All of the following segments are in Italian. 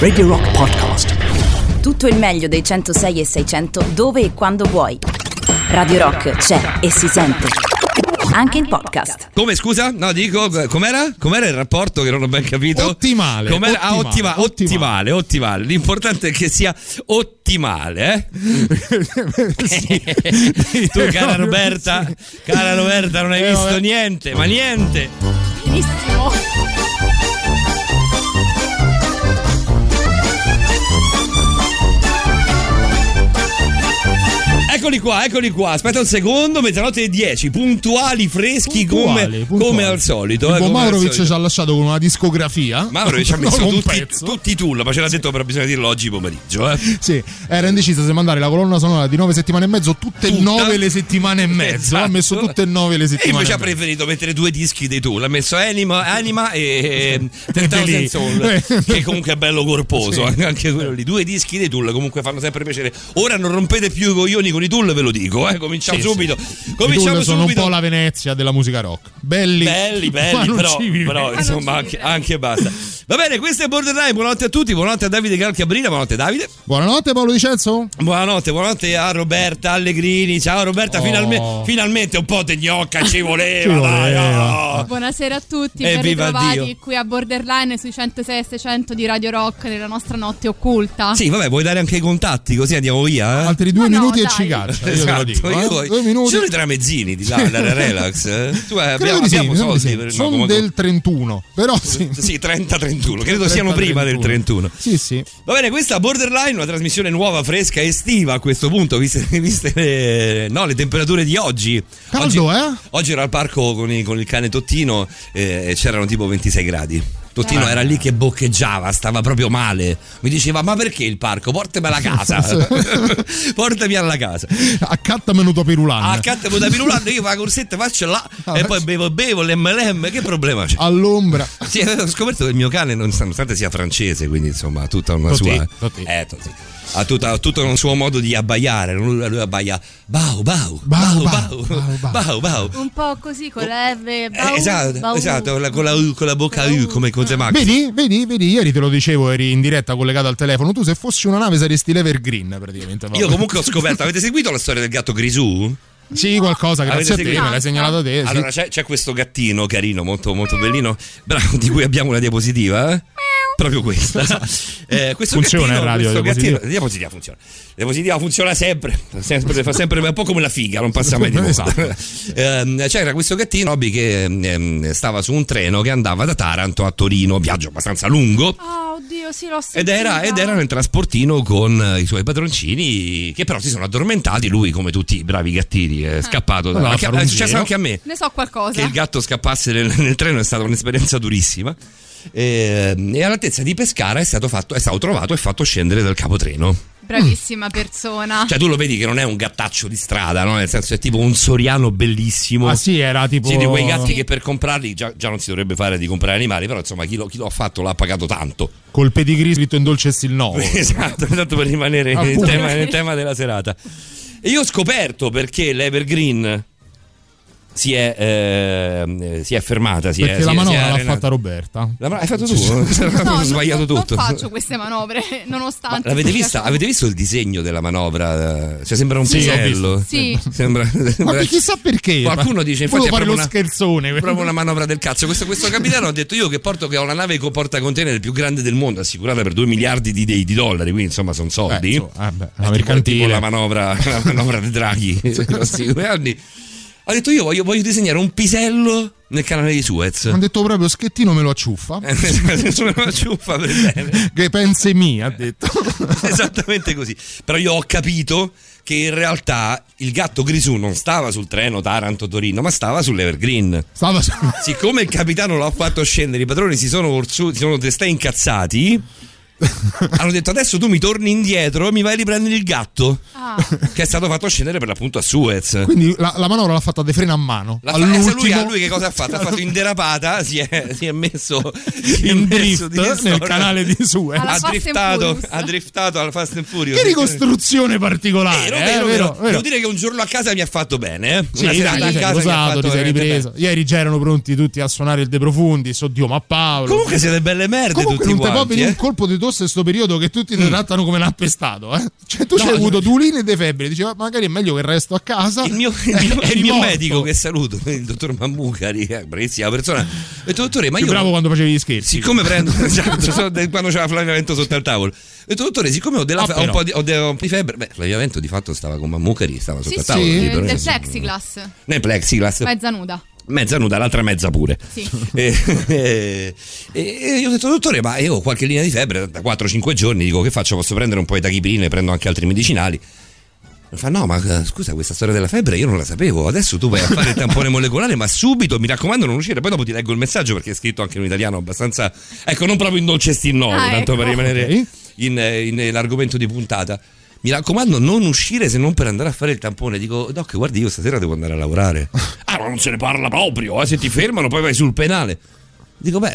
Radio Rock Podcast. Tutto il meglio dei 106 e 600 dove e quando vuoi. Radio Rock c'è e si sente. Anche in podcast. Come scusa? No, dico, com'era? Com'era il rapporto che non ho ben capito? Ottimale. Com'era? Ah, ottimale, ottima- ottimale, ottimale. L'importante è che sia ottimale, eh? tu, cara Roberta, cara Roberta, non hai Eh, visto niente, ma niente. Benissimo. Eccoli qua, eccoli qua. Aspetta un secondo, mezzanotte e 10, puntuali, freschi Puntuali, come, puntuali. come al solito. Eh, come Maurovic solito. ci ha lasciato con una discografia. Mauro ci ha messo tutti, tutti i tool, ma ce l'ha detto però bisogna dirlo oggi pomeriggio. Eh. Sì, era indeciso se mandare la colonna sonora di nove settimane e mezzo, tutte e Tutta? nove le settimane e mezzo. Ha messo Esatto. tutte e nove le E settimane. invece ha e preferito mettere due dischi dei Tool. Ha messo Anima, Anima e Belli. 3000 Soul, Eh. che comunque è bello corposo. Sì. Anche quello lì. Due dischi dei Tool comunque fanno sempre piacere. Ora non rompete più i coglioni con i Tool, ve lo dico. Eh. Cominciamo Sì, subito. I Cominciamo Tool sono subito. un po' la Venezia della musica rock. Belli, Belli, belli, però, però, insomma anche, anche basta. Va bene, questo è Borderline. Buonanotte a tutti. Buonanotte a Davide Calcabrina. Buonanotte, Davide. Buonanotte Paolo Dicenzo. Buonanotte, buonanotte a Roberta Allegrini. Ciao Roberta, Oh. finalme- finalmente un po' di gnocca ci voleva. Ci dai, voleva. oh. Buonasera a tutti, E ben ritrovati Dio. qui a Borderline sui 106 e 600 di Radio Rock nella nostra notte occulta. Sì, vabbè, vuoi dare anche i contatti così andiamo via? Eh? Altri due Ma no, minuti e dai. ci caccia. Io te Esatto, lo dico. eh. io- Due Ci minuti. sono i tramezzini di là, andare a relax. eh? Tu eh, abbiamo, sì, abbiamo soldi sì. per no, Sono come- del 31, però sì. Sì, 30-31, credo siano prima del 31. Sì, sì. Va bene, questa è Borderline, una trasmissione nuova, fresca, estiva a questo punto, viste, viste le, no, le temperature di oggi. Caldo, oggi, eh? Oggi ero al parco con, i- con il cane Tottino eh, e c'erano tipo 26 gradi. Tottino Eh. era lì che boccheggiava, stava proprio male. Mi diceva: Ma perché il parco? Portami alla casa. Portami alla casa. Accattamelo tua pirulanna. Accanto a da pirulante, io la corsetta faccio là Ah, e poi bevo, bevo l'MLM. Che problema c'è? All'ombra. Sì, ho scoperto che il mio cane, nonostante sia francese, quindi insomma tutta una Totti, sua. Totti. Eh, Totti. Ha, tutta- ha tutto un suo modo di abbaiare. Lui, lui abbaia bau bau Bau, bau bau, bau bau, bau bau. Un po' così con la F. Eh, bau, esatto, bau. esatto, con la, con la U, con la bocca U come Conte Max. Vedi, vedi, vedi, ieri te lo dicevo, eri in diretta collegato al telefono. Tu se fossi una nave saresti l'Evergreen praticamente. Io comunque ho scoperto, avete seguito la storia del gatto Grisù? Sì, qualcosa, grazie Avete a te, seguito? me l'hai segnalato te. sì. Allora c'è, c'è questo gattino carino, molto, molto bellino, bravo, di cui abbiamo una diapositiva. eh? Proprio questa. Eh, questo Funziona gattino, in radio, questo diapositiva? gattino- diapositiva funziona. La diapositiva funziona sempre, sempre, fa sempre un po' come la figa, non passa mai di moda. Esatto. Ehm, c'era questo gattino Robby, che ehm, stava su un treno che andava da Taranto a Torino, viaggio abbastanza lungo. Ah, oddio, sì, l'ho Ed sentita. era, ed era nel trasportino con eh, i suoi padroncini che però si sono addormentati. Lui, come tutti i bravi gattini, è scappato. Da, anche- è successo anche a me Ne so qualcosa. che il gatto scappasse nel, nel treno è stata un'esperienza durissima. E, e all'altezza di Pescara è stato, fatto, è stato trovato e fatto scendere dal capotreno. Bravissima persona. Cioè, tu lo vedi che non è un gattaccio di strada, no? Nel senso, è tipo un soriano bellissimo. Ah sì, era tipo... Sì, di quei gatti Sì. che per comprarli già, già non si dovrebbe fare di comprare animali, però insomma chi lo, chi lo ha fatto l'ha pagato tanto. Col pedigree scritto in dolce e stil nuovo. esatto, esatto per rimanere nel tema, nel tema della serata. E io ho scoperto perché l'Evergreen si è, ehm, si è fermata. Si è- Perché si la è- si è manovra l'ha fatta Roberta. La hai fatto tu? No, ho sbagliato non, tutto. Non faccio queste manovre, Ma nonostante. l'avete vista? Avete visto il disegno della manovra? Cioè, sembra un Sì, pisello. Sì. Sembra, Ma sembra- per- chissà perché. Qualcuno dice, infatti, è fare lo una- scherzone. proprio una manovra del cazzo. Questo, questo capitano ha detto io che porto che ho la nave con portacontainer più grande del mondo, assicurata per 2 miliardi di, di- di dollari, quindi insomma sono soldi. Eh, insomma, eh beh, È una tipo- mercantile. tipo la manovra, la manovra di Draghi prossimi due anni. Ha detto io voglio, voglio disegnare un pisello nel canale di Suez. Ha detto proprio schettino me lo acciuffa. Eh, Sono una ciuffa per bene. Che pense mi, ha detto. Esattamente così. Però io ho capito che in realtà il gatto Grisù non stava sul treno Taranto-Torino, ma stava sull'Evergreen. Stava Siccome il capitano l'ha fatto scendere, i padroni si sono, orsu- si sono incazzati hanno detto adesso tu mi torni indietro e mi vai a riprendere il gatto Ah, che è stato fatto scendere per l'appunto a Suez. Quindi la, la manovra l'ha fatta de freno a mano. La fa- eh, All'ultimo, lui, lui che cosa ha fatto? Ha fatto in derapata, si è, si è messo si è in messo drift nel canale di Suez. Alla ha driftato, ha driftato al Fast and Furious. Che ricostruzione particolare, Vero, eh, vero, vero, vero. vero. Devo dire che un giorno a casa mi ha fatto bene. Eh? Sì, Una serata dai, a casa mi ha riposato, fatto ti sei veramente ripreso. bene. Ieri già erano pronti tutti a suonare il De Profundis, oddio, ma Paolo. Comunque siete belle merde Comunque tutti non ti può venire eh. un colpo di tosse in sto periodo che tutti ti trattano come un appestato, eh? Cioè tu No, hai no. avuto due di febbre, diceva magari è meglio che resto a casa. Il mio, il mio- Eri il mio medico che saluto, il dottor Mammucari, eh, bravissima persona. Ho detto, dottore, ma Più io. bravo quando facevi gli scherzi. Siccome prendo esatto, de- quando c'era Flavio Vento sotto al tavolo, ho detto, dottore, siccome ho, della Ah, ho un po' di, ho de- ho un po' di febbre, beh, Flavio Vento di fatto stava con Mammucari, stava sotto sì, al tavolo. Sì, lì, però- del plexiglass. Nel plexiglass. Mezza nuda. Mezza nuda, l'altra mezza pure. Sì. E, e- e io ho detto, dottore, ma io ho qualche linea di febbre da 4-5 giorni, dico che faccio? Posso prendere un po' di tachiprine, prendo anche altri medicinali. Mi fa, no, ma eh, scusa, questa storia della febbre io non la sapevo. Adesso tu vai a fare il tampone molecolare, ma subito mi raccomando non uscire. Poi dopo ti leggo il messaggio perché è scritto anche in italiano abbastanza. Ecco, non proprio in dolce stinnovo, Ah, tanto per ecco. rimanere Ok. in, eh, in, eh, l'argomento di puntata. Mi raccomando, non uscire se non per andare a fare il tampone. Dico, Doc, guardi, io stasera devo andare a lavorare. ah, ma non se ne parla proprio. eh, Se ti fermano, poi vai sul penale. Dico, beh,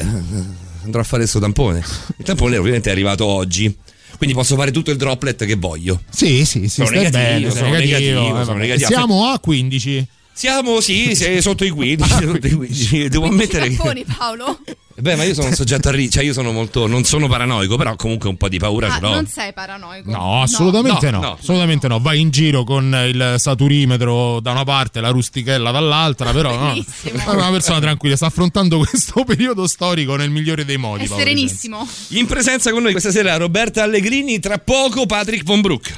andrò a fare questo tampone. Il tampone ovviamente è arrivato oggi. Quindi posso fare tutto il droplet che voglio. Sì, sì, sì, Sono negativo, bene, sono negativo, negativo, eh, sono negativo. Siamo a 15. Siamo, sì, sotto i 15. sotto i 15. Devo ammettere che. Capponi, Paolo. Beh, ma io sono un soggetto a ri- cioè io sono molto. Non sono paranoico, però comunque un po' di paura Ah, ce l'ho. non sei paranoico. No, assolutamente no, No, no. assolutamente no. Vai in giro con il saturimetro da una parte, la rustichella dall'altra, però no. È una persona tranquilla, sta affrontando questo periodo storico nel migliore dei modi. È Paolo serenissimo. In presenza con noi questa sera Roberta Allegrini, tra poco Patrick Von Broek.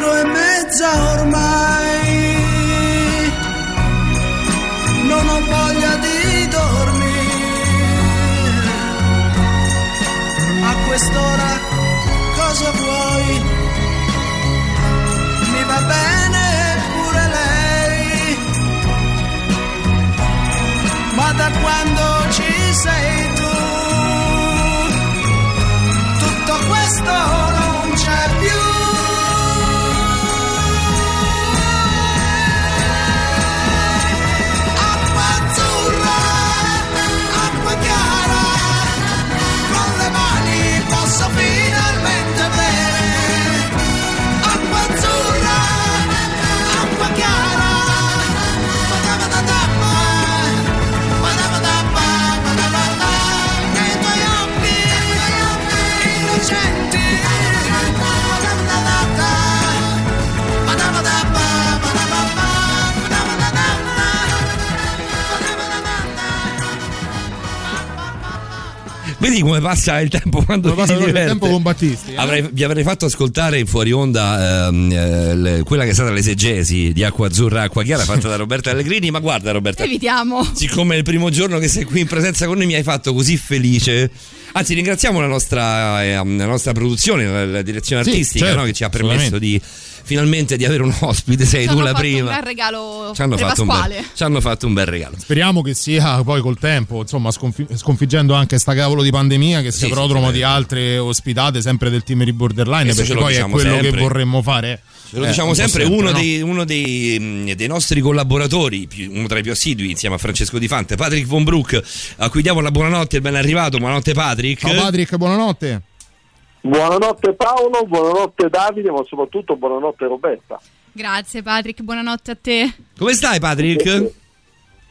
quattro e mezza ormai. Non ho voglia di dormire. A quest'ora cosa vuoi? Mi va bene pure lei. Ma da quando ci sei tu, tutto questo Vedi come passa il tempo quando passa il tempo con Battisti, eh? Avrei- vi avrei fatto ascoltare in fuori onda ehm, eh, le- quella che è stata l'esegesi di Acqua Azzurra Acqua Chiara fatta da Roberta Allegrini. Ma guarda, Roberta, Evitiamo. siccome è il primo giorno che sei qui in presenza con noi mi hai fatto così felice. Anzi, ringraziamo la nostra, eh, la nostra produzione, la, la direzione Sì, artistica certo, no, che ci ha permesso di finalmente di avere un ospite. Sei tu la prima. un bel regalo Ci hanno, fatto un bel, ci hanno fatto un bel regalo. Speriamo che sia poi col tempo, insomma, sconfi- sconfiggendo anche sta cavolo di pandemia, che sia Sì, prodromo sì, di altre ospitate, sempre del team di Borderline, perché poi è diciamo quello sempre. che vorremmo fare. Ce lo Eh, diciamo un po' sempre, sempre, uno, no? dei, uno dei, mh, dei nostri collaboratori, più- uno tra i più assidui insieme a Francesco Di Fante, Patrick Von Broek, a cui diamo la buonanotte e il ben arrivato. Buonanotte Patrick. Ciao Patrick, buonanotte. Buonanotte Paolo, buonanotte Davide, ma soprattutto buonanotte Roberta. Grazie Patrick, buonanotte a te. Come stai Patrick?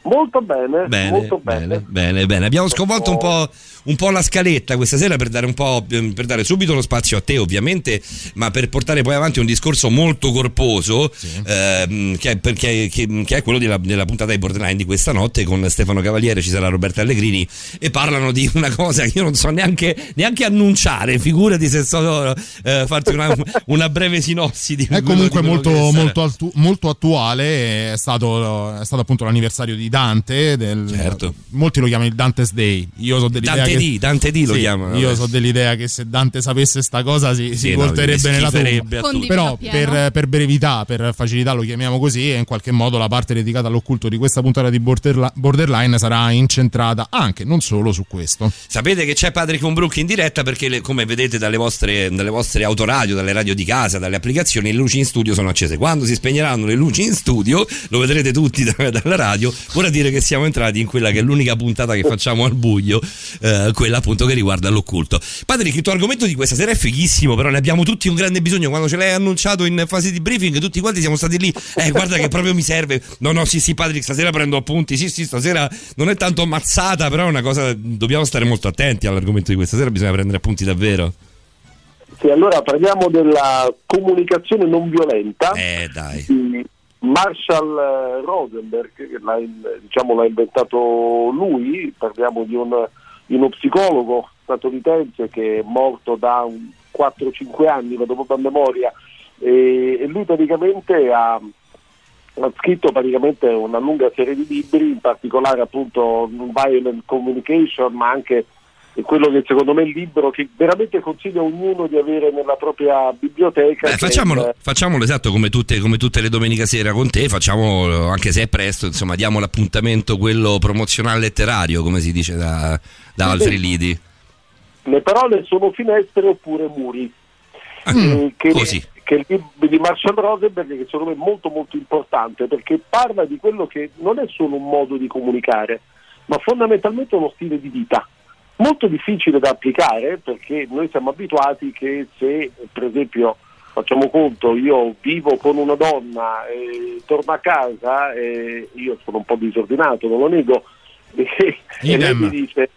Molto bene, Bene, molto bene. bene, bene, bene. Abbiamo sconvolto un po', un po' la scaletta questa sera per dare, un po', per dare subito lo spazio a te, ovviamente, ma per portare poi avanti un discorso molto corposo, ehm, che, è, perché- che- che è quello della, della puntata di Borderline di questa notte. Con Stefano Cavaliere ci sarà Roberta Allegrini e parlano di una cosa che io non so neanche, neanche annunciare. Figurati se so eh, farti una, una breve sinossi di È comunque di molto, molto, attu- molto attuale, è stato, è stato appunto l'anniversario di Dante, del- Certo. molti lo chiamano il Dante's Day, io so dell'idea Dante D, Dante D lo Sì, chiamano. Io so dell'idea che se Dante sapesse sta cosa si, si Sì, no, volterebbe mi nella tomba. Però per, per brevità, per facilità lo chiamiamo così e in qualche modo la parte dedicata all'occulto di questa puntata di Borderla- Borderline sarà incentrata anche, non solo su questo. Sapete che c'è Patrick Brook in diretta perché, le- come vedete dalle vostre, dalle vostre autoradio, dalle radio di casa, dalle applicazioni, le luci in studio sono accese. Quando si spegneranno le luci in studio, lo vedrete tutti da- dalla radio, vorrà dire che siamo entrati in quella che è l'unica puntata che facciamo al buio, eh, quella appunto che riguarda l'occulto. Patrick, il tuo argomento di questa sera è fighissimo, però ne abbiamo tutti un grande bisogno. Quando ce l'hai annunciato in fase di briefing, tutti quanti siamo stati lì. Eh, guarda che proprio mi serve. No, no, sì, sì, Patrick, stasera prendo appunti. Sì, sì, stasera non è tanto mazzata, però è una cosa. Dobbiamo stare molto attenti all'argomento di questa sera, bisogna prendere appunti davvero. Sì, allora parliamo della comunicazione non violenta Eh, dai. Marshall eh, Rosenberg, l'ha, diciamo, l'ha inventato lui, parliamo di, un- di uno psicologo statunitense che è morto da un 4-5 anni, vado proprio a memoria, e, e lui praticamente ha, ha scritto praticamente una lunga serie di libri, in particolare appunto Violent Communication, ma anche quello che secondo me è il libro che veramente consiglio a ognuno di avere nella propria biblioteca. Beh, che è facciamolo, facciamolo esatto come tutte, come tutte le domenica sera con te, facciamo anche se è presto, insomma, diamo l'appuntamento quello promozionale letterario, come si dice da, da Sì, altri lidi. Le parole sono finestre oppure muri. Eh, che, così. che è il libro di Marshall Rosenberg che secondo me è molto molto importante perché parla di quello che non è solo un modo di comunicare ma fondamentalmente uno stile di vita molto difficile da applicare perché noi siamo abituati che se per esempio facciamo conto io vivo con una donna e torno a casa e io sono un po' disordinato non lo nego e, e lei mi dice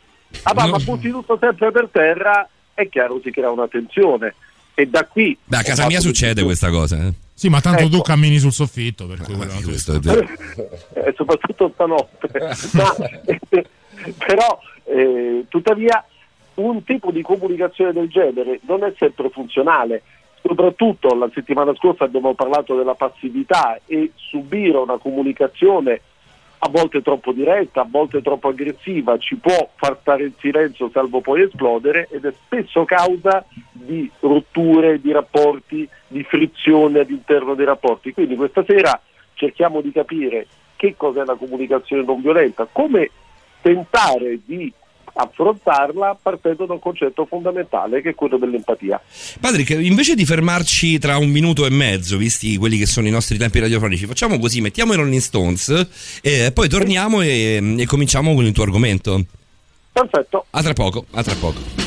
ah ma, ma No. butti tutto sempre per terra è chiaro si crea una tensione e da qui Beh, a ho casa mia succede tutto- questa cosa. Eh. Sì, ma tanto tu Ecco. cammini sul soffitto, per cui Ah, quello- questo è vero. eh, soprattutto stanotte. Ma, eh, però, eh, tuttavia, un tipo di comunicazione del genere non è sempre funzionale. Soprattutto la settimana scorsa abbiamo parlato della passività e subire una comunicazione a volte troppo diretta, a volte troppo aggressiva, ci può far stare in silenzio salvo poi esplodere ed è spesso causa di rotture di rapporti, di frizione all'interno dei rapporti. Quindi questa sera cerchiamo di capire che cos'è la comunicazione non violenta, come tentare di affrontarla partendo da un concetto fondamentale che è quello dell'empatia. Patrick, invece di fermarci tra un minuto e mezzo, visti quelli che sono i nostri tempi radiofonici, facciamo così, mettiamo i Rolling Stones e poi torniamo e, e cominciamo con il tuo argomento. Perfetto. A tra poco, a tra poco.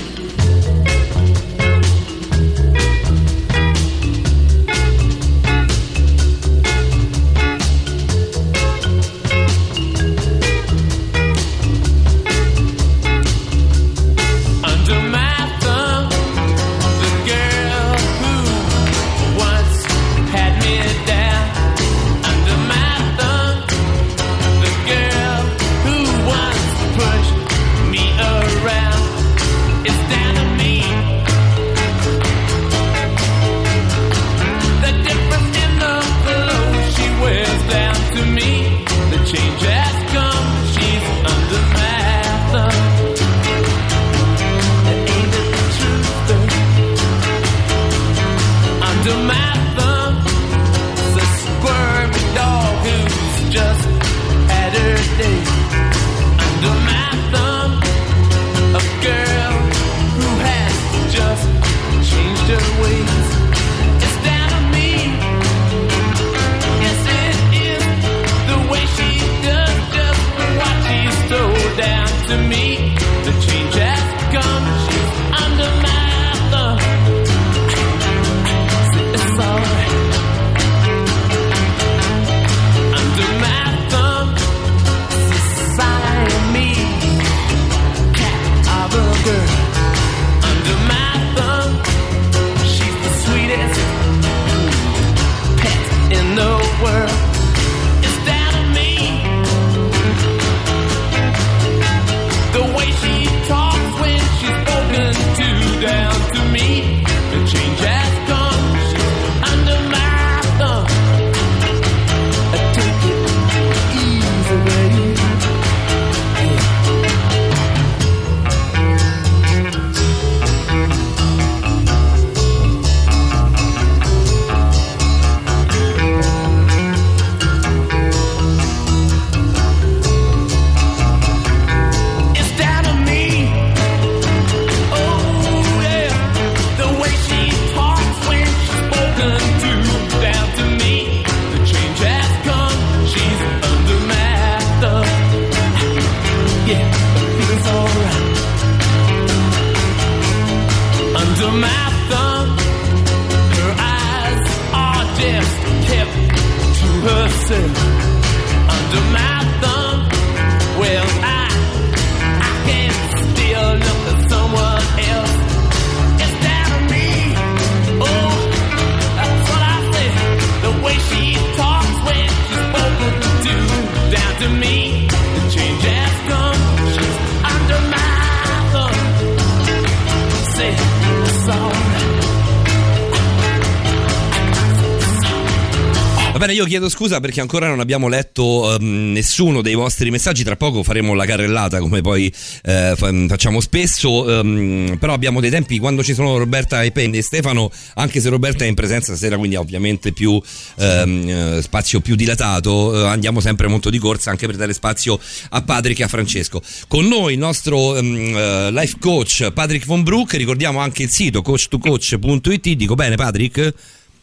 Bene, io chiedo scusa perché ancora non abbiamo letto ehm, nessuno dei vostri messaggi. Tra poco faremo la carrellata, come poi eh, fa- facciamo spesso. ehm, però abbiamo dei tempi quando ci sono Roberta e Penny e Stefano, anche se Roberta è in presenza stasera, quindi ovviamente più eh, spazio più dilatato. eh, andiamo sempre molto di corsa anche per dare spazio a Patrick e a Francesco. Con noi il nostro ehm, eh, life coach Patrick Von Broek. Ricordiamo anche il sito coach2coach.it. Dico bene, Patrick?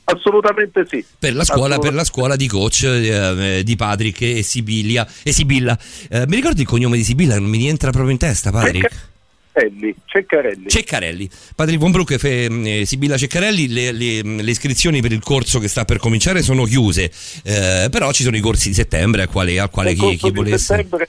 Assolutamente sì. per la scuola, per la scuola di coach eh, di Patrick e Sibilia e Sibilla. Eh, mi ricordi il cognome di Sibilla? Non mi rientra proprio in testa, Patrick. Ceccarelli, Ceccarelli. Ceccarelli, Patrick Von Broek e eh, Sibilla Ceccarelli, le, le- le iscrizioni per il corso che sta per cominciare sono chiuse, eh, però ci sono i corsi di settembre al quale, al quale chi, chi volesse... settembre,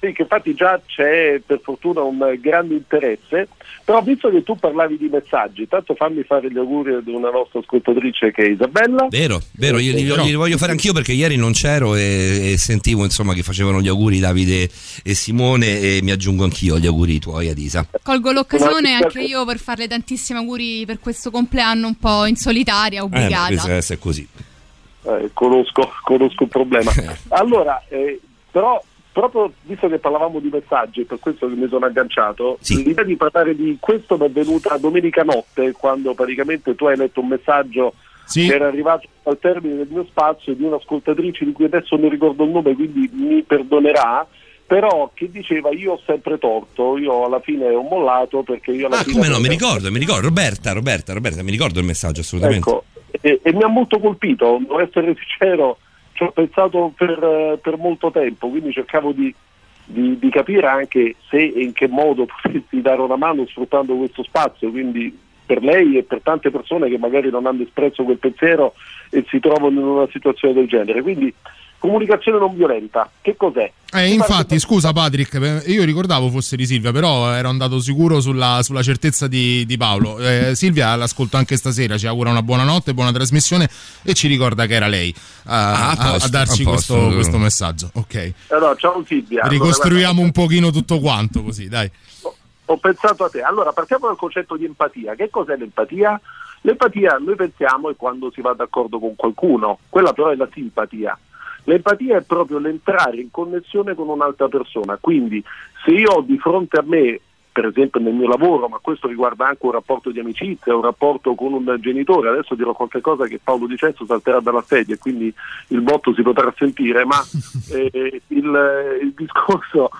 sì, che infatti già c'è per fortuna un grande interesse, però visto che tu parlavi di messaggi, tanto fammi fare gli auguri ad una nostra ascoltatrice che è Isabella. Vero, vero, io li, Però- li voglio fare anch'io perché ieri non c'ero e, e sentivo insomma che facevano gli auguri Davide e Simone e mi aggiungo anch'io agli auguri tuoi ad Isa. Colgo l'occasione anche io per farle tantissimi auguri per questo compleanno un po' in solitaria, Eh, obbligata. questo deve essere così. Eh, conosco, conosco il problema. Allora, eh, però, proprio visto che parlavamo di messaggi, per questo che mi sono agganciato, Sì. l'idea di parlare di questo mi è venuta domenica notte, quando praticamente tu hai letto un messaggio Sì. che era arrivato al termine del mio spazio di un'ascoltatrice di cui adesso non ricordo il nome, quindi mi perdonerà. Però che diceva io ho sempre torto, io alla fine ho mollato perché io alla Ah, fine come no, mi ricordo, mi ricordo, Roberta, Roberta, Roberta, mi ricordo il messaggio assolutamente. Ecco, e, e mi ha molto colpito, devo essere sincero, ci ho pensato per, eh, per molto tempo, quindi cercavo di, di- di capire anche se e in che modo potessi dare una mano sfruttando questo spazio, quindi per lei e per tante persone che magari non hanno espresso quel pensiero e si trovano in una situazione del genere. Quindi comunicazione non violenta, che cos'è? Eh, infatti, scusa Patrick, eh, io ricordavo fosse di Silvia, però ero andato sicuro sulla, sulla certezza di, di Paolo. Eh, Silvia l'ascolto anche stasera, ci augura una buona notte, buona trasmissione e ci ricorda che era lei a, Ah, a a- a posto, darci a posto. questo, questo messaggio. Ok, Allora, ciao Silvia. Ricostruiamo un pochino tutto quanto così, dai. ho pensato a te. Allora, partiamo dal concetto di empatia. Che cos'è l'empatia? L'empatia, noi pensiamo, è quando si va d'accordo con qualcuno, quella però è la simpatia. L'empatia è proprio l'entrare in connessione con un'altra persona. Quindi, se io ho di fronte a me, per esempio nel mio lavoro, ma questo riguarda anche un rapporto di amicizia, un rapporto con un genitore, adesso dirò qualche cosa che Paolo Di Censo salterà dalla sedia e quindi il botto si potrà sentire, ma eh, il, il discorso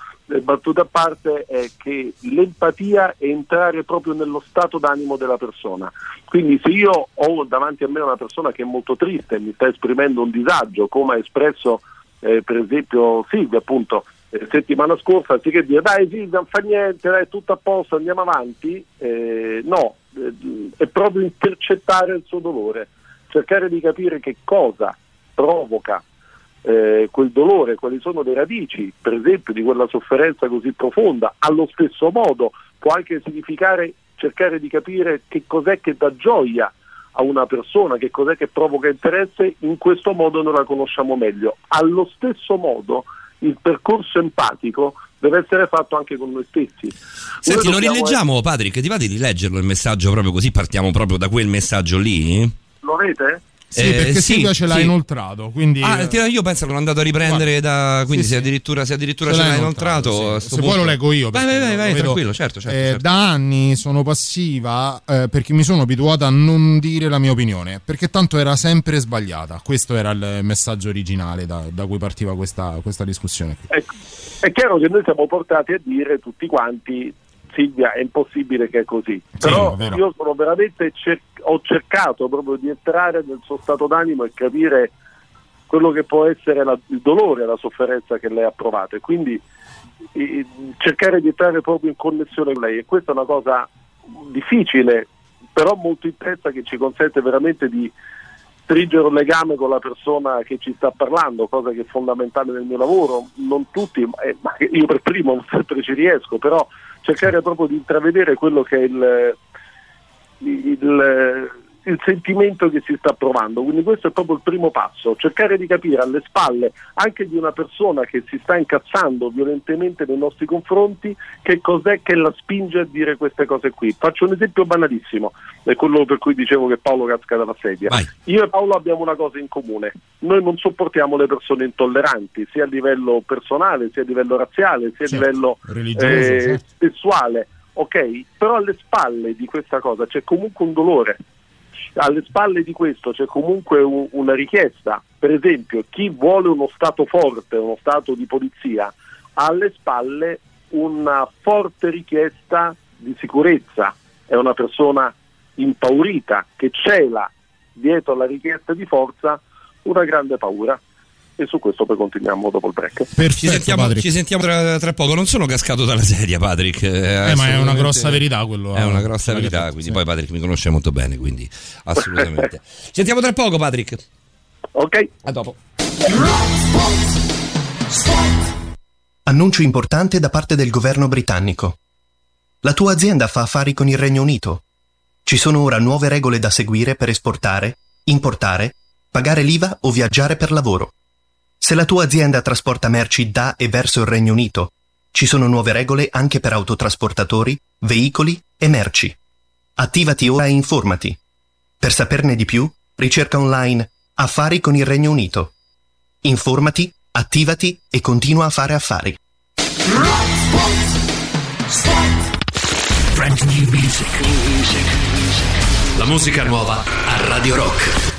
battuta a parte è che l'empatia è entrare proprio nello stato d'animo della persona. Quindi se io ho davanti a me una persona che è molto triste mi sta esprimendo un disagio, come ha espresso eh, per esempio Silvia appunto eh, settimana scorsa, anziché dire dai Silvia non fa niente, dai tutto a posto, andiamo avanti, eh, no, eh, è proprio intercettare il suo dolore, cercare di capire che cosa provoca eh, quel dolore, quali sono le radici, per esempio, di quella sofferenza così profonda. Allo stesso modo può anche significare cercare di capire che cos'è che dà gioia a una persona, che cos'è che provoca interesse, in questo modo noi la conosciamo meglio. Allo stesso modo il percorso empatico deve essere fatto anche con noi stessi. Senti, Noi lo rileggiamo, Patrick, ti va di rileggerlo il messaggio proprio così partiamo proprio da quel messaggio lì? essere- Lo avete? Sì, Eh, perché sì, Silvia ce l'ha sì. inoltrato, quindi... Ah, eh, io penso che l'ho andato a riprendere da. Quindi Sì, se, sì. addirittura, se addirittura ce ce l'ha l'hai inoltrato. sì. a Se sto poi punto- lo leggo io. Vai, vai, vai, vai, tranquillo, certo, certo. Eh, certo. Da anni sono passiva eh, perché mi sono abituata a non dire la mia opinione, perché tanto era sempre sbagliata. Questo era il messaggio originale da, da cui partiva questa, questa discussione. qui. Ecco, è chiaro che noi siamo portati a dire tutti quanti Silvia è impossibile che è così. Però è io sono veramente cer- ho cercato proprio di entrare nel suo stato d'animo e capire quello che può essere la- il dolore la sofferenza che lei ha provato. E quindi eh, cercare di entrare proprio in connessione con lei. E questa è una cosa difficile però molto intensa che ci consente veramente di stringere un legame con la persona che ci sta parlando, cosa che è fondamentale nel mio lavoro. Non tutti, ma eh, io per primo non sempre ci riesco, però cercare proprio di intravedere quello che è il, il- il sentimento che si sta provando. Quindi questo è proprio il primo passo, cercare di capire alle spalle anche di una persona che si sta incazzando violentemente nei nostri confronti che cos'è che la spinge a dire queste cose qui. Faccio un esempio banalissimo, è quello per cui dicevo che Paolo casca dalla sedia. Vai. Io e Paolo abbiamo una cosa in comune, noi non sopportiamo le persone intolleranti, sia a livello personale, sia a livello razziale, sia Certo. a livello Religioso, eh, certo. sessuale, ok? Però alle spalle di questa cosa c'è comunque un dolore. Alle spalle di questo c'è comunque un- una richiesta. Per esempio, chi vuole uno Stato forte, uno Stato di polizia, ha alle spalle una forte richiesta di sicurezza. È una persona impaurita che cela dietro alla richiesta di forza una grande paura. E su questo poi continuiamo dopo il break. Perfetto, Ci sentiamo, ci sentiamo tra, tra poco. Non sono cascato dalla sedia, Patrick. Eh, ma è una grossa verità quello. È una eh, grossa verità, ha detto, quindi sì. poi Patrick mi conosce molto bene, quindi assolutamente. Ci sentiamo tra poco, Patrick. Ok? A dopo. Annuncio importante da parte del governo britannico. La tua azienda fa affari con il Regno Unito. Ci sono ora nuove regole da seguire per esportare, importare, pagare l'IVA o viaggiare per lavoro. Se la tua azienda trasporta merci da e verso il Regno Unito, ci sono nuove regole anche per autotrasportatori, veicoli e merci. Attivati ora e informati. Per saperne di più, ricerca online Affari con il Regno Unito. Informati, attivati e continua a fare affari. La musica nuova a Radio Rock.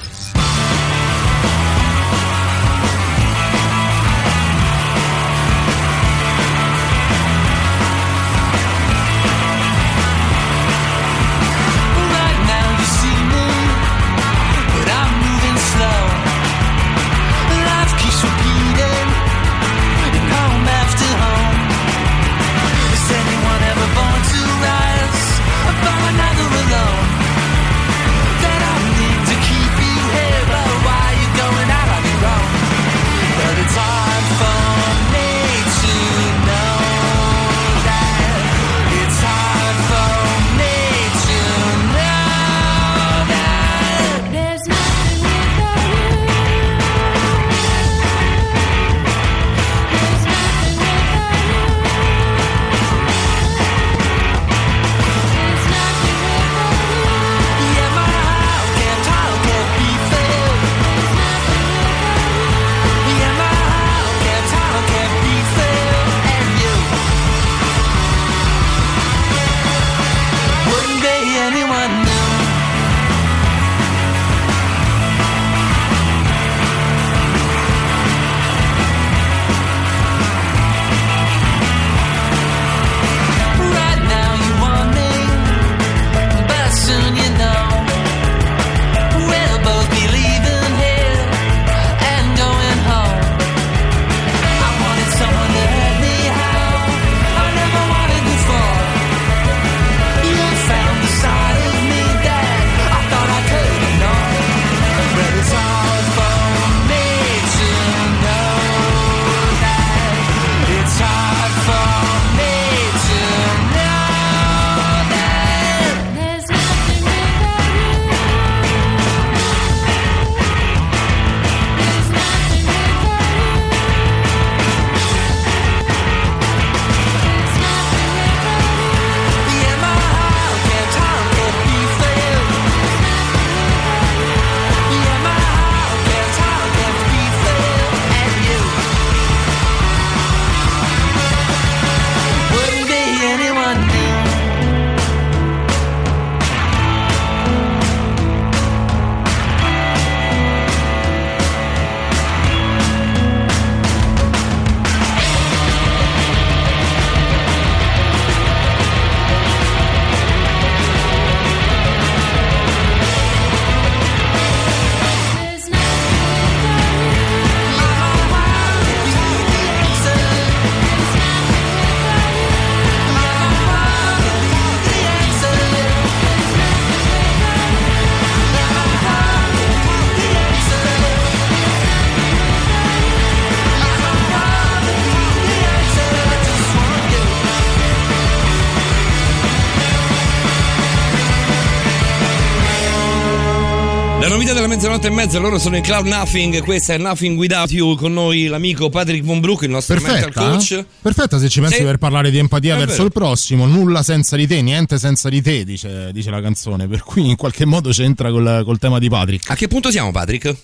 Mezzanotte e mezza, loro sono in Cloud Nothing, questa è Nothing Without You, con noi l'amico Patrick Von Brook, il nostro mental Perfetta, coach. eh? perfetta se ci pensi Sì. per parlare di empatia È verso vero. il prossimo, nulla senza di te, niente senza di te, dice, dice la canzone, per cui in qualche modo c'entra col, col tema di Patrick. A che punto siamo Patrick?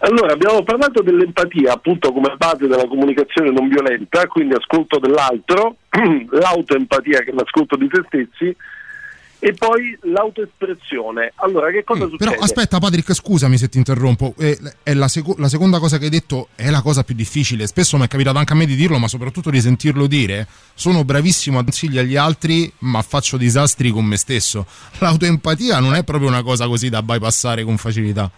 Allora, abbiamo parlato dell'empatia appunto come base della comunicazione non violenta, quindi ascolto dell'altro, l'autoempatia che è l'ascolto di te stessi e poi l'autoespressione. Allora, che cosa succede? Mm, Però aspetta Patrick, scusami se ti interrompo, eh, è la, seco- la seconda cosa che hai detto è la cosa più difficile, spesso mi è capitato anche a me di dirlo, ma soprattutto di sentirlo dire, sono bravissimo a consigli agli altri, ma faccio disastri con me stesso. L'autoempatia non è proprio una cosa così da bypassare con facilità.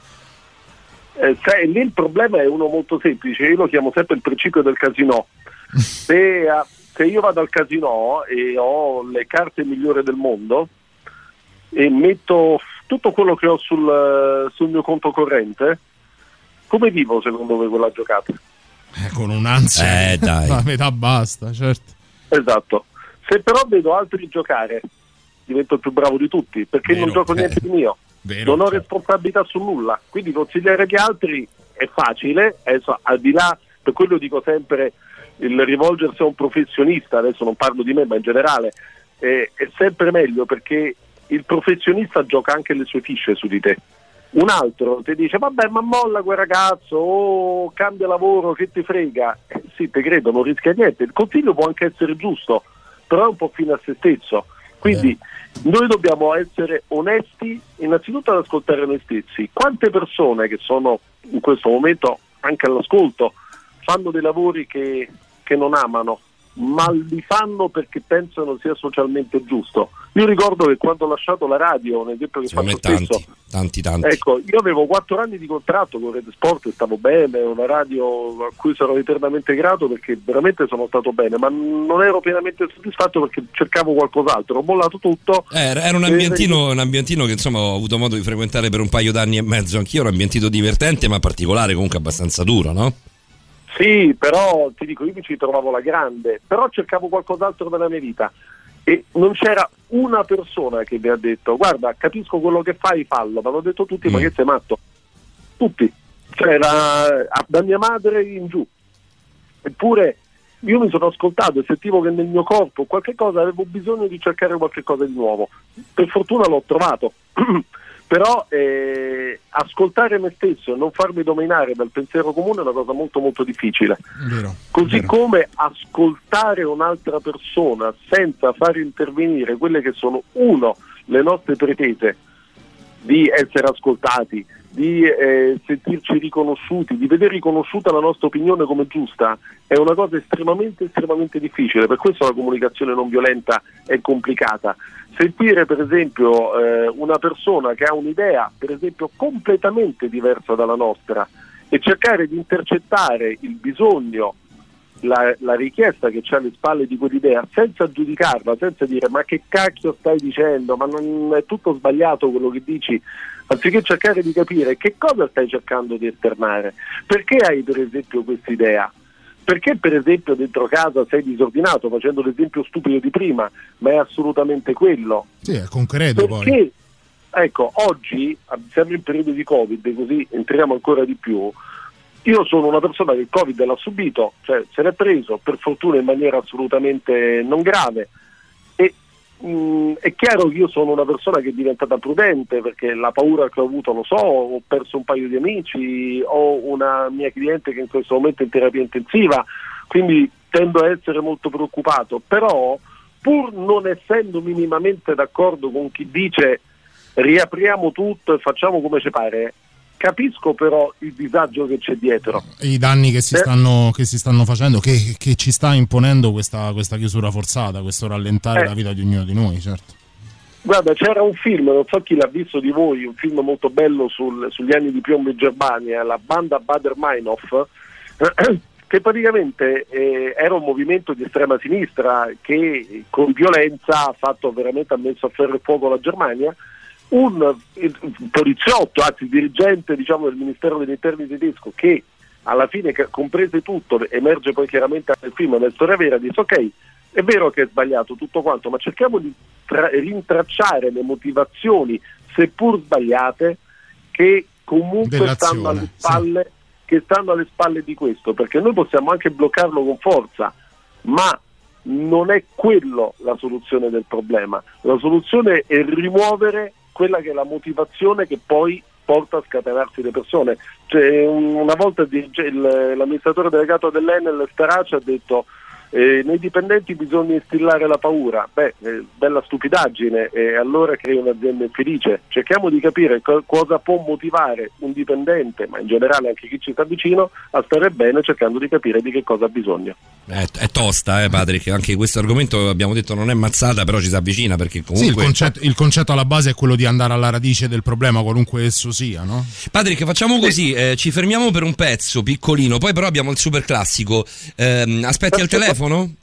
Eh, sai, lì il problema è uno molto semplice, io lo chiamo sempre il principio del casino. Se, eh, se io vado al casino e ho le carte migliori del mondo e metto tutto quello che ho sul, sul mio conto corrente, come vivo secondo voi quella giocata? Eh, con un'ansia. Eh, dai. La metà basta, certo. Esatto. Se però vedo altri giocare, divento il più bravo di tutti, perché Vero, non gioco eh. niente di mio. Vero, non ho certo. responsabilità su nulla. Quindi consigliare gli altri è facile, adesso, al di là, per quello dico sempre il rivolgersi a un professionista, adesso non parlo di me, ma in generale, eh, è sempre meglio perché il professionista gioca anche le sue fisce su di te. Un altro ti dice vabbè ma molla quel ragazzo o cambia lavoro che ti frega. Eh, sì, te credo, non rischia niente. Il consiglio può anche essere giusto, però è un po' fine a se stesso. Quindi noi dobbiamo essere onesti innanzitutto ad ascoltare noi stessi. Quante persone che sono in questo momento anche all'ascolto fanno dei lavori che, che non amano, ma li fanno perché pensano sia socialmente giusto. Io ricordo che quando ho lasciato la radio, un esempio che Secondo faccio me spesso, tanti, tanti, tanti. Ecco, io avevo quattro anni di contratto con Red Sport e stavo bene, una radio a cui sarò eternamente grato perché veramente sono stato bene, ma non ero pienamente soddisfatto perché cercavo qualcos'altro, ho mollato tutto. Eh, Era, un, ambientino, un ambientino che insomma ho avuto modo di frequentare per un paio d'anni e mezzo. Anch'io un ambientino divertente, ma particolare, comunque abbastanza duro, no? Sì, però ti dico, io mi ci trovavo la grande, però cercavo qualcos'altro nella mia vita e non c'era una persona che mi ha detto guarda, capisco quello che fai, fallo, mi hanno detto tutti, ma Mm. che sei matto? Tutti, cioè da, da mia madre in giù. Eppure io mi sono ascoltato e sentivo che nel mio corpo qualche cosa avevo bisogno di cercare qualche cosa di nuovo. Per fortuna l'ho trovato. Però eh, ascoltare me stesso e non farmi dominare dal pensiero comune è una cosa molto molto difficile. Vero. Così vero. come ascoltare un'altra persona senza far intervenire quelle che sono, uno, le nostre pretese di essere ascoltati, di eh, sentirci riconosciuti, di vedere riconosciuta la nostra opinione come giusta, è una cosa estremamente, estremamente difficile. Per questo la comunicazione non violenta è complicata. Sentire per esempio eh, una persona che ha un'idea, per esempio, completamente diversa dalla nostra e cercare di intercettare il bisogno la, la richiesta che c'è alle spalle di quell'idea senza giudicarla, senza dire ma che cacchio stai dicendo, ma non è tutto sbagliato quello che dici, anziché cercare di capire che cosa stai cercando di esternare, perché hai per esempio questa idea. Perché per esempio dentro casa sei disordinato, facendo l'esempio stupido di prima, ma è assolutamente quello. Sì, è concreto poi. Perché, ecco, oggi siamo in periodo di Covid, così entriamo ancora di più. Io sono una persona che il Covid l'ha subito, cioè se l'è preso per fortuna in maniera assolutamente non grave. E mh, è chiaro che io sono una persona che è diventata prudente perché la paura che ho avuto lo so, ho perso un paio di amici, ho una mia cliente che in questo momento è in terapia intensiva, quindi tendo a essere molto preoccupato. Però, pur non essendo minimamente d'accordo con chi dice riapriamo tutto e facciamo come ci pare, capisco però il disagio che c'è dietro. I danni che si, Eh. stanno, che si stanno facendo, che, che ci sta imponendo questa, questa chiusura forzata, questo rallentare Eh. la vita di ognuno di noi, certo. Guarda, c'era un film, non so chi l'ha visto di voi, un film molto bello sul- sugli anni di piombo in Germania, la banda Bader Meinhof, che praticamente eh, era un movimento di estrema sinistra che con violenza ha fatto veramente ha messo a ferro e fuoco la Germania. Un un poliziotto, anzi dirigente diciamo, del Ministero degli Interni tedesco, che alla fine, comprese tutto, emerge poi chiaramente nel film, nella storia vera, dice ok, è vero che è sbagliato tutto quanto, ma cerchiamo di tra- rintracciare le motivazioni, seppur sbagliate, che comunque Dell'azione, stanno alle spalle che stanno alle spalle di questo, perché noi possiamo anche bloccarlo con forza, ma non è quello la soluzione del problema. La soluzione è rimuovere quella che è la motivazione che poi porta a scatenarsi le persone. Cioè, un- una volta l'amministratore delegato dell'Enel Starace ha detto eh, nei dipendenti bisogna instillare la paura. Beh, eh, bella stupidaggine e allora crei un'azienda infelice. Cerchiamo di capire co- cosa può motivare un dipendente, ma in generale anche chi ci sta vicino, a stare bene cercando di capire di che cosa ha bisogno. È, è tosta, eh, Patrick. Anche questo argomento abbiamo detto non è mazzata, però ci si avvicina perché Sì, il comunque. concetto, il concetto alla base è quello di andare alla radice del problema, qualunque esso sia, no? Patrick, facciamo così: eh, ci fermiamo per un pezzo piccolino, poi però abbiamo il super classico. Ehm, aspetti al telefono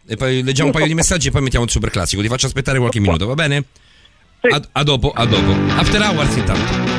e poi leggiamo un paio di messaggi e poi mettiamo il super classico. Ti faccio aspettare qualche minuto, va bene? A, a dopo, a dopo. After hours intanto.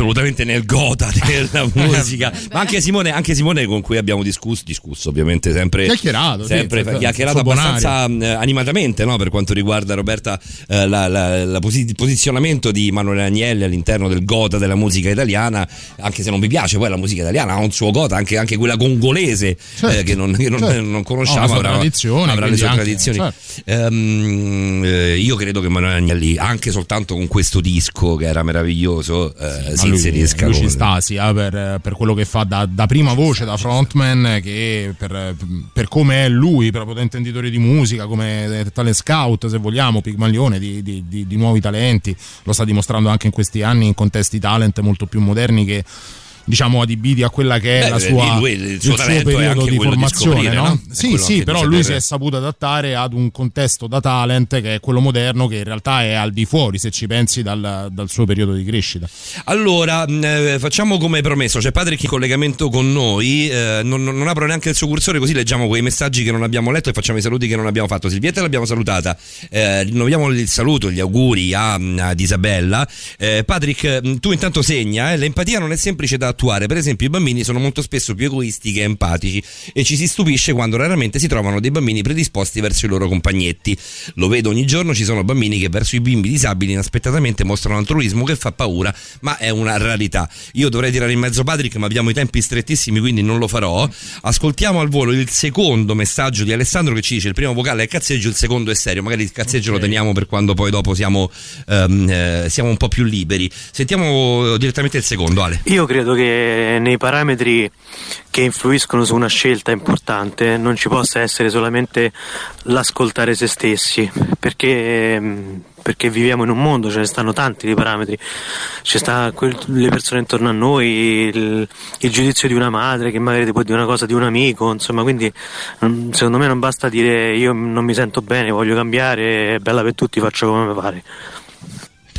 Assolutamente nel gota della musica. Ma anche Simone, anche Simone con cui abbiamo discusso, discusso ovviamente sempre. Chiacchierato, sì, sempre sì, chiacchierato abbastanza eh, animatamente no? per quanto riguarda Roberta eh, la- la- la posi- il posizionamento di Manuele Agnelli all'interno del gota della musica italiana. Anche se non mi piace, poi la musica italiana ha un suo gota, anche, anche quella congolese eh, che non, che non- certo. non conosciamo. avrà, avrà le sue anche- tradizioni. certo. Eh, io credo che Manuele Agnelli, anche soltanto con questo disco che era meraviglioso, eh, si Ma lui, inserisca lui ci sta sia per, per quello che fa da, da prima voce, da frontman, che per, per come è lui, proprio da intenditore di musica, come talent scout, se vogliamo, pigmalione di, di- di- di nuovi talenti. Lo sta dimostrando anche in questi anni in contesti talent molto più moderni che diciamo adibiti a quella che è Beh, la sua, lui- il suo talento è periodo di di formazione. scoprire, no? no? Sì, sì, però di lui si è saputo adattare ad un contesto da talent che è quello moderno, che in realtà è al di fuori, se ci pensi, dal, dal suo periodo di crescita. Allora, mh, eh, facciamo come promesso, c'è Patrick in collegamento con noi, eh, non, non- apro neanche il suo cursore così leggiamo quei messaggi che non abbiamo letto e facciamo i saluti che non abbiamo fatto. Silvietta l'abbiamo salutata, eh, rinnoviamo il saluto, gli auguri a, ad Isabella. Eh, Patrick, mh, tu intanto segna, eh, l'empatia non è semplice da attuare. Per esempio, i bambini sono molto spesso più egoisti che empatici e ci si stupisce quando raramente si trovano dei bambini predisposti verso i loro compagnetti. Lo vedo ogni giorno, ci sono bambini che verso i bimbi disabili inaspettatamente mostrano altruismo che fa paura, ma è una rarità. Io dovrei tirare in mezzo Patrick, ma abbiamo i tempi strettissimi, quindi non lo farò. Ascoltiamo al volo il secondo messaggio di Alessandro che ci dice il primo vocale è cazzeggio, il secondo è serio. Magari il cazzeggio lo teniamo per quando poi dopo siamo, ehm, eh, siamo un po' più liberi. Sentiamo direttamente il secondo, Ale. Io credo che nei parametri che influiscono su una scelta importante non ci possa essere solamente l'ascoltare se stessi, perché, perché viviamo in un mondo, ce ne stanno tanti di parametri, ci sta le persone intorno a noi, il, il giudizio di una madre che magari ti può dire una cosa di un amico, insomma, quindi mm, secondo me non basta dire io non mi sento bene, voglio cambiare, è bella per tutti, faccio come mi pare.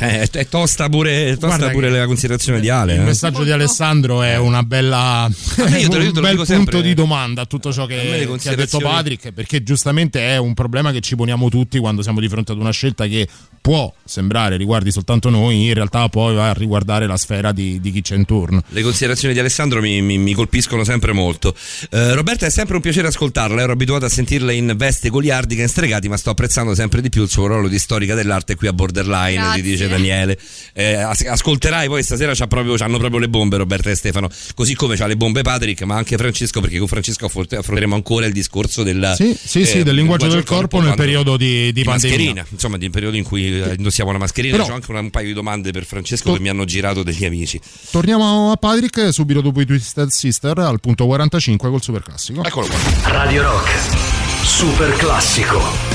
Eh, è tosta pure, tosta pure che- la considerazione di Ale. Il eh. messaggio di Alessandro è una bella io te lo- io te un bel punto sempre. di domanda a tutto ciò che, che ha detto Patrick perché giustamente è un problema che ci poniamo tutti quando siamo di fronte ad una scelta che può sembrare riguardi soltanto noi in realtà poi va a riguardare la sfera di, di chi c'è intorno Le considerazioni di Alessandro mi, mi- mi colpiscono sempre molto. Eh, Roberta, è sempre un piacere ascoltarla. Ero abituato a sentirla in veste goliardica e stregati, ma sto apprezzando sempre di più il suo ruolo di storica dell'arte qui a Borderline, Grazie. ti dice Daniele. Eh, as- ascolterai poi stasera c'ha proprio, c'hanno proprio le bombe Roberta e Stefano, così come c'ha le bombe Patrick, ma anche Francesco, perché con Francesco affronte- affronteremo ancora il discorso del, sì, sì, sì, eh, del linguaggio del corpo nel quando- periodo di, di pandemia mascherina, insomma, di un periodo in cui eh, indossiamo la mascherina. Però- C'ho anche una- un paio di domande per Francesco To- che mi hanno girato degli amici. torniamo a Patrick subito dopo i Twisted Sister al punto 45 col super classico Eccolo qua. Radio Rock. Super classico.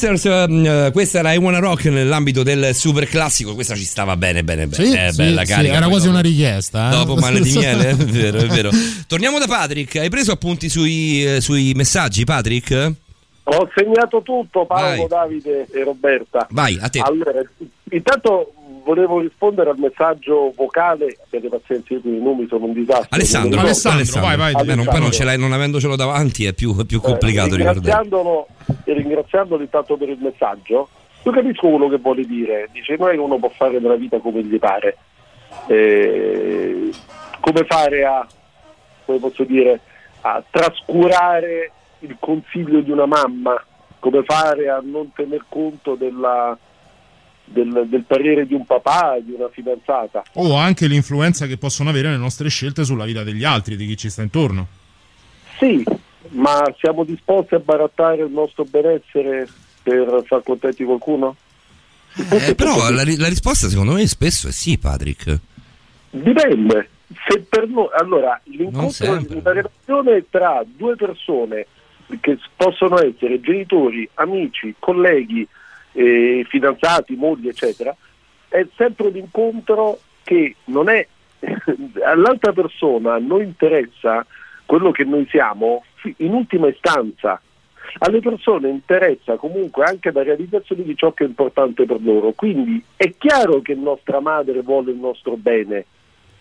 Sisters, ehm, questa era I Wanna Rock nell'ambito del super classico, questa ci stava bene, bene, bene. Sì, Eh, sì, bella sì, carica. era quasi dopo- una richiesta. eh. Dopo male di miele, è vero, è vero. Torniamo da Patrick, hai preso appunti sui, eh, sui messaggi, Patrick? Ho segnato tutto, Paolo, Vai. Davide e Roberta. Vai, a te. Allora, intanto volevo rispondere al messaggio vocale, abbiate pazienza, io con i nomi sono un disastro. Alessandro, Alessandro, ricordo. vai, vai, Eh, non- poi non, Alessandro. ce l'hai, non avendocelo davanti è più, è più complicato Eh, ringraziandolo e ringraziandolo intanto per il messaggio, io capisco quello che vuole dire. Dice: non è che uno può fare della vita come gli pare. Eh, come fare a, come posso dire, a trascurare il consiglio di una mamma, come fare a non tener conto della- del, del parere di un papà, di una fidanzata. O anche l'influenza che possono avere le nostre scelte sulla vita degli altri, di chi ci sta intorno. Sì, ma siamo disposti a barattare il nostro benessere per far contenti qualcuno? Eh, però la, la risposta secondo me spesso è sì, Patrick. Dipende. Se per noi, allora, l'incontro una relazione tra due persone che possono essere genitori, amici, colleghi, eh, fidanzati, mogli, eccetera, è sempre un incontro che non è all'altra persona non interessa quello che noi siamo in ultima istanza. Alle persone interessa comunque anche la realizzazione di ciò che è importante per loro. Quindi è chiaro che nostra madre vuole il nostro bene,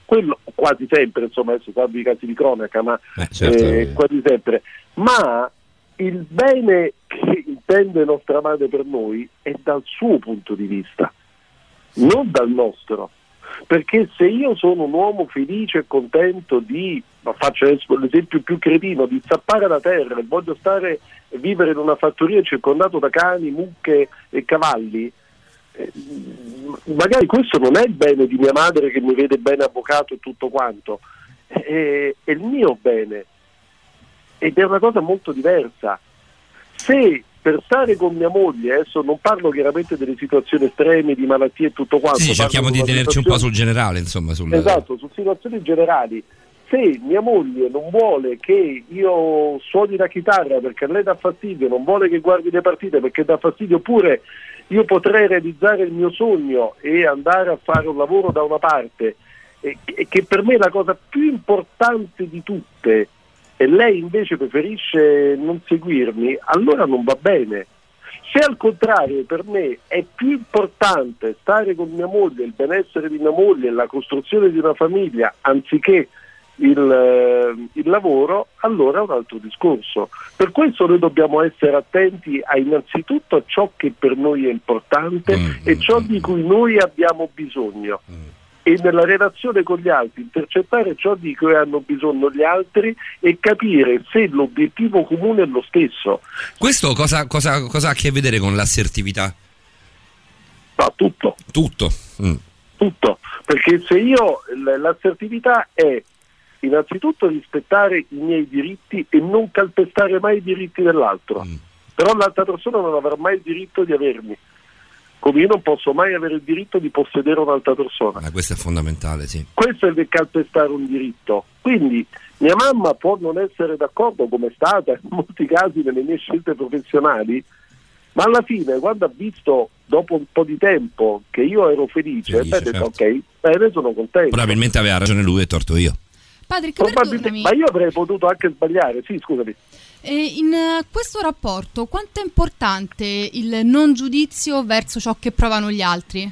quello quasi sempre, insomma, adesso salvo i casi di cronaca, ma Eh, certo. eh, quasi sempre. Ma il bene che intende nostra madre per noi è dal suo punto di vista, non dal nostro. Perché se io sono un uomo felice e contento di, ma faccio l'esempio più cretino, di zappare la terra e voglio stare e vivere in una fattoria circondato da cani, mucche e cavalli, eh, magari questo non è il bene di mia madre che mi vede bene avvocato e tutto quanto, è, è il mio bene ed è una cosa molto diversa. Se per stare con mia moglie, adesso non parlo chiaramente delle situazioni estreme di malattie e tutto quanto, Sì, cerchiamo di tenerci un po' situazione- sul generale, insomma. Sul... Esatto, su situazioni generali. Se mia moglie non vuole che io suoni la chitarra perché a lei dà fastidio, non vuole che guardi le partite perché dà fastidio, oppure io potrei realizzare il mio sogno e andare a fare un lavoro da una parte, e che per me è la cosa più importante di tutte, e lei invece preferisce non seguirmi, allora non va bene. Se al contrario per me è più importante stare con mia moglie, il benessere di mia moglie, la costruzione di una famiglia, anziché il, eh, il lavoro, allora è un altro discorso. Per questo noi dobbiamo essere attenti a innanzitutto a ciò che per noi è importante Mm, e ciò di cui noi abbiamo bisogno. E nella relazione con gli altri intercettare ciò di cui hanno bisogno gli altri e capire se l'obiettivo comune è lo stesso. Questo cosa, cosa- cosa ha a che vedere con l'assertività? No, tutto. Tutto. Mm. tutto, perché se io l'assertività è innanzitutto rispettare i miei diritti e non calpestare mai i diritti dell'altro, Mm. però l'altra persona non avrà mai il diritto di avermi, come io non posso mai avere il diritto di possedere un'altra persona. Ma questo è fondamentale, sì. Questo è il calpestare un diritto. Quindi mia mamma può non essere d'accordo, come è stata in molti casi nelle mie scelte professionali, ma alla fine, quando ha visto dopo un po' di tempo che io ero felice, Felice, beh, ha detto certo. ok, bene, sono contento. Probabilmente aveva ragione lui e torto io. Patrick, ma io avrei potuto anche sbagliare, sì, scusami. E in eh, questo rapporto quanto è importante il non giudizio verso ciò che provano gli altri?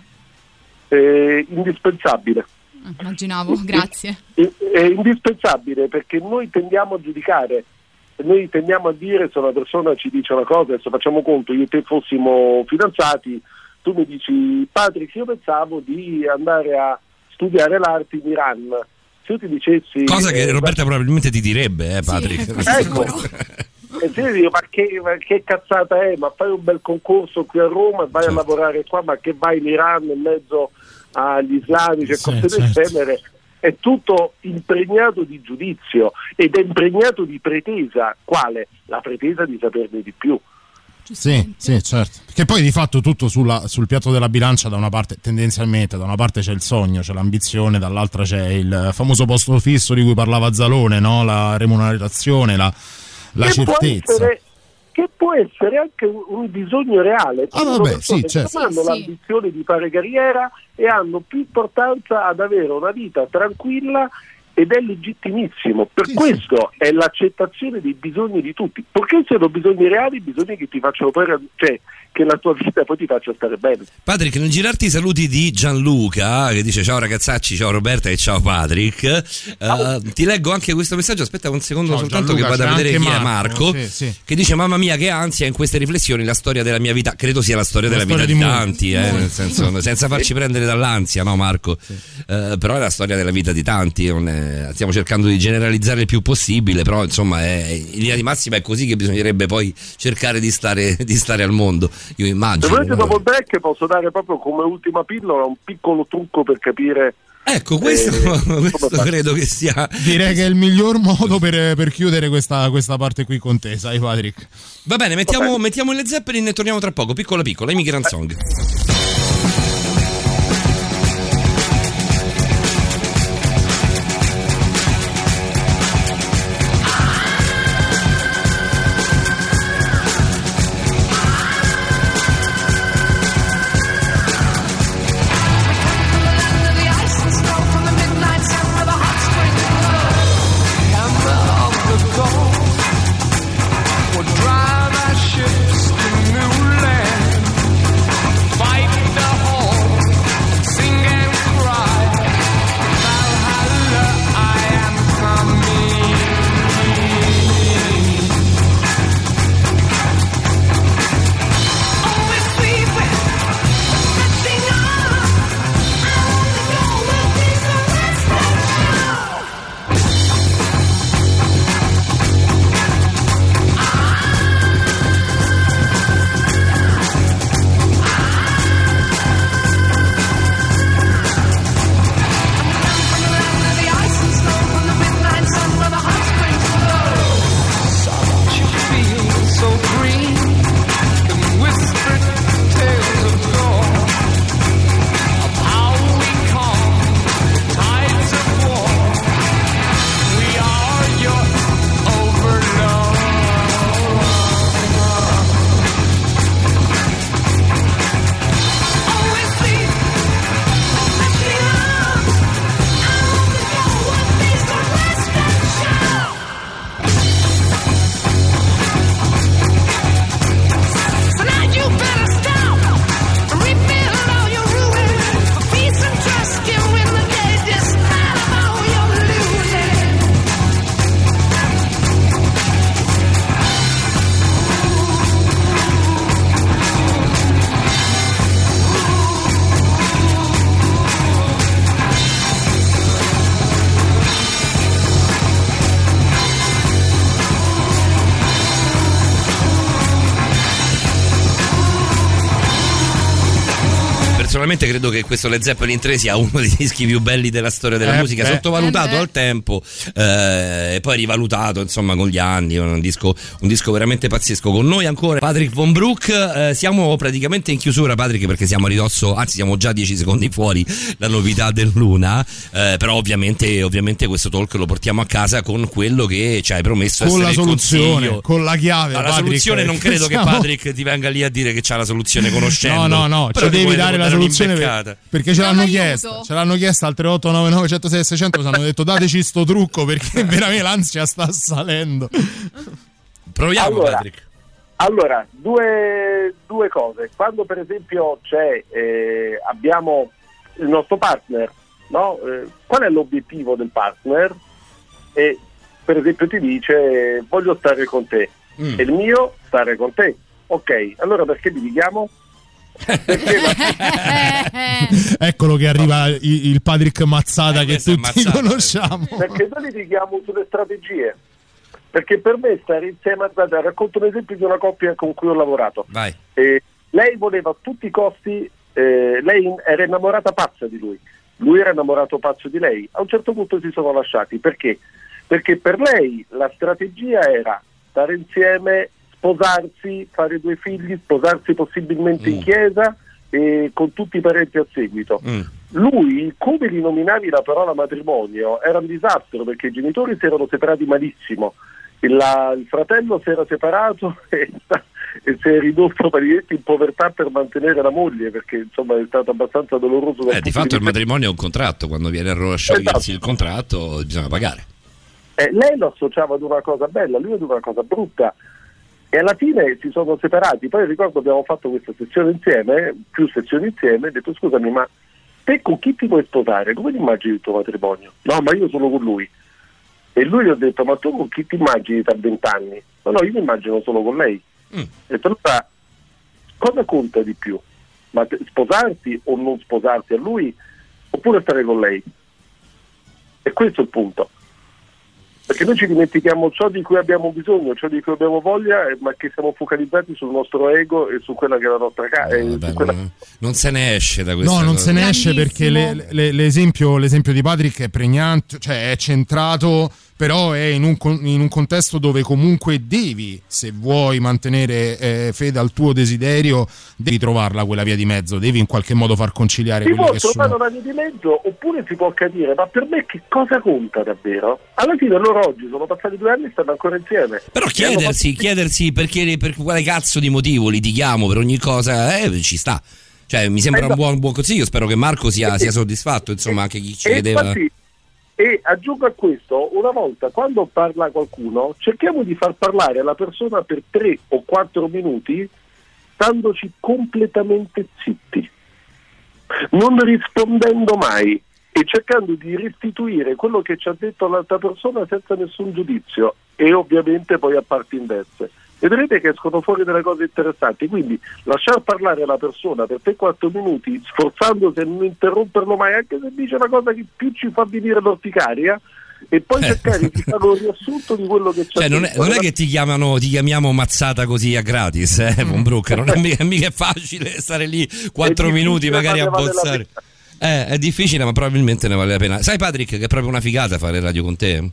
È indispensabile. Ah, Immaginavo, grazie. È, è indispensabile perché noi tendiamo a giudicare, noi tendiamo a dire se una persona ci dice una cosa, adesso facciamo conto, io e te fossimo fidanzati, tu mi dici Patrick io pensavo di andare a studiare l'arte in Iran, se io ti dicessi... Cosa che eh, Roberta probabilmente ti direbbe, eh, Patrick. Ecco, e te dico, ma che, ma che cazzata è? Ma fai un bel concorso qui a Roma e vai Certo. a lavorare qua, ma che vai in Iran in mezzo agli islamici e Sì, cose del certo. genere? È tutto impregnato di giudizio ed è impregnato di pretesa. Quale? La pretesa di saperne di più. Sì, sì, certo. Che poi di fatto tutto sulla- sul piatto della bilancia, da una parte, tendenzialmente, da una parte c'è il sogno, c'è l'ambizione, dall'altra c'è il famoso posto fisso di cui parlava Zalone, no? la remunerazione, la, la che può certezza. essere, che può essere anche un, un bisogno reale. Ah, vabbè, sì, certo. non hanno Sì, sì. l'ambizione di fare carriera e hanno più importanza ad avere una vita tranquilla ed è legittimissimo. Per Sì, sì. questo è l'accettazione dei bisogni di tutti, purché siano bisogni reali, bisogni che ti facciano poi, cioè che la tua vita poi ti faccia stare bene. Patrick, nel girarti i saluti di Gianluca che dice ciao ragazzacci, ciao Roberta e ciao Patrick. eh, ti leggo anche questo messaggio. Aspetta un secondo Ciao, soltanto Gianluca, che vado a vedere chi è Marco, Marco. sì, sì. Che dice mamma mia che ansia in queste riflessioni la storia della mia vita. Credo sia la storia La della vita storia di, di molti. tanti, eh, nel senso, senza farci prendere dall'ansia, no Marco? Eh, però è la storia della vita di tanti. non è- stiamo cercando di generalizzare il più possibile, però insomma è, in linea di massima è così che bisognerebbe poi cercare di stare, di stare al mondo. Io Se immagino. volete dopo il break posso dare proprio come ultima pillola un piccolo trucco per capire Ecco, questo, Eh, questo credo che sia. Direi che è il miglior modo per, per chiudere questa, questa parte qui con te, sai Patrick? Va bene, mettiamo, mettiamo le Zeppelin e torniamo tra poco. Piccola piccola, Immigrant Song. Credo che questo Led Zeppelin 3 sia uno dei dischi più belli della storia della Eh, musica, beh. sottovalutato Eh, al tempo eh, e poi rivalutato insomma con gli anni, è un disco, un disco veramente pazzesco. Con noi ancora Patrick Von Broek, eh, siamo praticamente in chiusura Patrick perché siamo a ridosso, anzi siamo già 10 secondi fuori la novità del Luna, eh, però ovviamente, ovviamente questo talk lo portiamo a casa con quello che ci hai promesso con la soluzione, consiglio. con la chiave. Alla Patrick, soluzione non credo che siamo- Patrick ti venga lì a dire che c'ha la soluzione conoscendo. No, no, no, Però ci devi dare la soluzione per- un'imbeccata. perché ce l'hanno aiuto. chiesta. Ce l'hanno chiesta al 3899 106 600 ci hanno detto dateci sto trucco perché veramente l'ansia sta salendo. Proviamo Allora, Patrick. Allora, due, due cose. Quando per esempio c'è, eh, abbiamo il nostro partner, no? Eh, qual è l'obiettivo del partner? E per esempio ti dice voglio stare con te Mm. e il mio stare con te. Ok, allora perché litighiamo? Eccolo che arriva il, il Patrick Mazzata Eh, che tutti Mazzata. conosciamo. perché noi litighiamo sulle strategie. Perché per me stare insieme a guarda, racconto un esempio di una coppia con cui ho lavorato. Vai. Eh, lei voleva a tutti i costi, eh, lei era innamorata pazza di lui, lui era innamorato pazzo di lei. A un certo punto si sono lasciati perché? Perché per lei la strategia era stare insieme, sposarsi, fare due figli, sposarsi possibilmente in Mm. chiesa e con tutti i parenti a seguito. Mm. Lui, come rinominavi la parola matrimonio, era un disastro perché i genitori si erano separati malissimo il, il fratello si era separato e, e si è ridotto praticamente in povertà per mantenere la moglie perché insomma è stato abbastanza doloroso. Eh, di fatto il matrimonio è un contratto, quando viene a sciogliersi il contratto bisogna pagare. Eh, lei lo associava ad una cosa bella, lui ad una cosa brutta. E alla fine si sono separati. Poi ricordo abbiamo fatto questa sessione insieme, più sessioni insieme, e ho detto scusami, ma te con chi ti vuoi sposare? Come ti immagini il tuo matrimonio? No, ma io sono con lui. E lui gli ho detto, ma tu con chi ti immagini tra vent'anni? No, no, io mi immagino solo con lei. Mm. Detto, allora, cosa conta di più? Ma te- sposarti o non sposarti a lui? Oppure stare con lei? E questo è il punto. Perché noi ci dimentichiamo ciò di cui abbiamo bisogno, ciò di cui abbiamo voglia, eh, ma che siamo focalizzati sul nostro ego e su quella che è la nostra casa. non, non se ne esce da questo. No, non se ne esce perché le- le- l'esempio, l'esempio di Patrick è pregnante, cioè è centrato, però è in un, con- in un contesto dove comunque devi, se vuoi mantenere eh, fede al tuo desiderio, devi trovarla quella via di mezzo, devi in qualche modo far conciliare Si quelli può che trovare sono... una via di mezzo oppure si può capire, ma per me che cosa conta davvero? Alla fine loro oggi sono passati due anni e stanno ancora insieme. Però chiedersi, chiedersi perché, per quale cazzo di motivo litighiamo per ogni cosa, eh, ci sta. Cioè, mi sembra un buon, buon consiglio. Spero che Marco sia, sia soddisfatto. Insomma, anche chi ci E, chiedeva. infatti- e aggiungo a questo, una volta quando parla qualcuno, cerchiamo di far parlare la persona per tre o quattro minuti, standoci completamente zitti, non rispondendo mai e cercando di restituire quello che ci ha detto l'altra persona senza nessun giudizio e ovviamente poi a parti inverse. Vedrete che escono fuori delle cose interessanti, quindi lasciar parlare la persona per 3-4 minuti, sforzandosi a non interromperlo mai, anche se dice una cosa che più ci fa venire l'orticaria, e poi cercare di fare un riassunto di quello che c'è. Eh. Cioè, non è, non è che ti, chiamano, ti chiamiamo mazzata così a gratis, eh, Von Brook. Non è mica, mica facile stare lì 4 È minuti magari a vale bozzare. Eh, è difficile, ma probabilmente ne vale la pena. Sai, Patrick, che è proprio una figata fare radio con te?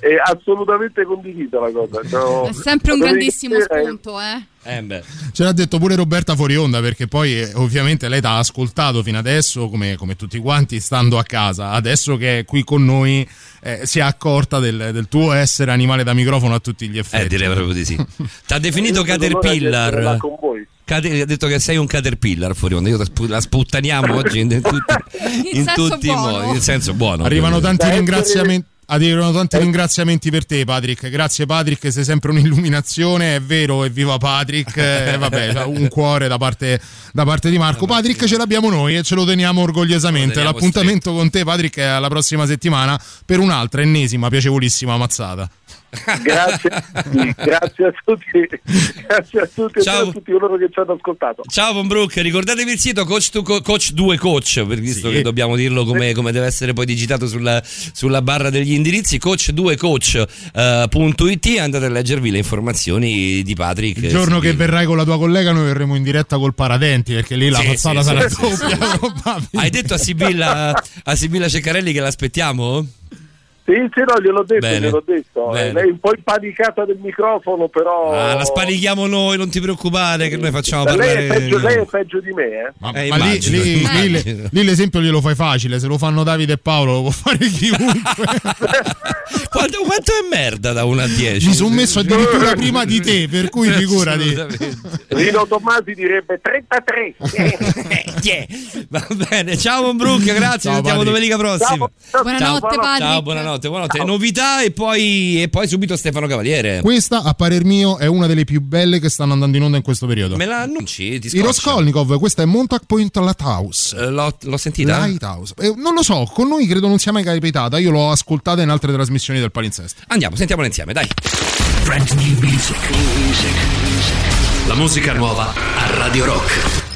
È assolutamente condivisa la cosa. No, È sempre un grandissimo spunto, eh. Eh. Ce l'ha detto pure Roberta fuori onda perché poi eh, ovviamente lei ti ha ascoltato fino adesso come, come tutti quanti stando a casa. Adesso che è qui con noi eh, si è accorta del, del tuo essere animale da microfono a tutti gli effetti. Eh, direi proprio di sì. Ti ha definito Caterpillar. con voi. Ha detto che sei un caterpillar fuori onda. Io la spu- la sputtaniamo oggi in, in tutti, in tutti i modi. In senso buono. Arrivano tanti ringraziamenti. Arrivano tanti ringraziamenti per te, Patrick. Grazie, Patrick. Sei sempre un'illuminazione. È vero, evviva Patrick. Eh, vabbè, un cuore da parte, da parte di Marco. Patrick ce l'abbiamo noi e ce lo teniamo orgogliosamente. teniamo L'appuntamento con te, Patrick, è alla prossima settimana per un'altra ennesima piacevolissima mazzata. Grazie, grazie a tutti, grazie a tutti Ciao. e a tutti coloro che ci hanno ascoltato. Ciao Von Brook, ricordatevi il sito coach, to co- coach 2 coach, per visto Sì. che dobbiamo dirlo come, come deve essere poi digitato sulla, sulla barra degli indirizzi, coach2coach.it andate a leggervi le informazioni di Patrick. Il giorno Sì. che verrai con la tua collega, noi verremo in diretta col paradenti perché lì la Sì, fazzata sì, sarà sì, doppia. Hai detto a Sibilla, a Sibilla Ceccarelli che l'aspettiamo? Sì, sì, no, gliel'ho detto, Bene. gliel'ho detto. Bene. Eh, Lei è un po' impanicata del microfono, però... Ah, la spanichiamo noi, non ti preoccupare che noi facciamo lei, parlare... è peggio, lei è peggio di me, eh. Ma, Eh, ma lì, immagino, lì- immagino. lì lì l'esempio glielo fai facile, se lo fanno Davide e Paolo lo può fare chiunque. quanto, quanto è merda da 1 a 10? Mi sono messo addirittura prima di te, per cui figurati. Rino Tommasi direbbe 33. Eh. Yeah. Va bene, ciao Brook, grazie, Ciao, ci sentiamo domenica prossima. Ciao, ciao, Buonanotte, ciao, Patrick. Ciao, buonanotte, buonanotte. Novità e poi, e poi subito Stefano Cavaliere. Questa, a parer mio, è una delle più belle che stanno andando in onda in questo periodo. Me la annunci? Ti scoccia? Skolnikov, questa è Montauk Point Lighthouse. Eh, L'ho, l'ho sentita? Lighthouse. Eh, non lo so, con noi credo non sia mai capitata. Io l'ho ascoltata in altre trasmissioni del palinsesto. Andiamo, sentiamola insieme, dai. Brand new music. La musica nuova a Radio Rock.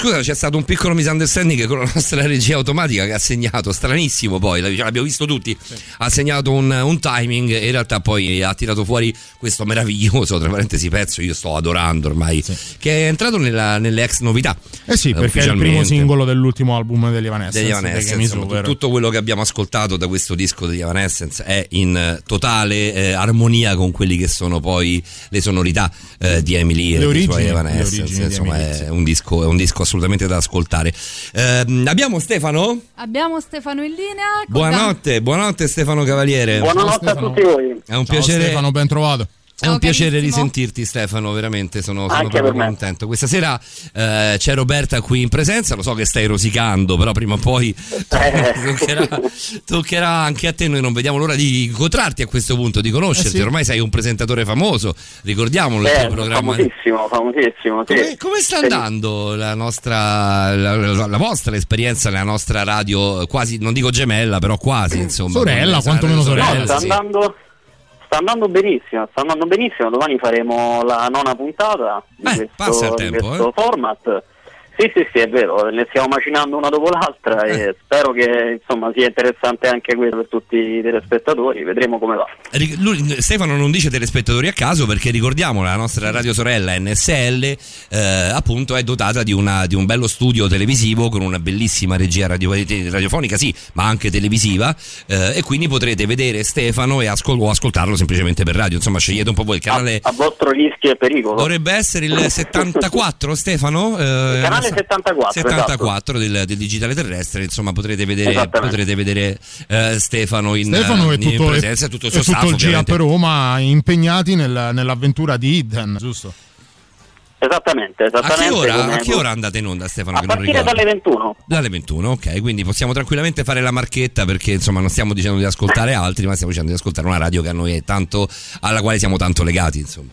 Scusa, c'è stato un piccolo misunderstanding con la nostra regia automatica che ha segnato, stranissimo poi, l'abbiamo visto tutti, ha segnato un, un timing e in realtà poi ha tirato fuori questo meraviglioso, tra parentesi, pezzo, io sto adorando ormai, che è entrato nella- nelle ex novità. Eh sì, perché è il primo singolo dell'ultimo album degli Evanescence. degli dei Evanescence, insomma, tutto quello che abbiamo ascoltato da questo disco degli Evanescence è in eh, totale eh, armonia con quelli che sono poi le sonorità eh, di Emily e Le dei origini, suoi le Evanescence insomma è un, disco, è un disco assolutamente da ascoltare Ehm, abbiamo Stefano? Abbiamo Stefano in linea. buonanotte buonanotte Stefano Cavaliere Buonanotte a tutti voi. è un Ciao piacere Stefano, ben trovato. È un Ciao, piacere carissimo. risentirti Stefano, veramente sono, sono Anche proprio per me. contento. Questa sera eh, c'è Roberta qui in presenza, lo so che stai rosicando, però prima o poi Eh. toccherà, toccherà anche a te, noi non vediamo l'ora di incontrarti a questo punto, di conoscerti, Eh sì. ormai sei un presentatore famoso, ricordiamolo il Eh, tuo programma. famosissimo, famosissimo. sì. Come, come sta Sì. andando la nostra, la, la- la vostra esperienza nella nostra radio, quasi, non dico gemella, però quasi, insomma. Sorella, quantomeno No, sorella, sta, sì. Sta andando benissimo, sta andando benissimo. Domani faremo la nona puntata di Eh, questo, di questo format. Sì, sì, sì, è vero, ne stiamo macinando una dopo l'altra Eh. e spero che insomma sia interessante anche questo per tutti i telespettatori, vedremo come va. Lui- Stefano non dice telespettatori a caso perché ricordiamo la nostra radio sorella NSL eh, appunto è dotata di, una- di un bello studio televisivo con una bellissima regia radio- radiofonica sì ma anche televisiva eh, e quindi potrete vedere Stefano e ascol- o ascoltarlo semplicemente per radio insomma scegliete un po' voi il canale A, a vostro rischio e pericolo. dovrebbe essere il 74 Stefano Eh, Il canale non so- 74, 74 del, del digitale terrestre insomma potrete vedere, potrete vedere eh, Stefano in, Stefano e in tutto, presenza e tutto il suo e tutto staff il GA per Roma impegnati nel- nell'avventura di Eden, giusto? Esattamente, A esattamente. che, ora, come- a che ora andate in onda Stefano? A partire dalle 21. Dalle 21, ok, quindi possiamo tranquillamente fare la marchetta perché insomma non stiamo dicendo di ascoltare altri, ma stiamo dicendo di ascoltare una radio che a noi è tanto, alla quale siamo tanto legati, insomma.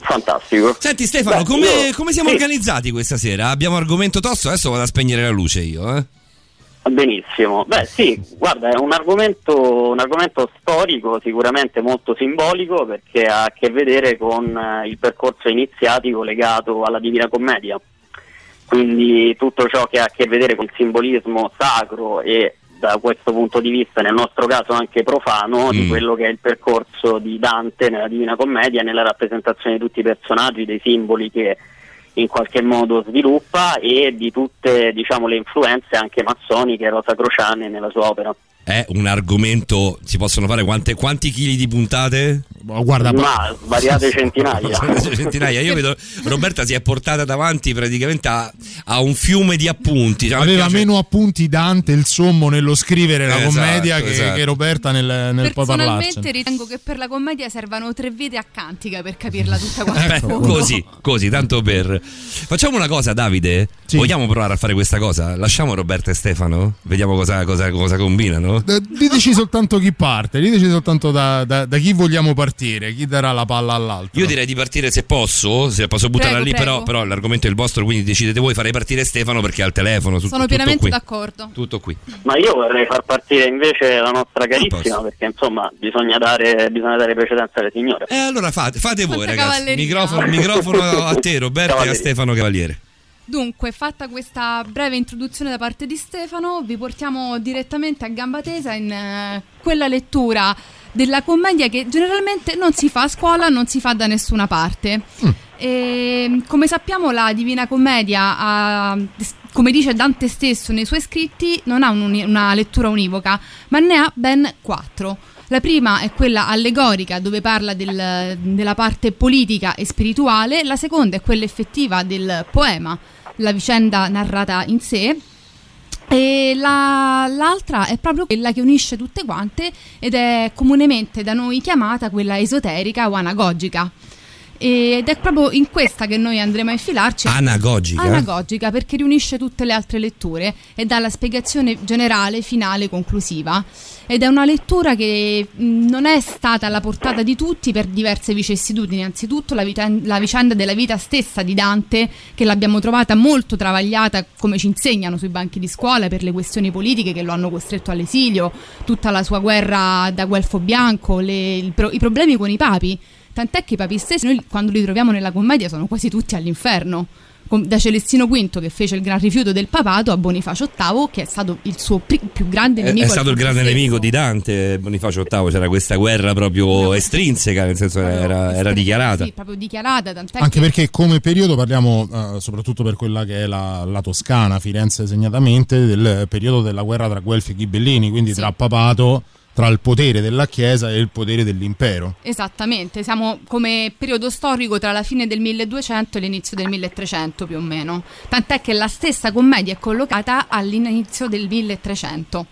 Fantastico. Senti Stefano, Beh, come, io- come siamo sì. organizzati questa sera? Abbiamo argomento tosto, adesso vado a spegnere la luce io, eh? Benissimo, beh sì, guarda, è un argomento, un argomento storico, sicuramente molto simbolico perché ha a che vedere con eh, il percorso iniziatico legato alla Divina Commedia. Quindi tutto ciò che ha a che vedere con il simbolismo sacro e da questo punto di vista, nel nostro caso anche profano, di Mm. quello che è il percorso di Dante nella Divina Commedia, nella rappresentazione di tutti i personaggi, dei simboli che in qualche modo sviluppa e di tutte diciamo, le influenze anche massoniche e rosacrociane nella sua opera. È un argomento. Si possono fare quante- quanti chili di puntate? Guarda, Ma svariate centinaia. centinaia. Io vedo Roberta si è portata davanti praticamente a, a un fiume di appunti. Cioè, Aveva piace- meno appunti Dante il sommo nello scrivere la Esatto, commedia che, esatto. che Roberta nel, nel poi Personalmente parlarcene. ritengo che per la commedia servano tre vite a cantica per capirla tutta quanta. Fondo. così, così, tanto per. Facciamo una cosa, Davide. Vogliamo provare a fare questa cosa? Lasciamo Roberta e Stefano? Vediamo cosa, cosa- cosa combinano. Eh, Diteci soltanto chi parte, diteci soltanto da, da- da chi vogliamo partire, chi darà la palla all'altro. Io direi di partire se posso, se posso buttarla Prego, lì, prego. Però, però l'argomento è il vostro, quindi decidete voi. Farei partire Stefano perché ha il telefono. Tutto, Sono tutto pienamente qui. d'accordo. Tutto qui. Ma io vorrei far partire invece la nostra carissima perché insomma bisogna dare, bisogna dare precedenza alle signore. E allora fate, fate voi, Quanta ragazzi. Microfono, microfono a te, Roberta, e a. Stefano Cavaliere. Dunque, fatta questa breve introduzione da parte di Stefano, vi portiamo direttamente a gamba tesa in eh, quella lettura della commedia che generalmente non si fa a scuola, non si fa da nessuna parte. E, come sappiamo, la Divina Commedia, ha- come dice Dante stesso nei suoi scritti, non ha un- una lettura univoca, ma ne ha ben quattro. La prima è quella allegorica, dove parla del- della parte politica e spirituale, la seconda è quella effettiva del poema, la vicenda narrata in sé. E la- l'altra è proprio quella che unisce tutte quante ed è comunemente da noi chiamata quella esoterica o anagogica. Ed è proprio in questa che noi andremo a infilarci. Anagogica? Anagogica perché riunisce tutte le altre letture e dà la spiegazione generale, finale, conclusiva. Ed è una lettura che non è stata alla portata di tutti per diverse vicissitudini. Anzitutto la, vita- la vicenda della vita stessa di Dante, che l'abbiamo trovata molto travagliata, come ci insegnano sui banchi di scuola, per le questioni politiche che lo hanno costretto all'esilio, tutta la sua guerra da guelfo bianco, le- il i problemi con i papi. Tant'è che i papi stessi, noi quando li troviamo nella commedia, sono quasi tutti all'inferno. Da Celestino V che fece il gran rifiuto del papato a Bonifacio VIII, che è stato il suo pri- più grande È, nemico. è al stato il grande stesso. nemico di Dante, Bonifacio VIII. C'era questa guerra proprio estrinseca, nel senso era, era dichiarata. Sì, proprio dichiarata. Tant'è Anche che- perché come periodo parliamo, eh, soprattutto per quella che è la, la Toscana, Firenze segnatamente, del periodo della guerra tra Guelfi e Ghibellini, quindi tra papato, tra il potere della Chiesa e il potere dell'impero. Esattamente, siamo come periodo storico tra la fine del 1200 e l'inizio del 1300 più o meno. Tant'è che la stessa commedia è collocata all'inizio del 1300.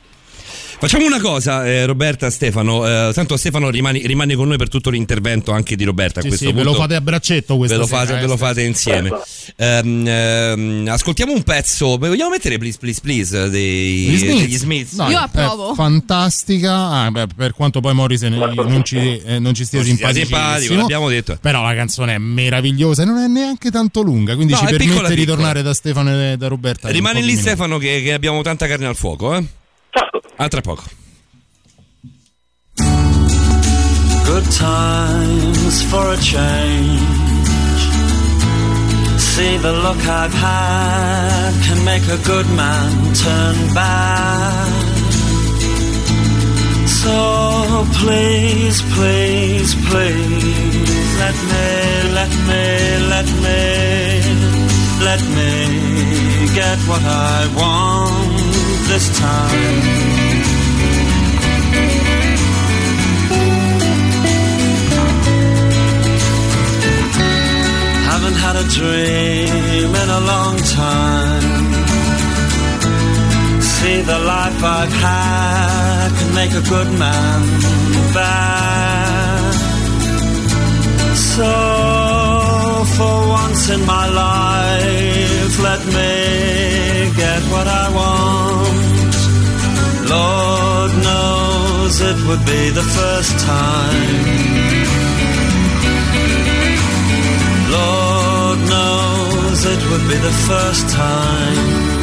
Facciamo una cosa, eh, Roberta, Stefano. eh, tanto Stefano rimane, rimane con noi per tutto l'intervento anche di Roberta. a Sì, questo sì, ve punto. lo fate a braccetto questa Ve lo sera, fate, eh, ve lo Stefano. fate insieme. Ehm, ehm, ascoltiamo un pezzo. Beh, Vogliamo mettere Please Please Please dei, Gli Smiths? degli Smiths? No, è fantastica, ah, beh, per quanto poi Morrison non ci, eh, non ci stia Non simpatico, l'abbiamo detto. Però la canzone è meravigliosa e non è neanche tanto lunga, quindi No, ci permette piccola, di piccola. tornare da Stefano e da Roberta. Rimane lì. Stefano che, che abbiamo tanta carne al fuoco, eh? A tra poco. Good times for a change. See the look I've had can make a good man turn bad. So please, please, please, let me, let me, let me, let me get what I want this time. Haven't had a dream in a long time. See the life I've had can make a good man bad. So for once in my life, let me get what I want. Lord knows it would be the first time. Lord knows it would be the first time.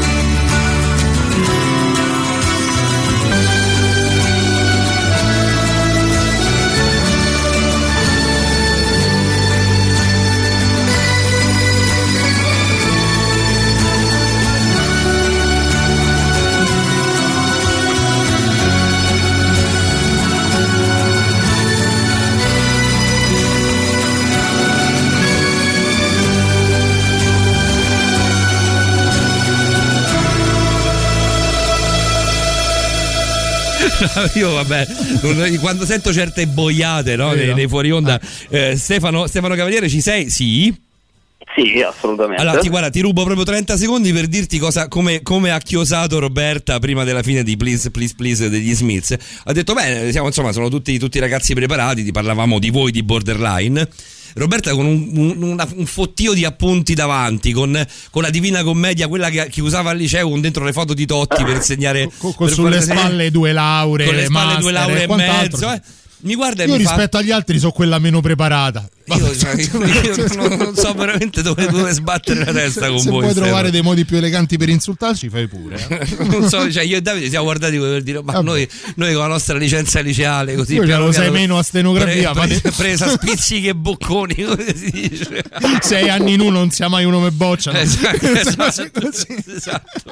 io vabbè, non- quando sento certe boiate no, nei, nei fuori onda, eh, Stefano, Stefano Cavaliere ci sei? Sì. Sì, assolutamente. Allora, ti, guarda, ti rubo proprio 30 secondi per dirti cosa, come, come ha chiosato Roberta prima della fine di Please, Please, Please degli Smiths. Ha detto, beh, siamo, insomma, sono tutti, tutti ragazzi preparati, ti parlavamo di voi di Borderline. Roberta con un, un- una- un fottio di appunti davanti, con, con la Divina Commedia, quella che, che usava al liceo, con dentro le foto di Totti per insegnare... Con, con per sulle fare- spalle due lauree, con le spalle master due lauree e quant'altro. mezzo. eh. Mi guarda e Io mi fa... rispetto agli altri sono quella meno preparata. Io, cioè, io non, non so veramente dove, dove sbattere la testa con Se voi. puoi Stefano. trovare dei modi più eleganti per insultarci, fai pure. eh. non so, cioè io e Davide siamo guardati come per dire, ma noi, noi con la nostra licenza liceale così Io piano lo sai piano, meno a stenografia, pre- pre- presa spizzichi e bocconi, come si dice. Sei anni in uno, non sia mai uno me bocciano. Esatto, esatto, esatto.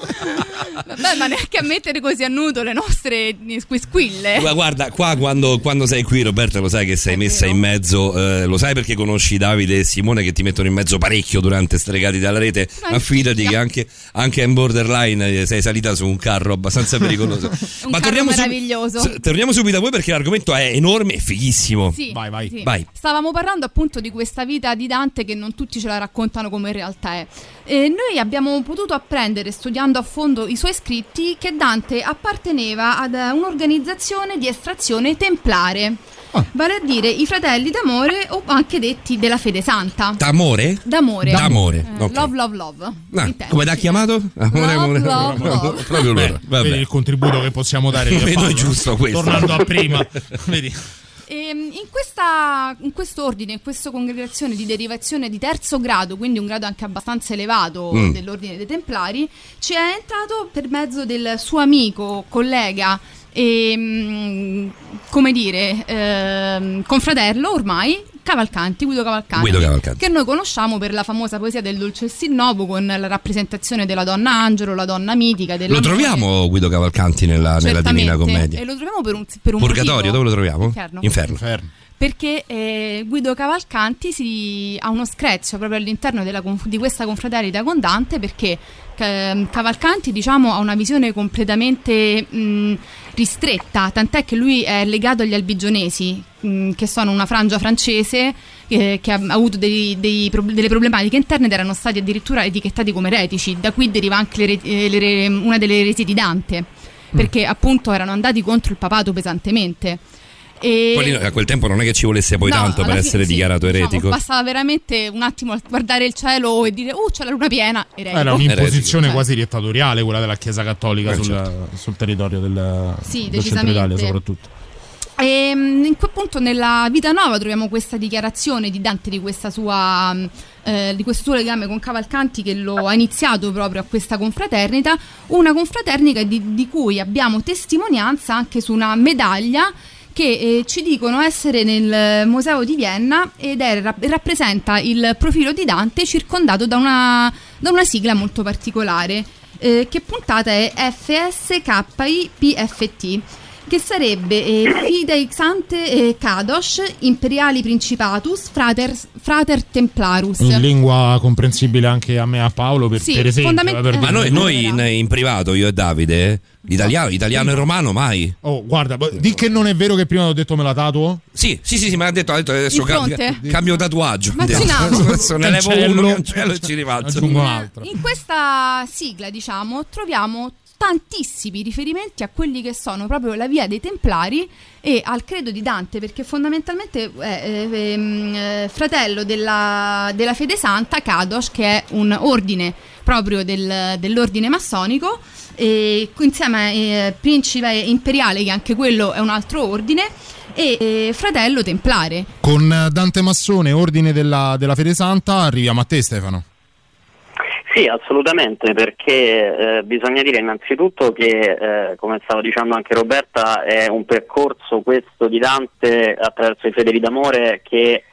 Vabbè, ma neanche a mettere così a nudo le nostre squisquille. Ma guarda, qua quando, quando sei qui, Roberta, lo sai che sei messa in mezzo, eh, lo sai perché conosci Davide e Simone che ti mettono in mezzo parecchio durante stregati dalla rete. Ma fidati che anche, anche in borderline eh, sei salita su un carro abbastanza pericoloso. Un Ma carro torniamo, sub- torniamo subito a voi perché l'argomento è enorme e fighissimo. Sì, sì. Vai. Stavamo parlando appunto di questa vita di Dante che non tutti ce la raccontano come in realtà è. E noi abbiamo potuto apprendere, studiando a fondo i suoi scritti, che Dante apparteneva ad eh, un'organizzazione di estrazione templare, Ah. vale a dire i fratelli d'amore o anche detti della fede santa. D'amore? D'amore. D'amore, Eh, ok. Love, love, love. Ah, come t'ha chiamato? Amore, amore. love, love. Proprio loro. Vedi il contributo che possiamo dare. Vedo no? giusto questo. Tornando a prima. vedi. Ehm, in, questa, in questo ordine, in questa congregazione di derivazione di terzo grado, quindi un grado anche abbastanza elevato Mm. dell'ordine dei Templari, ci è entrato per mezzo del suo amico, collega e, mm, come dire, ehm, confratello ormai, Cavalcanti, Guido Cavalcanti, Guido Cavalcanti. che noi conosciamo per la famosa poesia del Dolce Sinnovo con la rappresentazione della donna angelo, la donna mitica. Lo troviamo Guido Cavalcanti nella, nella Divina Commedia? E lo troviamo per un, per un Purgatorio, motivo. dove lo troviamo? Inferno. Inferno. Perché eh, Guido Cavalcanti si, ha uno screzio proprio all'interno della di questa confraternita con Dante perché Cavalcanti diciamo, ha una visione completamente mh, ristretta, tant'è che lui è legato agli albigionesi, mh, che sono una frangia francese eh, che ha avuto dei- dei delle problematiche interne ed erano stati addirittura etichettati come eretici. Da qui deriva anche le eh, le re- una delle eresie di Dante, perché appunto erano andati contro il papato pesantemente. E... Lì, a quel tempo non è che ci volesse poi No, tanto per alla essere fine sì, dichiarato diciamo, eretico. bastava veramente un attimo guardare il cielo e dire, uh, c'è la luna piena. Eretico. Era un'imposizione Cioè, quasi dittatoriale quella della Chiesa Cattolica Eh, sul, certo. sul territorio del, Sì, del centro. Italia soprattutto. E mm, in quel punto nella Vita Nuova troviamo questa dichiarazione di Dante di, questa sua, eh, di questo suo legame con Cavalcanti che lo ha iniziato proprio a questa confraternita, una confraternita di, di cui abbiamo testimonianza anche su una medaglia che eh, ci dicono essere nel Museo di Vienna ed è, rap- rappresenta il profilo di Dante circondato da una, da una sigla molto particolare. Eh, che puntata è FSKIPFT che sarebbe eh, Fidei Xante eh, Kadosh Imperiali Principatus Frater, frater Templarus. In lingua comprensibile anche a me e a Paolo, per, Sì, per esempio. fondament- eh, per eh, Ma noi, noi in, in privato, io e Davide, italiano, italiano e romano mai. Oh, guarda, di che non è vero che prima ho detto me la tatuo? Sì, sì, sì, sì, ma ha detto, detto adesso In cambio, cambio tatuaggio. Immaginavo. Adesso ne levo uno, cancello e ci un altro. In questa sigla, diciamo, troviamo tantissimi riferimenti a quelli che sono proprio la via dei Templari e al credo di Dante, perché fondamentalmente è eh, ehm, eh, fratello della, della fede santa, Kadosh, che è un ordine proprio del- dell'ordine massonico, e insieme a eh, principe imperiale, che anche quello è un altro ordine, e fratello templare. Con Dante Massone, ordine della, della Fede Santa, arriviamo a te Stefano. Sì, assolutamente, perché eh, bisogna dire innanzitutto che, eh, come stava dicendo anche Roberta, è un percorso questo di Dante attraverso i fedeli d'amore che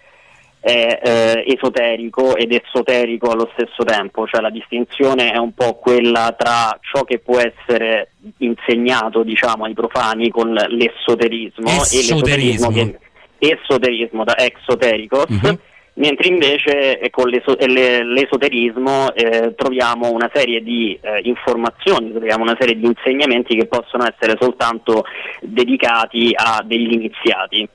è eh, esoterico ed esoterico allo stesso tempo, cioè la distinzione è un po' quella tra ciò che può essere insegnato diciamo ai profani con l'esoterismo e l'esoterismo Esoterismo. che esoterismo da exotericos Mhm. Mentre invece con l'eso- eh, le- l'esoterismo eh, troviamo una serie di eh, informazioni, troviamo una serie di insegnamenti che possono essere soltanto dedicati a degli iniziati.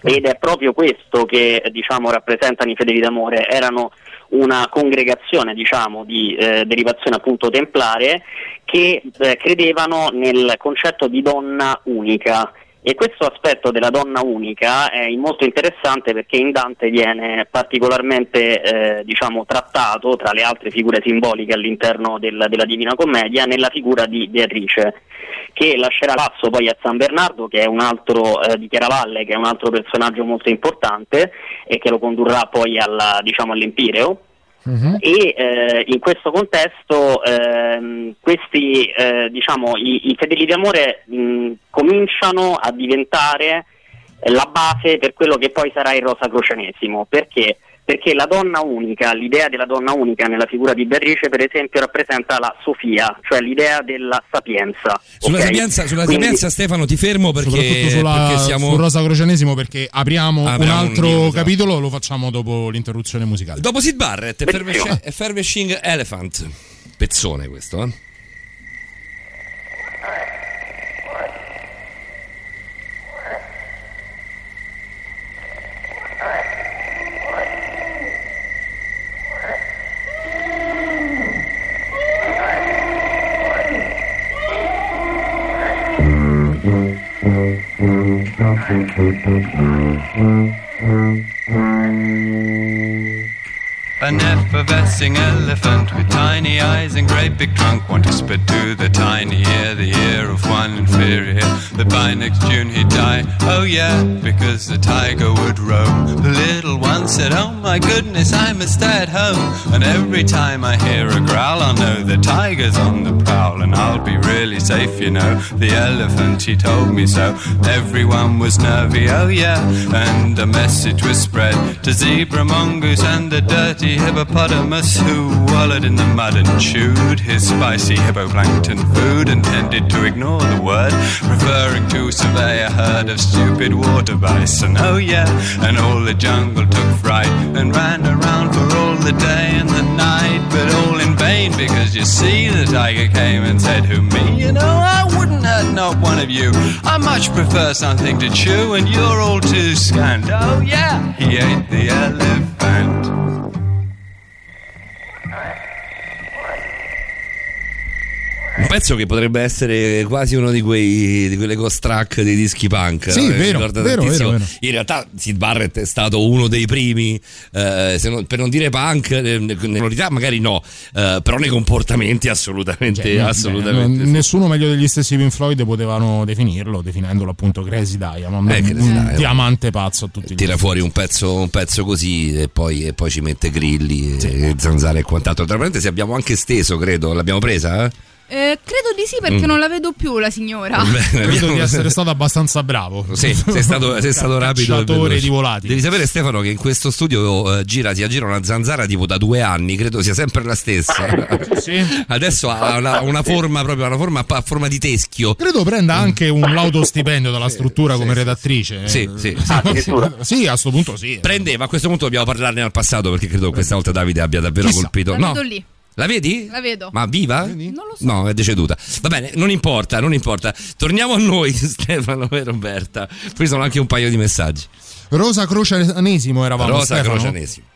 Ed è proprio questo che diciamo, rappresentano i fedeli d'amore, erano una congregazione diciamo, di eh, derivazione appunto templare che eh, credevano nel concetto di donna unica e questo aspetto della donna unica è molto interessante perché in Dante viene particolarmente eh, diciamo, trattato tra le altre figure simboliche all'interno del- della Divina Commedia nella figura di Beatrice che lascerà passo poi a San Bernardo che è un altro eh, di Chiaravalle che è un altro personaggio molto importante e che lo condurrà poi alla, diciamo, all'Empireo e eh, in questo contesto ehm, questi eh, diciamo i, i fedeli di amore mh, cominciano a diventare la base per quello che poi sarà il rosacrocianesimo perché? Perché la donna unica, l'idea della donna unica nella figura di Beatrice, per esempio, rappresenta la Sofia, cioè l'idea della sapienza. Sulla ok? sapienza, sulla Quindi- sapienza, Stefano, ti fermo perché, Soprattutto sulla, perché siamo. sul Rosa Crocenesimo perché apriamo, Apriamo un un altro libro, capitolo, lo facciamo dopo l'interruzione musicale. Dopo Sid Barrett, Effervesce- Effervescing Elephant. Pezzone questo, eh? Thank you. An effervescing elephant with tiny eyes and great big trunk Want to spit to the tiny ear, the ear of one inferior. That by next June he'd die, oh yeah, because the tiger would roam. The little one said, oh my goodness, I must stay at home And every time I hear a growl, I'll know the tiger's on the prowl. And I'll be really safe, you know, the elephant, he told me so. Everyone was nervy, oh yeah, and a message was spread To zebra, mongoose and the dirty hippopotamus Who wallowed in the mud and chewed his spicy hippoplankton food And tended to ignore the word Referring to survey a herd of stupid water bison. Oh yeah, and all the jungle took fright And ran around for all the day and the night But all in vain because you see the tiger came and said Who me? You know I wouldn't hurt not one of you. I much prefer something to chew and you're all too scant. Oh yeah, he ate the elephant Un pezzo che potrebbe essere quasi uno di quei di quelle ghost track dei dischi punk. Sì, no? Mi vero, vero, vero, vero. In realtà Sid Barrett è stato uno dei primi, eh, se non- per non dire punk, eh, nelle sonorità magari no, eh, però nei comportamenti assolutamente, Cioè, assolutamente. eh, sì. Nessuno meglio degli stessi Pink Floyd potevano definirlo, definendolo appunto Crazy Diamond, Eh, Crazy un Diamond. diamante pazzo a tutti Tira fuori un pezzo, un pezzo così e poi, e poi ci mette grilli e, e zanzare e quant'altro. Tra parentesi abbiamo anche steso, credo. L'abbiamo presa? Eh? Eh, credo di sì perché Mm. non la vedo più la signora. Credo di essere stato abbastanza bravo. Sì, sei stato, sei stato rapido. di volati. Devi sapere, Stefano, che in questo studio eh, gira, si aggira una zanzara tipo da due anni, credo sia sempre la stessa. Adesso ha una, una forma proprio, una forma a forma di teschio. Credo prenda anche un lauto stipendio dalla struttura come redattrice. Mm. Sì, sì, Eh, sì. sì, a sto punto sì. Prendeva, a questo punto dobbiamo parlarne al passato perché credo che questa volta Davide abbia davvero Chissà. colpito. La No. lì. La vedi? La vedo. Ma viva? Non lo so. No, è deceduta. Va bene, non importa, non importa. Torniamo a noi, Stefano e Roberta. Qui sono anche un paio di messaggi. Rosa Croceanesimo eravamo Rosa Stefano? Croceanesimo.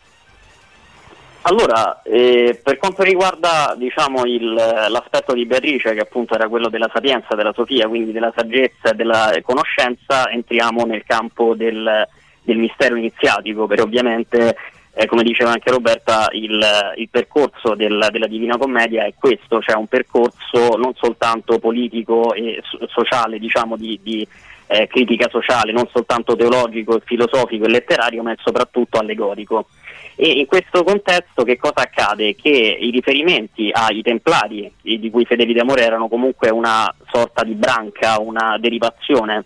Allora, eh, per quanto riguarda diciamo, il- l'aspetto di Beatrice, che appunto era quello della sapienza, della Sofia, quindi della saggezza e della conoscenza, entriamo nel campo del, del mistero iniziatico, per ovviamente, eh, come diceva anche Roberta, il, il percorso del- della Divina Commedia è questo, cioè un percorso non soltanto politico e so- sociale, diciamo di, di, eh, critica sociale, non soltanto teologico, filosofico e letterario, ma è soprattutto allegorico. E in questo contesto che cosa accade? Che i riferimenti ai templari, di cui fedeli d'amore erano comunque una sorta di branca, una derivazione,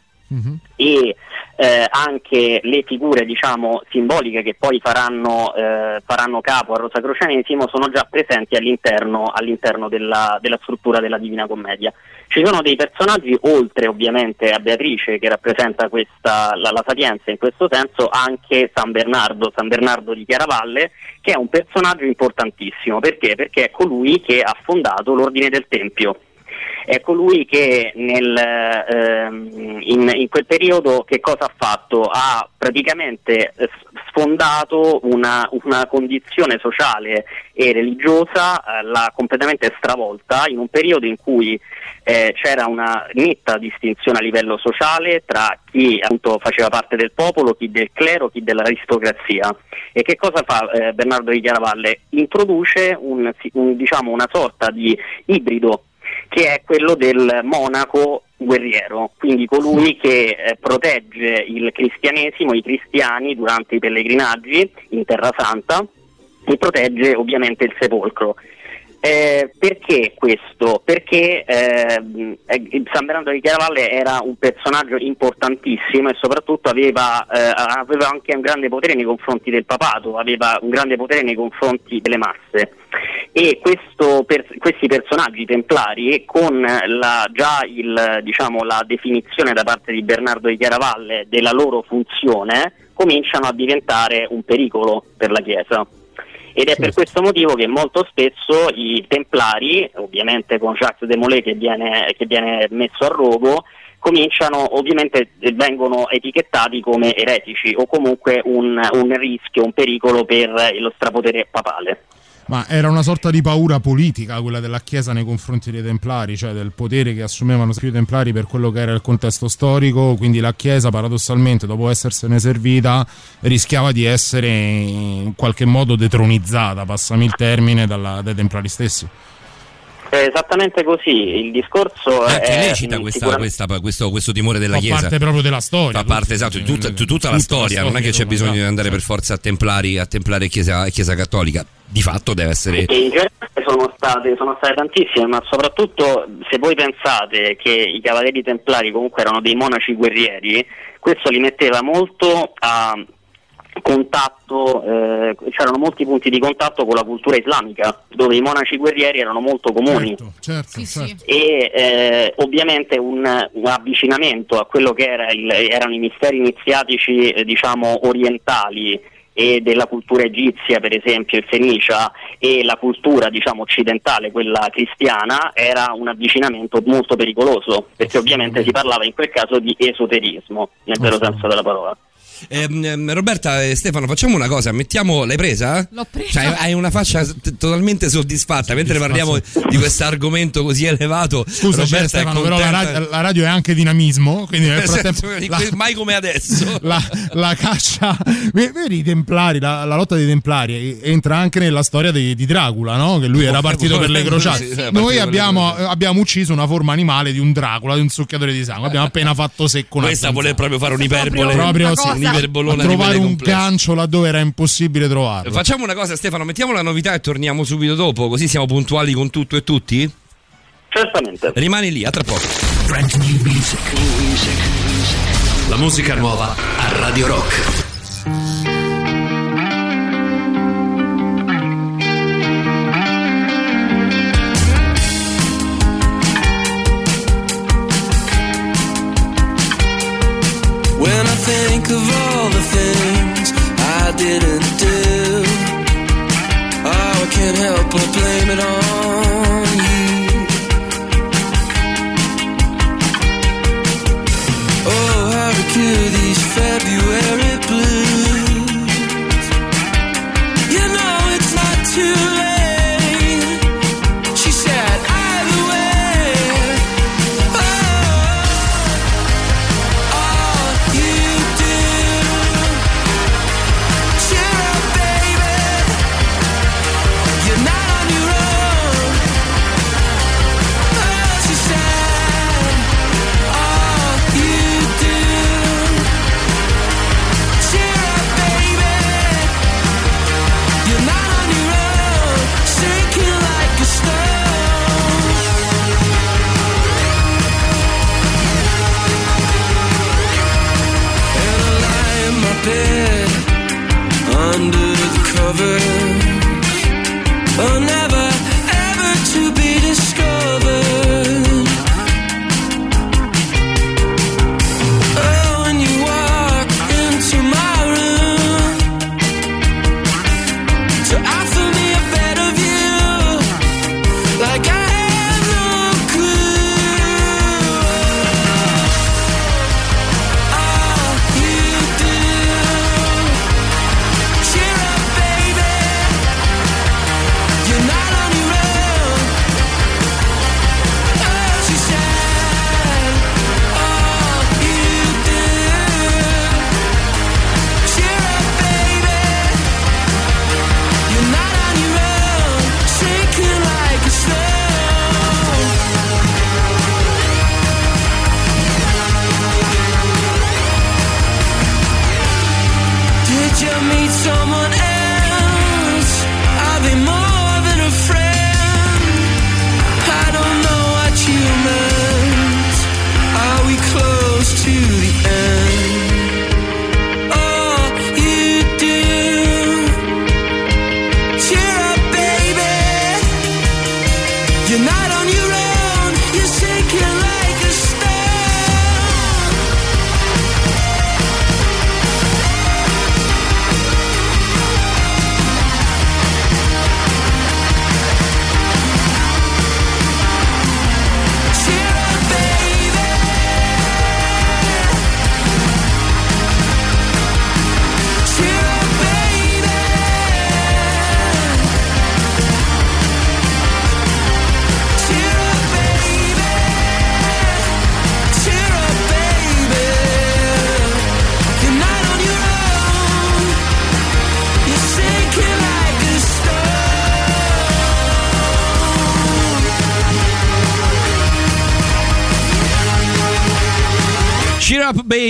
e eh, anche le figure diciamo simboliche che poi faranno, eh, faranno capo al Rosacrocianesimo sono già presenti all'interno, all'interno della, della struttura della Divina Commedia Ci sono dei personaggi, oltre ovviamente a Beatrice che rappresenta questa, la, la sapienza in questo senso, anche San Bernardo, San Bernardo di Chiaravalle, che è un personaggio importantissimo. Perché? Perché è colui che ha fondato l'ordine del Tempio. È colui che nel, ehm, in, in quel periodo che cosa ha fatto? Ha praticamente eh, sfondato una, una condizione sociale e religiosa, eh, l'ha completamente stravolta in un periodo in cui eh, c'era una netta distinzione a livello sociale tra chi appunto faceva parte del popolo, chi del clero, chi dell'aristocrazia. E che cosa fa eh, Bernardo di Chiaravalle? Introduce un- un- diciamo, una sorta di ibrido che è quello del monaco guerriero, quindi colui che eh, protegge il cristianesimo, i cristiani durante i pellegrinaggi in Terra Santa e protegge ovviamente il sepolcro. Eh, perché questo? Perché eh, eh, San Bernardo di Chiaravalle era un personaggio importantissimo e soprattutto aveva, eh, aveva anche un grande potere nei confronti del papato, aveva un grande potere nei confronti delle masse e questo per- questi personaggi templari con la, già il, diciamo, la definizione da parte di Bernardo di Chiaravalle della loro funzione cominciano a diventare un pericolo per la Chiesa. Ed è per questo motivo che molto spesso i templari, ovviamente con Jacques de Molay che viene, che viene messo a rogo, cominciano, ovviamente eh, vengono etichettati come eretici o comunque un, un rischio, un pericolo per lo strapotere papale. Ma era una sorta di paura politica quella della Chiesa nei confronti dei Templari, cioè del potere che assumevano più i Templari per quello che era il contesto storico, quindi la Chiesa paradossalmente dopo essersene servita rischiava di essere in qualche modo detronizzata, passami il termine, dalla- dai Templari stessi. È esattamente così, il discorso Anche è lei cita mh, questa- questa- questo, questo timore della Fa Chiesa. parte proprio della storia. Fa parte esatto di tutta, di tutta la storia, non è che c'è bisogno di andare per forza a templari, a templare chiesa, chiesa cattolica. Di fatto deve essere. E in genere sono state, sono state tantissime, ma soprattutto se voi pensate che i cavalieri templari comunque erano dei monaci guerrieri, questo li metteva molto a contatto, eh, c'erano molti punti di contatto con la cultura islamica, dove i monaci guerrieri erano molto comuni. Certo, certo. e eh, ovviamente un, un avvicinamento a quello che era il- erano i misteri iniziatici eh, diciamo orientali e della cultura egizia per esempio il Fenicia e la cultura diciamo occidentale quella cristiana era un avvicinamento molto pericoloso perché ovviamente si parlava in quel caso di esoterismo nel vero senso della parola Ehm, ehm, Roberta e Stefano, facciamo una cosa, mettiamo, l'hai presa? L'ho presa. Cioè, hai una faccia t- totalmente soddisfatta, mentre parliamo di questo argomento così elevato. Scusa Roberta Stefano, però la radio, la radio è anche dinamismo, quindi nel Nel frattempo senso, la, mai come adesso. la, la caccia, vedi i Templari, la, la lotta dei Templari entra anche nella storia di, di Dracula, no? che lui era partito per le crociate. Noi abbiamo, abbiamo ucciso una forma animale di un Dracula, di un succhiatore di sangue. Abbiamo appena fatto secco una Questa vuole proprio fare un'iperbole, proprio una sì, un'iperbolona di trovare un gancio laddove era impossibile trovarlo. Facciamo una cosa, Stefano, mettiamo la novità e torniamo subito dopo, così siamo puntuali con tutto e tutti? Certamente. Rimani lì, a tra poco. Brand new music. La musica nuova a Radio Rock. Think of all the things I didn't do, oh, I can't help but blame it on you. Oh, how to cure these February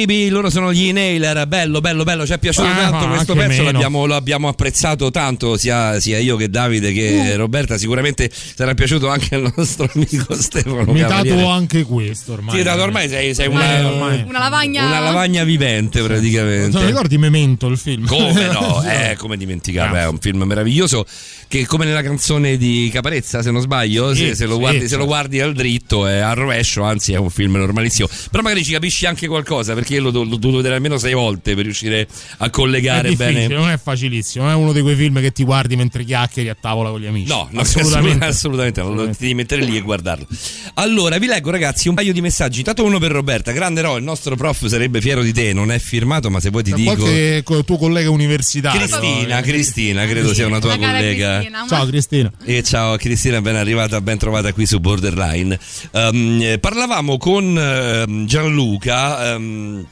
Baby, loro sono gli Inhaler, bello bello bello, ci è piaciuto Eh, tanto questo pezzo, l'abbiamo, l'abbiamo apprezzato tanto sia, sia io che Davide che Uh. Roberta, sicuramente sarà piaciuto anche al nostro amico Stefano Mi tatuo anche questo ormai. Sì, dato ormai sei, sei Ormai- una, ormai. Una lavagna. una lavagna vivente praticamente. Non ricordi Memento il film? Come no? Eh, come dimenticarlo? È un film meraviglioso che come nella canzone di Caparezza, se non sbaglio, Sì, se, se lo sì, guardi, se certo. lo guardi al dritto è al rovescio, anzi è un film normalissimo. Però magari ci capisci anche qualcosa, perché io l'ho, l'ho dovuto vedere almeno sei volte per riuscire a collegare bene. non è facilissimo, non è uno di quei film che ti guardi mentre chiacchieri a tavola con gli amici. No, no, assolutamente. assolutamente, ti devi mettere lì e guardarlo. Allora, vi leggo ragazzi un paio di messaggi. Intanto uno per Roberta, grande Ro, il nostro prof sarebbe fiero di te, non è firmato, ma se vuoi ti dico... Qualche tuo collega universitario. Cristina, Cristina, credo sia una tua collega. Cristina, ma- Ciao Cristina. E ciao Cristina, ben arrivata, ben trovata qui su Borderline. Eh, parlavamo con ehm, Gianluca. ehm,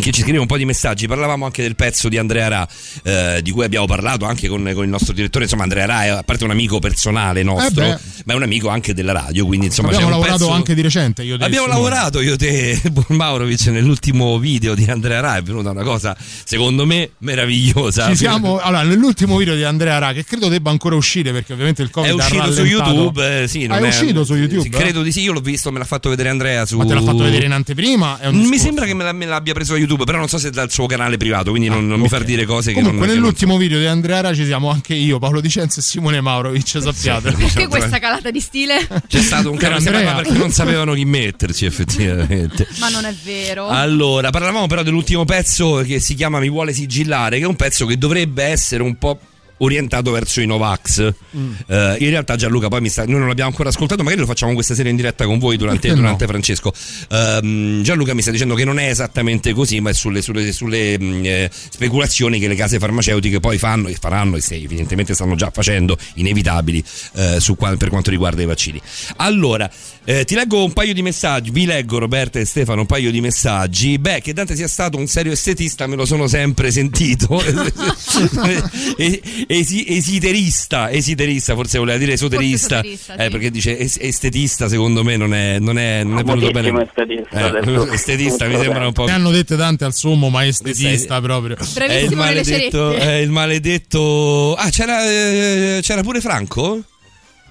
che ci scrive un po' di messaggi, parlavamo anche del pezzo di Andrea Ra, eh, di cui abbiamo parlato anche con, con il nostro direttore. Insomma, Andrea Ra è a parte un amico personale nostro, Eh ma è un amico anche della radio. Quindi, insomma, Abbiamo lavorato pezzo- anche di recente. Io te, Abbiamo lavorato io te Buon Maurovic nell'ultimo video di Andrea Ra è venuta una cosa secondo me meravigliosa Ci siamo, allora, nell'ultimo video di Andrea Ra, che credo debba ancora uscire perché ovviamente il Covid è uscito su. YouTube eh, sì, Ah, non è uscito su YouTube? sì, credo di sì io l'ho visto me l'ha fatto vedere Andrea su Ma te l'ha fatto vedere in anteprima? È mi sembra che me, la- me l'abbia preso a YouTube però non so se dal suo canale privato quindi non, non mi ok. far dire cose che Comunque, non che non- nell'ultimo video di Andrea Ra ci siamo anche io, Paolo Dicenzo e Simone Maurovic, sappiate. Perché questa calata di stile? c'è stato un Andrea. perché non sapevano chi metterci effettivamente Ma non è vero. Allora, parlavamo però dell'ultimo pezzo che si chiama Mi vuole sigillare, che è un pezzo che dovrebbe essere un po' orientato verso i Novax. Mm. Eh, in realtà Gianluca poi mi sta, noi non l'abbiamo ancora ascoltato, magari lo facciamo questa sera in diretta con voi durante, no? durante Francesco. Ehm, Gianluca mi sta dicendo che non è esattamente così, ma è sulle, sulle- sulle, mh, eh, speculazioni che le case farmaceutiche poi fanno e faranno e se evidentemente stanno già facendo, inevitabili, eh, su per quanto riguarda i vaccini. Allora, eh, ti leggo un paio di messaggi, vi leggo Roberta e Stefano un paio di messaggi. Beh, che Dante sia stato un serio estetista me lo sono sempre sentito. E- esi- esiterista, esiterista, forse voleva dire esoterista. esoterista, Eh, sì. perché dice es- estetista, secondo me non è, non è, non è venuto bene. Estetista, Eh, estetista mi sembra un po'. Ne hanno dette tante al sommo, ma estetista proprio. È il Bravissimo nelle maledetto. È il maledetto. Ah, c'era, eh, c'era pure Franco?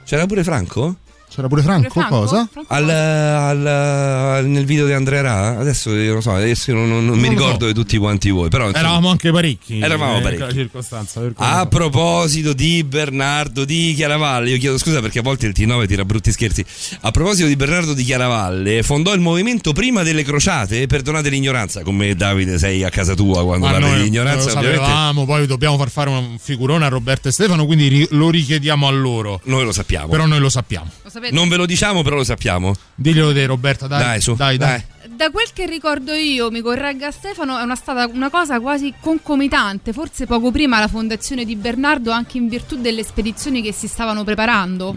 C'era pure Franco? C'era pure Franco, Franco? cosa? Franco? Al, al- nel video di Andrea Ra? Adesso io non so, adesso io non, non- non mi lo ricordo di tutti quanti voi. Però, insomma, Eravamo anche parecchi. Eravamo eh, parecchi. circostanza. per cui A so. proposito di Bernardo di Chiaravalle, io chiedo scusa perché a volte il T9 tira brutti scherzi. A proposito di Bernardo di Chiaravalle, fondò il movimento prima delle crociate. Perdonate l'ignoranza, come Davide sei a casa tua quando Ma parli noi di lo ignoranza. Ovviamente sapevamo, poi dobbiamo far fare un figurone a Roberto e Stefano, quindi ri- lo richiediamo a loro. noi lo sappiamo. Però noi lo sappiamo. Lo sapete? non ve lo diciamo, però lo sappiamo. Diglielo te, Roberta, dai. Dai, su, dai. dai. Da quel che ricordo io, mi corregga Stefano, è una stata una cosa quasi concomitante, forse poco prima la fondazione di Bernardo, anche in virtù delle spedizioni che si stavano preparando.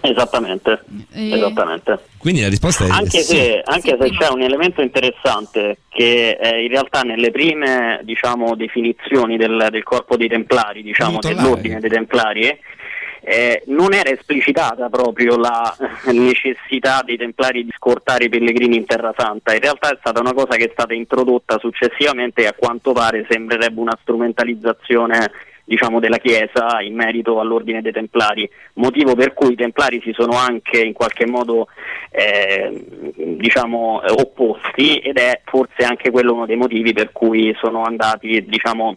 Esattamente, Eh, esattamente. Quindi la risposta è Anche sì. se, anche Sì, se prima. c'è un elemento interessante che eh, in realtà nelle prime diciamo, definizioni del, del corpo dei Templari, diciamo, dell'ordine dei Templari, eh, non era esplicitata proprio la necessità dei Templari di scortare i pellegrini in Terra Santa, in realtà è stata una cosa che è stata introdotta successivamente e a quanto pare sembrerebbe una strumentalizzazione diciamo, della Chiesa in merito all'ordine dei Templari, motivo per cui i Templari si sono anche in qualche modo eh, diciamo, opposti ed è forse anche quello uno dei motivi per cui sono andati, diciamo,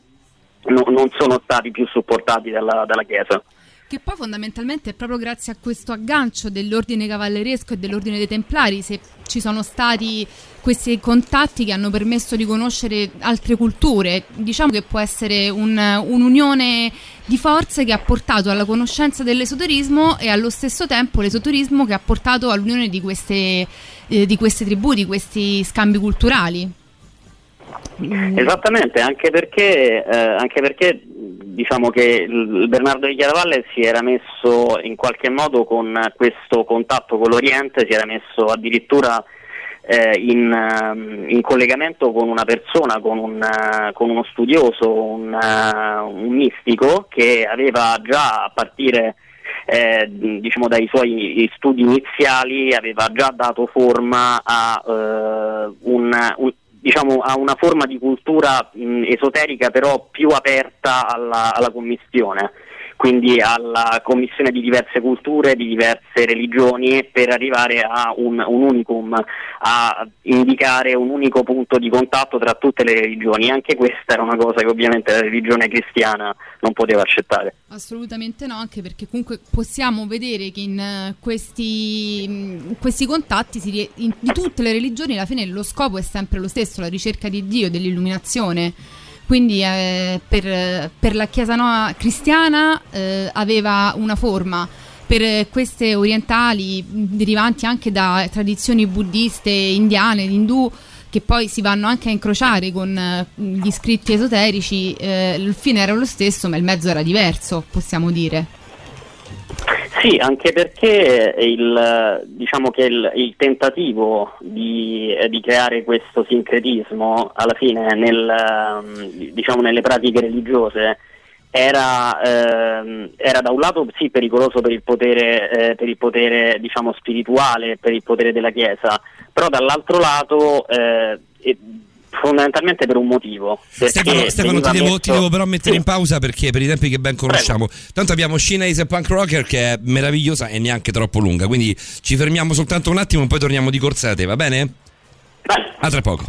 no- non sono stati più supportati dalla, dalla Chiesa. Che poi fondamentalmente è proprio grazie a questo aggancio dell'ordine cavalleresco e dell'ordine dei Templari, se ci sono stati questi contatti che hanno permesso di conoscere altre culture. Diciamo che può essere un- un'unione di forze che ha portato alla conoscenza dell'esoterismo e allo stesso tempo l'esoterismo che ha portato all'unione di queste, eh, di queste tribù, di questi scambi culturali. Esattamente, anche perché, eh, anche perché diciamo che il Bernardo di Chiaravalle si era messo in qualche modo con questo contatto con l'Oriente, si era messo addirittura eh, in, ehm, in collegamento con una persona, con, un, eh, con uno studioso, un, eh, un mistico che aveva già a partire eh, diciamo dai suoi studi iniziali aveva già dato forma a, eh, un, un- diciamo, a una forma di cultura mh, esoterica però più aperta alla, alla commissione quindi alla commissione di diverse culture, di diverse religioni, per arrivare a un, un unicum, a indicare un unico punto di contatto tra tutte le religioni. Anche questa era una cosa che ovviamente la religione cristiana non poteva accettare. Assolutamente no, anche perché comunque possiamo vedere che in eh, questi, in questi contatti si in- di tutte le religioni alla fine lo scopo è sempre lo stesso, la ricerca di Dio, dell'illuminazione. Quindi eh, per, per la Chiesa no- cristiana eh, aveva una forma, per queste orientali derivanti anche da tradizioni buddiste, indiane, indù, che poi si vanno anche a incrociare con eh, gli scritti esoterici, eh, il fine era lo stesso, ma il mezzo era diverso, possiamo dire. Sì, anche perché il, diciamo che il, il tentativo di, eh, di creare questo sincretismo alla fine nel, ehm, diciamo, nelle pratiche religiose era, ehm, era da un lato sì pericoloso per il potere, eh, per il potere diciamo, spirituale, per il potere della Chiesa, però dall'altro lato eh, fondamentalmente per un motivo. Stefano, Stefano, ti, devo, messo- ti devo però mettere Sì. in pausa perché per i tempi che ben conosciamo. Tanto abbiamo Scinese e Punk Rocker che è meravigliosa e neanche troppo lunga. Quindi ci fermiamo soltanto un attimo e poi torniamo di corsa da te, va bene? A tra poco.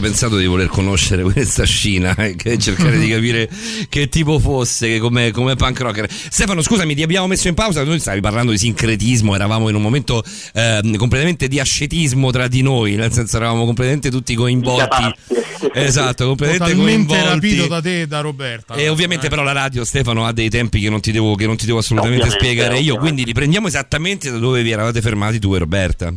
Sempre pensato di voler conoscere questa scina e che cercare di capire che tipo fosse, che come, come punk rocker. Stefano, scusami, ti abbiamo messo in pausa. Noi stavi parlando di sincretismo, eravamo in un momento ehm, completamente di ascetismo tra di noi, nel senso eravamo completamente tutti coinvolti. Esatto, completamente Totalmente coinvolti. rapito da te e da Roberta. E ovviamente però la radio Stefano ha dei tempi che non ti devo, che non ti devo assolutamente Ovviamente, spiegare io, ovviamente. quindi riprendiamo esattamente da dove vi eravate fermati tu e Roberta.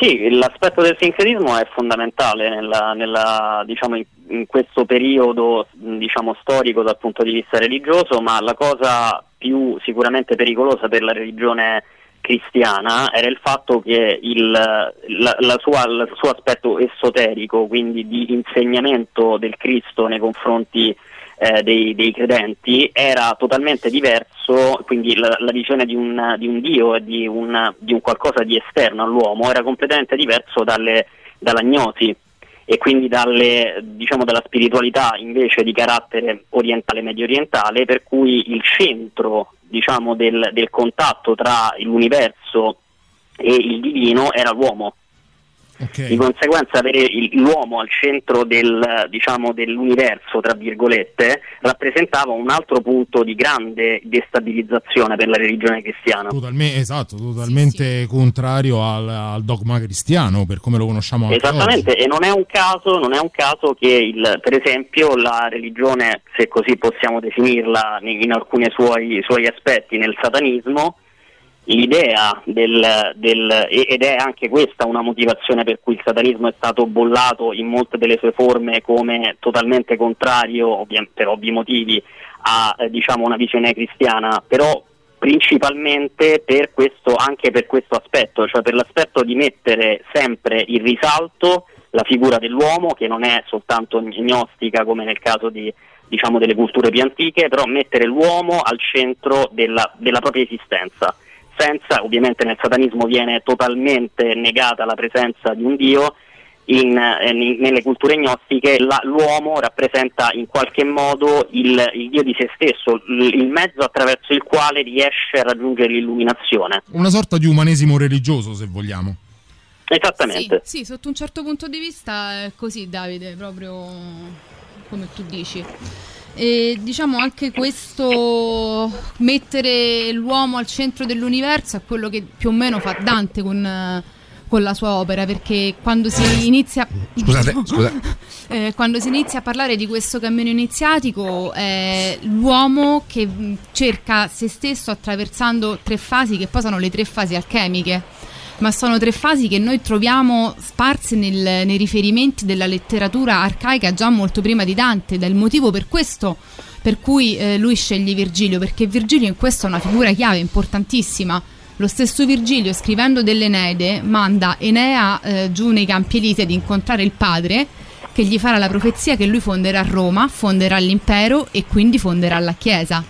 Sì, l'aspetto del sincretismo è fondamentale nella, nella, diciamo, in, in questo periodo diciamo, storico dal punto di vista religioso, ma la cosa più sicuramente pericolosa per la religione cristiana era il fatto che il, la- la sua- il suo aspetto esoterico, quindi di insegnamento del Cristo nei confronti eh, dei, dei credenti, era totalmente diverso, quindi la, la visione di un, di un Dio e di un, di un qualcosa di esterno all'uomo era completamente diverso dalle, dall'agnosi e quindi dalle, diciamo, dalla spiritualità invece di carattere orientale medio orientale, per cui il centro diciamo, del, del contatto tra l'universo e il divino era l'uomo. Di conseguenza avere il- l'uomo al centro del, diciamo, dell'universo, tra virgolette, rappresentava un altro punto di grande destabilizzazione per la religione cristiana. Totalmente, esatto, totalmente contrario al, al dogma cristiano, per come lo conosciamo anche Esattamente, e non è un caso, non è un caso che il- per esempio la religione, se così possiamo definirla in in alcuni suoi, suoi aspetti, nel satanismo, l'idea del, del- ed è anche questa una motivazione per cui il satanismo è stato bollato in molte delle sue forme come totalmente contrario, per ovvi motivi, a eh, diciamo, una visione cristiana, però principalmente per questo, anche per questo aspetto, cioè per l'aspetto di mettere sempre in risalto la figura dell'uomo, che non è soltanto gnostica come nel caso di, diciamo, delle culture più antiche, però mettere l'uomo al centro della, della propria esistenza. Senza, ovviamente nel satanismo viene totalmente negata la presenza di un Dio, in, eh, in- nelle culture gnostiche la- l'uomo rappresenta in qualche modo il, il Dio di se stesso, il, il mezzo attraverso il quale riesce a raggiungere l'illuminazione. Una sorta di umanesimo religioso, se vogliamo. Esattamente. Sì, sì, sotto un certo punto di vista è così, Davide, proprio come tu dici. E diciamo anche questo mettere l'uomo al centro dell'universo è quello che più o meno fa Dante con, con la sua opera, perché quando si inizia Scusate, scusa. eh, quando si inizia a parlare di questo cammino iniziatico è l'uomo che cerca se stesso attraversando tre fasi che poi sono le tre fasi alchemiche ma sono tre fasi che noi troviamo sparse nel- nei riferimenti della letteratura arcaica già molto prima di Dante il motivo per questo per cui eh, lui sceglie Virgilio perché Virgilio in questo è una figura chiave importantissima lo stesso Virgilio scrivendo dell'Eneide manda Enea eh, giù nei campi Elite ad incontrare il padre che gli farà la profezia che lui fonderà Roma, fonderà l'impero e quindi fonderà la Chiesa.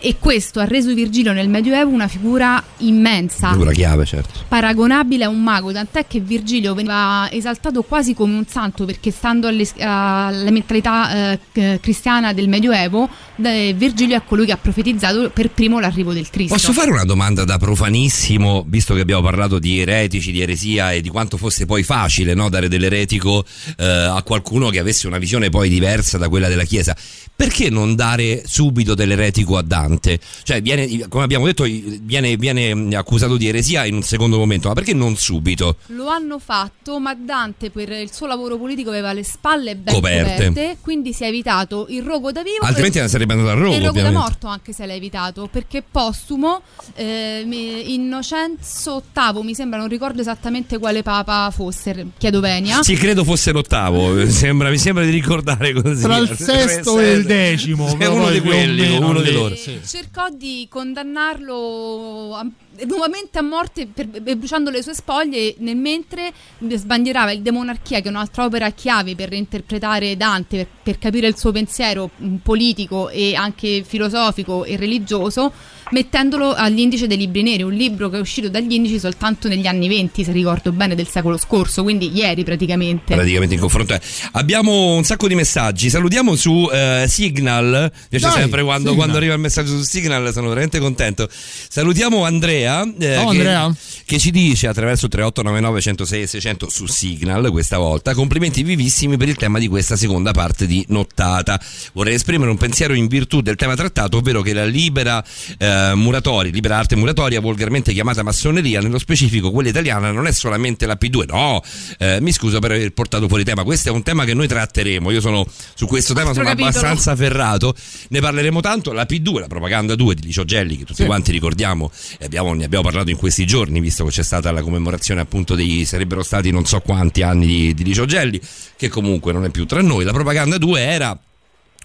E questo ha reso Virgilio nel Medioevo una figura immensa, Figura chiave, certo. paragonabile a un mago, tant'è che Virgilio veniva esaltato quasi come un santo perché stando alle- alla mentalità eh, cristiana del Medioevo, eh, Virgilio è colui che ha profetizzato per primo l'arrivo del Cristo. Posso fare una domanda da profanissimo, visto che abbiamo parlato di eretici, di eresia e di quanto fosse poi facile no, dare dell'eretico eh, a qualcuno che avesse una visione poi diversa da quella della Chiesa? Perché non dare subito dell'eretico a Dante? Cioè, viene, come abbiamo detto, viene, viene accusato di eresia in un secondo momento, ma perché non subito? Lo hanno fatto, ma Dante per il suo lavoro politico aveva le spalle ben Coperte. coperte, quindi si è evitato il rogo da vivo Altrimenti e, sarebbe andato al rogo, e rogo da ovviamente. morto anche se l'ha evitato, perché postumo eh, Innocenzo VIII, mi sembra, non ricordo esattamente quale papa fosse, chiedo venia. Sì, credo fosse l'ottavo, mi sembra, mi sembra di ricordare così. Tra il sesto e il decimo. È uno di quelli, uno di loro. Sì. cercò di condannarlo a- nuovamente a morte per, per- bruciando le sue spoglie nel mentre sbandierava il De Monarchia che è un'altra opera chiave per reinterpretare Dante per, per capire il suo pensiero mh, politico e anche filosofico e religioso mettendolo all'indice dei libri neri un libro che è uscito dagli indici soltanto negli anni 20 se ricordo bene del secolo scorso quindi ieri praticamente praticamente in confronto. eh. Abbiamo un sacco di messaggi. Salutiamo su eh, Signal. Mi piace Dai, sempre quando, Signal. quando arriva il messaggio su Signal, sono veramente contento. Salutiamo Andrea. eh, Ciao, che, Andrea. Che ci dice attraverso il 3899 106 e 600 su Signal questa volta. Complimenti vivissimi per il tema di questa seconda parte di nottata. Vorrei esprimere un pensiero in virtù del tema trattato, ovvero che la libera eh, muratoria, libera arte muratoria, volgarmente chiamata massoneria, nello specifico quella italiana, non è solamente la P2. No, eh, mi scuso per aver portato fuori tema. Questo è un tema che noi tratteremo. Io sono su questo tema sono capitolo. abbastanza ferrato. Ne parleremo tanto. La P2, la propaganda 2 di Licio Gelli, che tutti Sì. quanti ricordiamo, e abbiamo, ne abbiamo parlato in questi giorni, visto che c'è stata la commemorazione appunto dei sarebbero stati non so quanti anni di, di Licio Gelli, che comunque non è più tra noi. La propaganda 2 era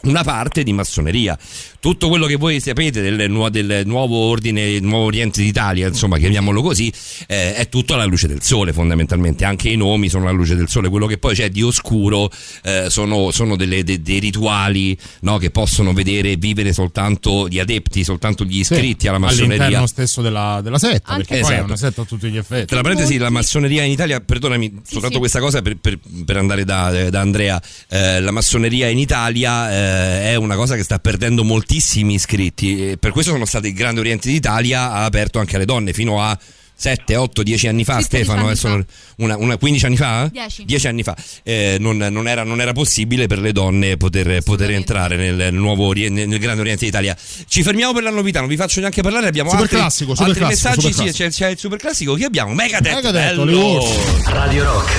una parte di massoneria. Tutto quello che voi sapete del, nuo- del nuovo ordine, nuovo Oriente d'Italia, insomma, chiamiamolo così, eh, è tutto alla luce del sole, fondamentalmente. Anche i nomi sono alla luce del sole. Quello che poi c'è di oscuro eh, sono, sono delle- de- dei rituali no, che possono vedere e vivere soltanto gli adepti, soltanto gli iscritti alla massoneria. All'interno stesso della, della setta, Anche- perché poi è Esatto. una setta a tutti gli effetti. Tra parentesi, la massoneria in Italia, perdonami, soltanto sì. questa cosa per, per- per andare da, da Andrea, eh, la massoneria in Italia eh, è una cosa che sta perdendo moltissimi iscritti, e per questo sono stati il Grande Oriente d'Italia, ha aperto anche alle donne fino a 7, 8, 10 anni fa, Circa 10 Stefano, anni adesso fa. una, una 15 anni fa? 10. 10 anni fa, Eh, non, non era, non era possibile per le donne poter, poter entrare nel, nuovo Orien- nel Grande Oriente d'Italia. Ci fermiamo per la novità, non vi faccio neanche parlare, abbiamo Super altri, classico, super altri classico, messaggi, super sì, c'è, c'è il super classico, chi abbiamo? Megadeth, Megadeth, bello! Radio Rock.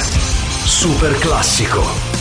Super classico.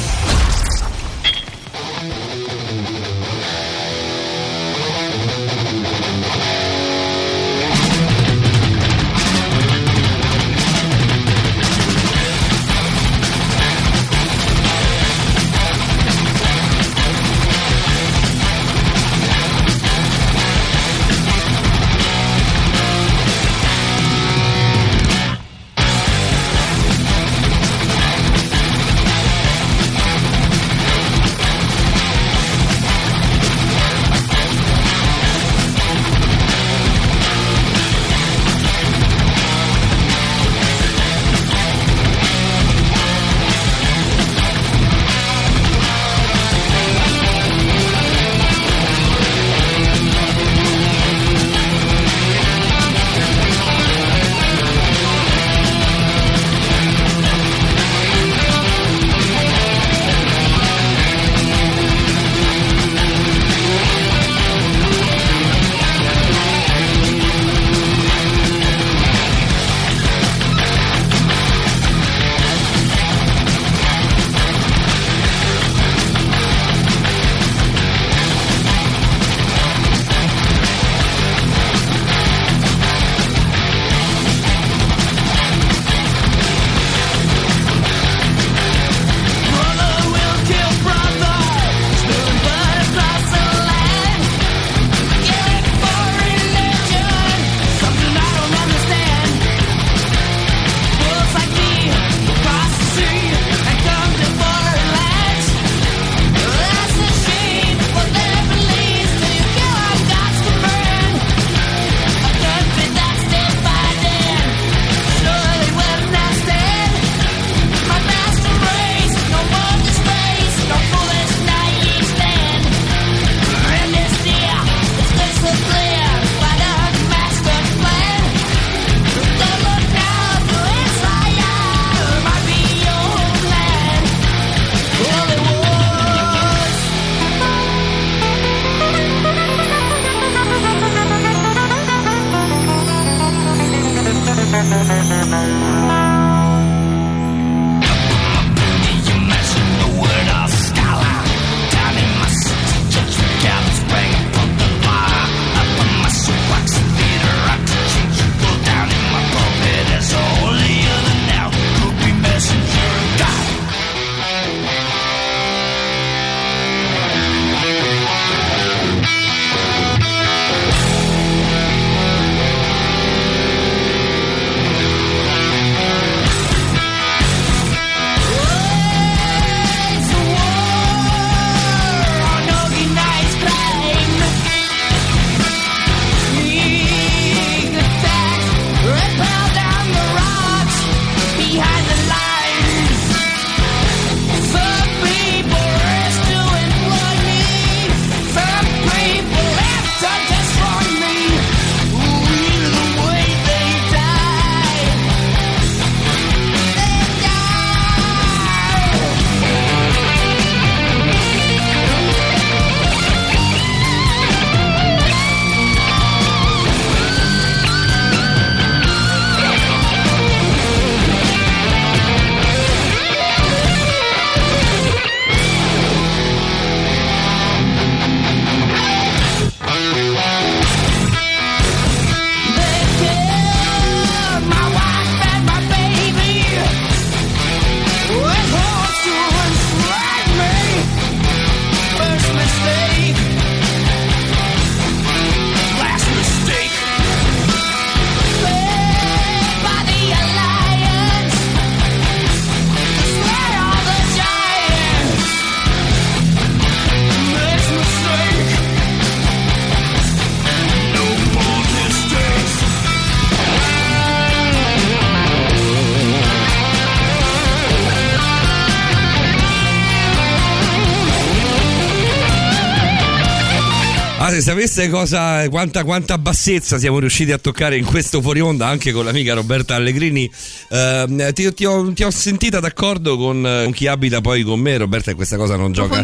Sapesse cosa, quanta, quanta bassezza siamo riusciti a toccare in questo fuori onda anche con l'amica Roberta Allegrini, ehm, ti, ti ho, ti ho sentita d'accordo con, eh, con chi abita poi con me, Roberta, e questa cosa non gioca,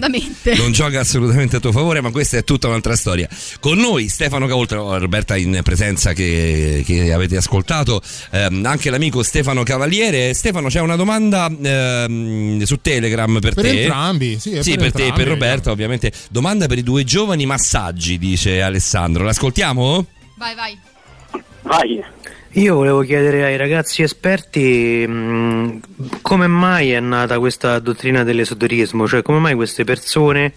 non gioca assolutamente a tuo favore, ma questa è tutta un'altra storia. Con noi Stefano Cavoltra, Roberta in presenza che, che avete ascoltato, ehm, anche l'amico Stefano Cavaliere. Stefano, c'è una domanda ehm, su Telegram per, Per te. entrambi, sì, Sì, per per te e entrambi, per Roberta, ovviamente. Domanda per i due giovani massaggi, dice Alessandro. L'ascoltiamo? Vai, vai. Vai. Io volevo chiedere ai ragazzi esperti mh, come mai è nata questa dottrina dell'esoterismo, cioè come mai queste persone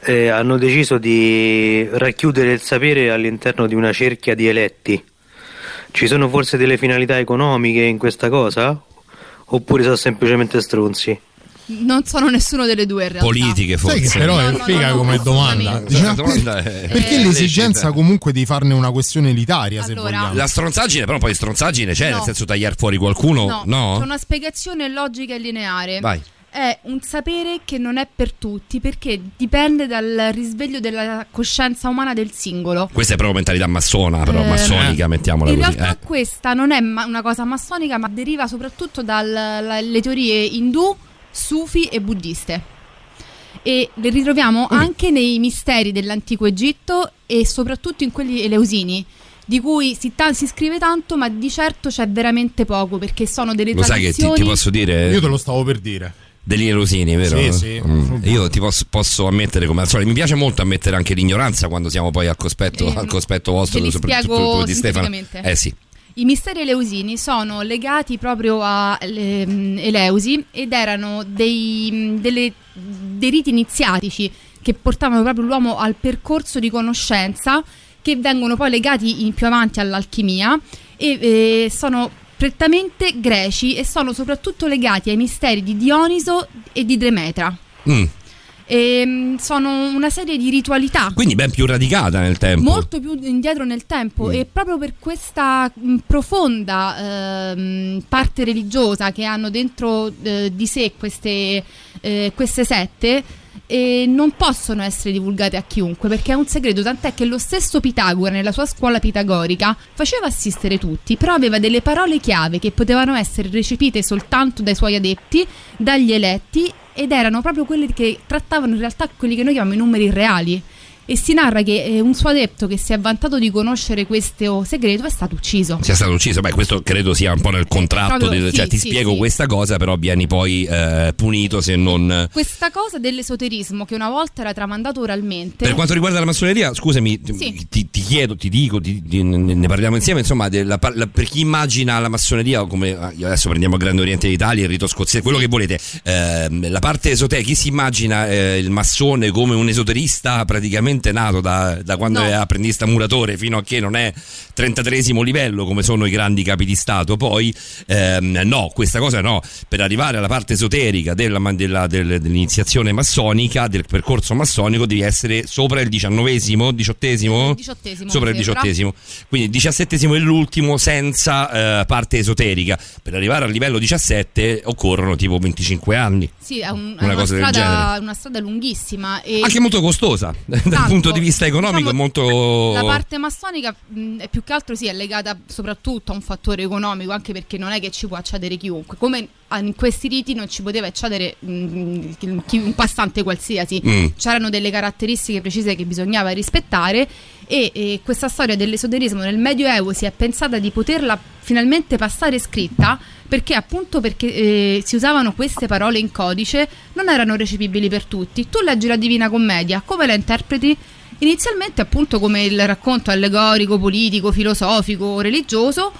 eh, hanno deciso di racchiudere il sapere all'interno di una cerchia di eletti. Ci sono forse delle finalità economiche in questa cosa? Oppure sono semplicemente stronzi? Non sono nessuno delle due in realtà. Politiche, Sai che però è figa come domanda. Dice, La ma domanda per- è- perché è l'esigenza lecita. comunque di farne una questione elitaria, se Allora, vogliamo? La stronzaggine, però poi stronzaggine c'è, No. nel senso tagliare fuori qualcuno, no? C'è una spiegazione logica e lineare. Vai. È un sapere che non è per tutti perché dipende dal risveglio della coscienza umana del singolo. Questa è proprio mentalità massona, però Eh, massonica, mettiamola In così. realtà eh. questa non è ma- una cosa massonica, ma deriva soprattutto dalle teorie indù, sufi e buddiste. E le ritroviamo Mm. anche nei misteri dell'antico Egitto e soprattutto in quelli eleusini, di cui si, ta- si scrive tanto, ma di certo c'è veramente poco, perché sono delle Lo sai che ti, tradizioni... ti posso dire? Io te lo stavo per dire. Degli erosini, vero? Sì, sì. Mm. Io ti posso, posso ammettere come al solito. Mi piace molto ammettere anche l'ignoranza quando siamo poi al cospetto, Eh, al cospetto vostro, soprattutto di Stefano. Eh sì. I misteri eleusini sono legati proprio a mm, Eleusi ed erano dei, mm, delle- dei riti iniziatici che portavano proprio l'uomo al percorso di conoscenza che vengono poi legati in più avanti all'alchimia e eh, sono prettamente greci e sono soprattutto legati ai misteri di Dioniso e di Demetra. Mm. E, mm, sono una serie di ritualità Quindi ben più radicata nel tempo. molto più indietro nel tempo Mm. e proprio per questa mh, profonda ehm, parte religiosa che hanno dentro eh, di sé queste, eh, queste sette eh, non possono essere divulgate a chiunque perché è un segreto tant'è che lo stesso Pitagora nella sua scuola pitagorica faceva assistere tutti però aveva delle parole chiave che potevano essere recepite soltanto dai suoi adepti dagli eletti ed erano proprio quelle che trattavano in realtà quelli che noi chiamiamo i numeri reali e si narra che eh, un suo adepto che si è vantato di conoscere questo segreto è stato ucciso. Sia stato ucciso, beh, questo credo sia un po' nel contratto. proprio- di- cioè, sì, ti sì, spiego sì. questa cosa, però vieni poi eh, punito se non. Questa cosa dell'esoterismo che una volta era tramandato oralmente. Per quanto riguarda la massoneria, scusami, ti, ti chiedo, ti dico, ti- ne parliamo insieme. Insomma, della la- per chi immagina la massoneria, come ah, adesso prendiamo il Grande Oriente d'Italia, il rito scozzese, quello che volete, ehm, la parte esoterica, chi si immagina eh, il massone come un esoterista praticamente nato da, da quando No. è apprendista muratore fino a che non è 33 livello, come sono i grandi capi di Stato, poi ehm, no, questa cosa no. Per arrivare alla parte esoterica della, della- del- dell'iniziazione massonica, del percorso massonico, devi essere sopra il diciannovesimo, diciottesimo? diciottesimo, Sopra il diciottesimo. Quindi il diciassettesimo è l'ultimo senza eh, parte esoterica. Per arrivare al livello 17 occorrono tipo 25 anni. Sì, è, un- è Una una, cosa del strada, una strada lunghissima. E Anche molto costosa Tanto, punto di vista economico, diciamo, è molto. La parte massonica mh, è più che altro sì, è legata soprattutto a un fattore economico, anche perché non è che ci può accedere chiunque. Come ah, in questi riti non ci poteva accedere mh, chi- un passante qualsiasi. Mm. C'erano delle caratteristiche precise che bisognava rispettare e, e questa storia dell'esoterismo nel Medioevo si è pensata di poterla finalmente passare scritta perché appunto perché eh, si usavano queste parole in codice non erano recepibili per tutti. Tu leggi la Divina Commedia, come la interpreti? Inizialmente appunto come il racconto allegorico, politico, filosofico, religioso,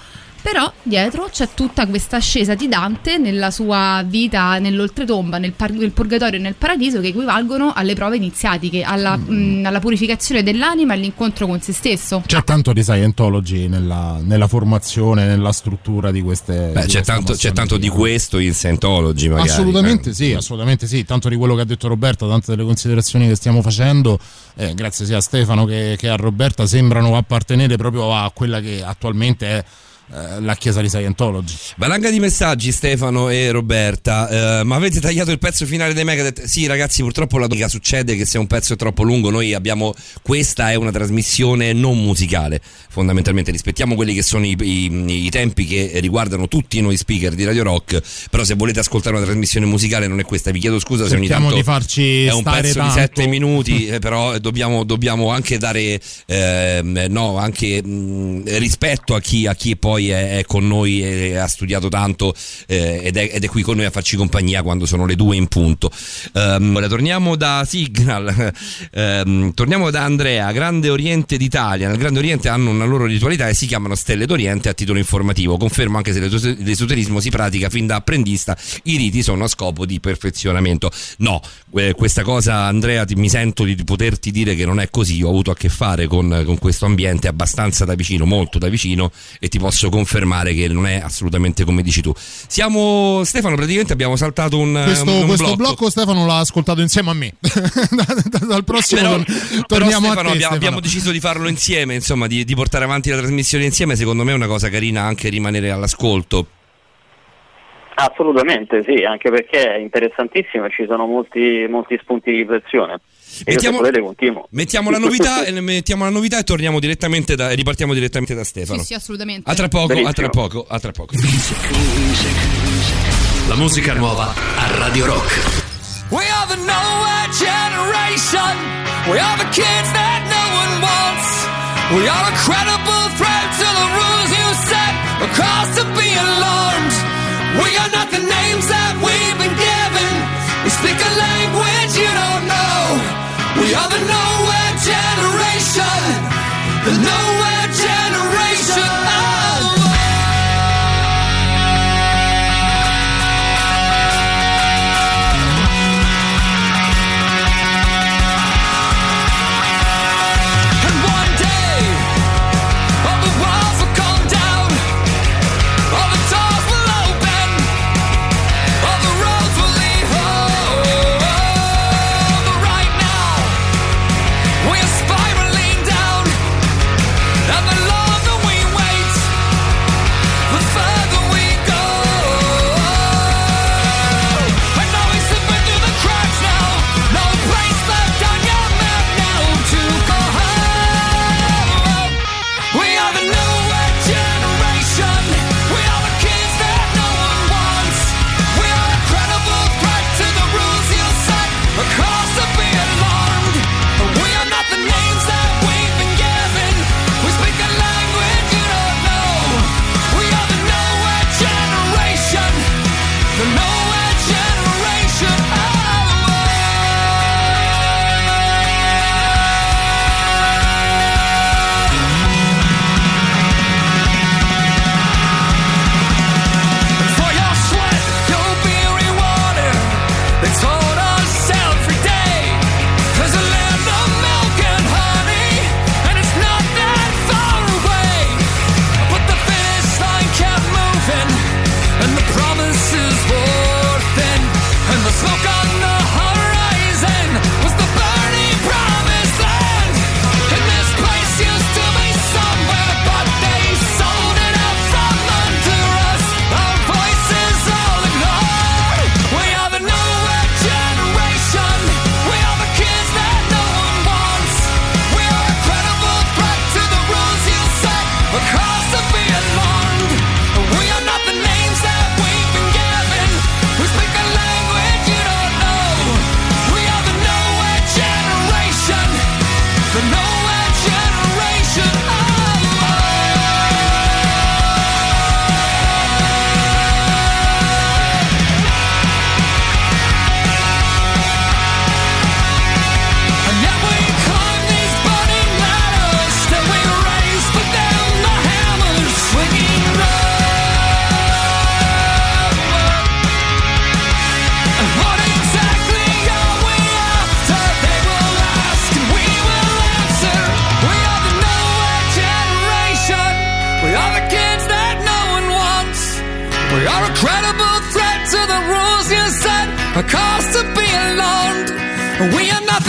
però dietro c'è tutta questa ascesa di Dante nella sua vita nell'oltretomba, nel, par- nel purgatorio e nel paradiso che equivalgono alle prove iniziatiche, alla, mh, alla purificazione dell'anima e all'incontro con se stesso. C'è tanto di Scientology nella, nella formazione, nella struttura di queste. Beh, di c'è tanto, c'è tanto di questo in Scientology, magari. Assolutamente eh. sì, assolutamente sì. Tanto di quello che ha detto Roberta, tante delle considerazioni che stiamo facendo, eh, grazie sia a Stefano che, che a Roberta, sembrano appartenere proprio a quella che attualmente è la chiesa di Scientology. Valanga di messaggi Stefano e Roberta, eh, ma avete tagliato il pezzo finale dei Megadeth? Sì ragazzi purtroppo la domenica succede che se un pezzo è troppo lungo noi abbiamo, questa è una trasmissione non musicale fondamentalmente, rispettiamo quelli che sono i, i- i tempi che riguardano tutti noi speaker di Radio Rock, però se volete ascoltare una trasmissione musicale non è questa, vi chiedo scusa se ogni Cerchiamo tanto di farci è un stare pezzo tanto. di sette minuti, eh, però dobbiamo, dobbiamo anche dare ehm, no, anche mh, rispetto a chi, a chi poi è, è con noi e ha studiato tanto eh, ed, è, ed è qui con noi a farci compagnia quando sono le due in punto. Ehm, ora torniamo da Signal, ehm, torniamo da Andrea, Grande Oriente d'Italia. Nel Grande Oriente hanno una loro ritualità e si chiamano Stelle d'Oriente a titolo informativo. Confermo anche se l'esote- l'esoterismo si pratica fin da apprendista, i riti sono a scopo di perfezionamento. No, eh, questa cosa Andrea ti- mi sento di poterti dire che non è così, ho avuto a che fare con, con questo ambiente abbastanza da vicino, molto da vicino e ti posso confermare che non è assolutamente come dici tu. Siamo Stefano, praticamente abbiamo saltato un, Questo, un questo blocco. blocco Stefano l'ha ascoltato insieme a me. Dal prossimo Però, tor- però torniamo Stefano, a te. abbiamo, Stefano. abbiamo deciso di farlo insieme, insomma, di, di portare avanti la trasmissione insieme. Secondo me è una cosa carina anche rimanere all'ascolto. Assolutamente sì, anche perché è interessantissimo e ci sono molti, molti spunti di riflessione. Mettiamo-. Mettiamo la novità, e mettiamo la novità e torniamo direttamente da, e ripartiamo direttamente da Stefano. Sì, sì, assolutamente. A tra poco, a Benissimo. tra poco, a tra poco. La musica nuova a Radio Rock. We are the nowhere generation. We are the kids that no one wants. We are a credible threat to the rules you set. A cause to be alarmed. We are not the names that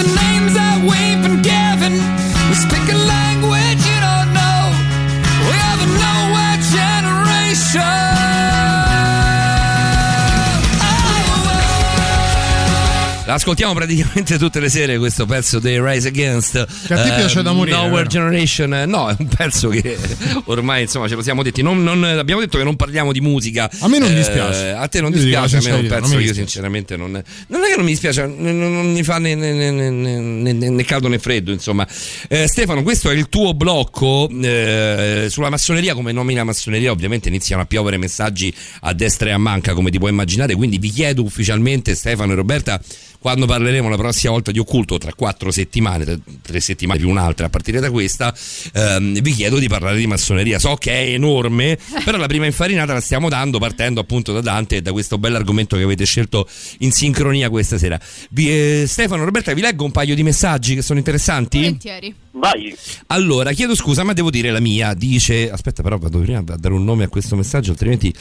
the names that we've been given. Ascoltiamo praticamente tutte le sere questo pezzo dei Rise Against. Che a te piace da morire, Nowhere? Generation. No, è un pezzo che ormai insomma ce lo siamo detti. Non- non- abbiamo detto che non parliamo di musica. A me non Eh, dispiace. A te non Io dispiace, a me è un pezzo che io sinceramente non. Non è che non mi dispiace, non, mi fa né- né- né- né caldo né freddo. Insomma, Eh, Stefano, questo è il tuo blocco eh, sulla massoneria. Come nomina massoneria, ovviamente iniziano a piovere messaggi a destra e a manca, come ti puoi immaginare. Quindi vi chiedo ufficialmente, Stefano e Roberta, quando parleremo la prossima volta di occulto, tra quattro settimane, tre, settimane più un'altra a partire da questa, ehm, vi chiedo di parlare di massoneria. So che è enorme, però la prima infarinata la stiamo dando partendo appunto da Dante e da questo bell'argomento che avete scelto in sincronia questa sera. Vi- eh, Stefano, Roberta, vi leggo un paio di messaggi che sono interessanti? Volentieri. Vai. Allora, chiedo scusa, ma devo dire la mia. Dice, aspetta, però vado prima a dare un nome a questo messaggio, altrimenti.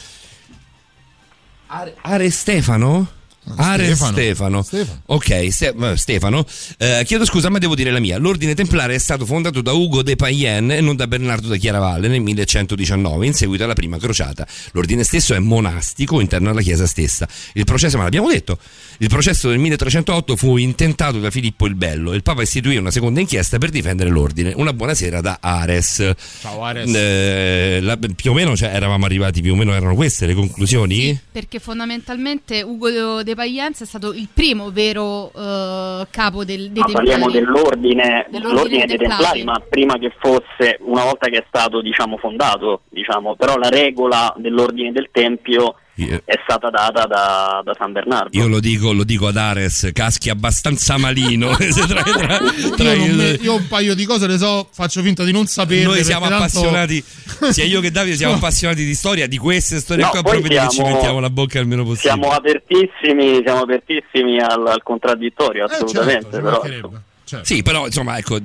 Are, Are Stefano? Are Stefano. Stefano. Ok, Ste- eh, Stefano. Eh, chiedo scusa, ma devo dire la mia. L'ordine templare è stato fondato da Ugo de Payen e non da Bernardo da Chiaravalle nel 1119, in seguito alla prima crociata. L'ordine stesso è monastico interno alla chiesa stessa. Il processo, ma l'abbiamo detto, il processo del 1308 fu intentato da Filippo il Bello. Il Papa istituì una seconda inchiesta per difendere l'ordine. Una buona sera da Ares. Ciao Ares. Eh, la- più o meno cioè, eravamo arrivati, più o meno erano queste le conclusioni? Perché fondamentalmente Ugo De Paienza è stato il primo vero eh, capo del, dei Ma parliamo dell'ordine, Dell'ordine l'ordine dei dei templari, ma prima che fosse, una volta che è stato diciamo, fondato, diciamo, però la regola dell'ordine del Tempio Io- è stata data da, da San Bernardo. Io lo dico, lo dico ad Ares, caschi abbastanza malino. Tra- tra- tra- Io, me- io un paio di cose le so, faccio finta di non sapere. noi siamo appassionati, sia io che Davide siamo appassionati di storia, di queste storie No, qua, proprio che ci siamo- mettiamo la bocca il meno possibile. Siamo apertissimi, siamo apertissimi al, al contraddittorio, certo, assolutamente. però, mancherebbe. Certo. Sì, però insomma, ecco,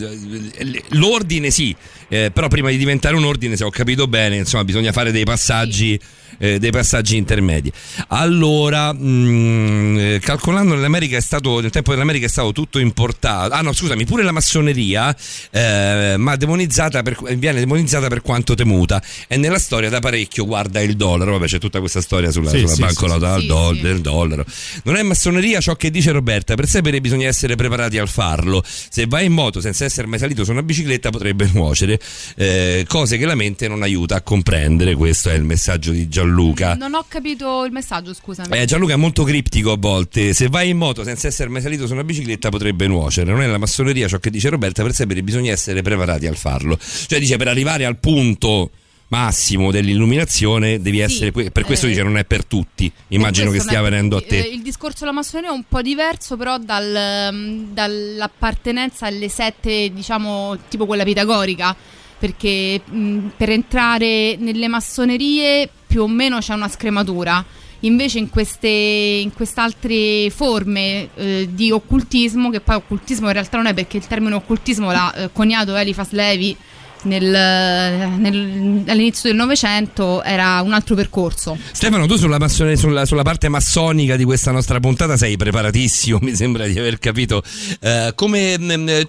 l'ordine sì, eh, però prima di diventare un ordine, se ho capito bene, insomma, bisogna fare dei passaggi, eh, dei passaggi intermedi. Allora, mh, eh, calcolando nell'America è stato, nel tempo dell'America è stato tutto importato. Ah no, scusami, pure la massoneria, eh, ma demonizzata per, viene demonizzata per quanto temuta. E nella storia da parecchio guarda il dollaro. Vabbè, c'è tutta questa storia sulla, Sì, sulla sì, banconota sì, al sì. do- del dollaro. Non è massoneria ciò che dice Roberta, per sapere bisogna essere preparati al farlo. Se vai in moto senza essere mai salito su una bicicletta potrebbe nuocere, eh, cose che la mente non aiuta a comprendere. Questo è il messaggio di Gianluca. Non ho capito il messaggio, scusami. Eh, Gianluca è molto criptico a volte. Se vai in moto senza essere mai salito su una bicicletta potrebbe nuocere. Non è la massoneria ciò che dice Roberta, per sapere bisogna essere preparati al farlo. Cioè dice per arrivare al punto massimo dell'illuminazione devi essere que- per questo eh, dice non è per tutti immagino che stia venendo a eh, te Il discorso della massoneria è un po' diverso, però dal, mm, dall'appartenenza alle sette, diciamo, tipo quella pitagorica. Perché mh, per entrare nelle massonerie più o meno c'è una scrematura. Invece in queste in quest'altre forme eh, di occultismo, che poi occultismo in realtà non è perché il termine occultismo l'ha eh, coniato Eliphas Levi nel- nel- all'inizio del Novecento, era un altro percorso. Stefano tu sulla, massone- sulla- sulla parte massonica di questa nostra puntata sei preparatissimo mi sembra di aver capito. Eh, come mm, eh,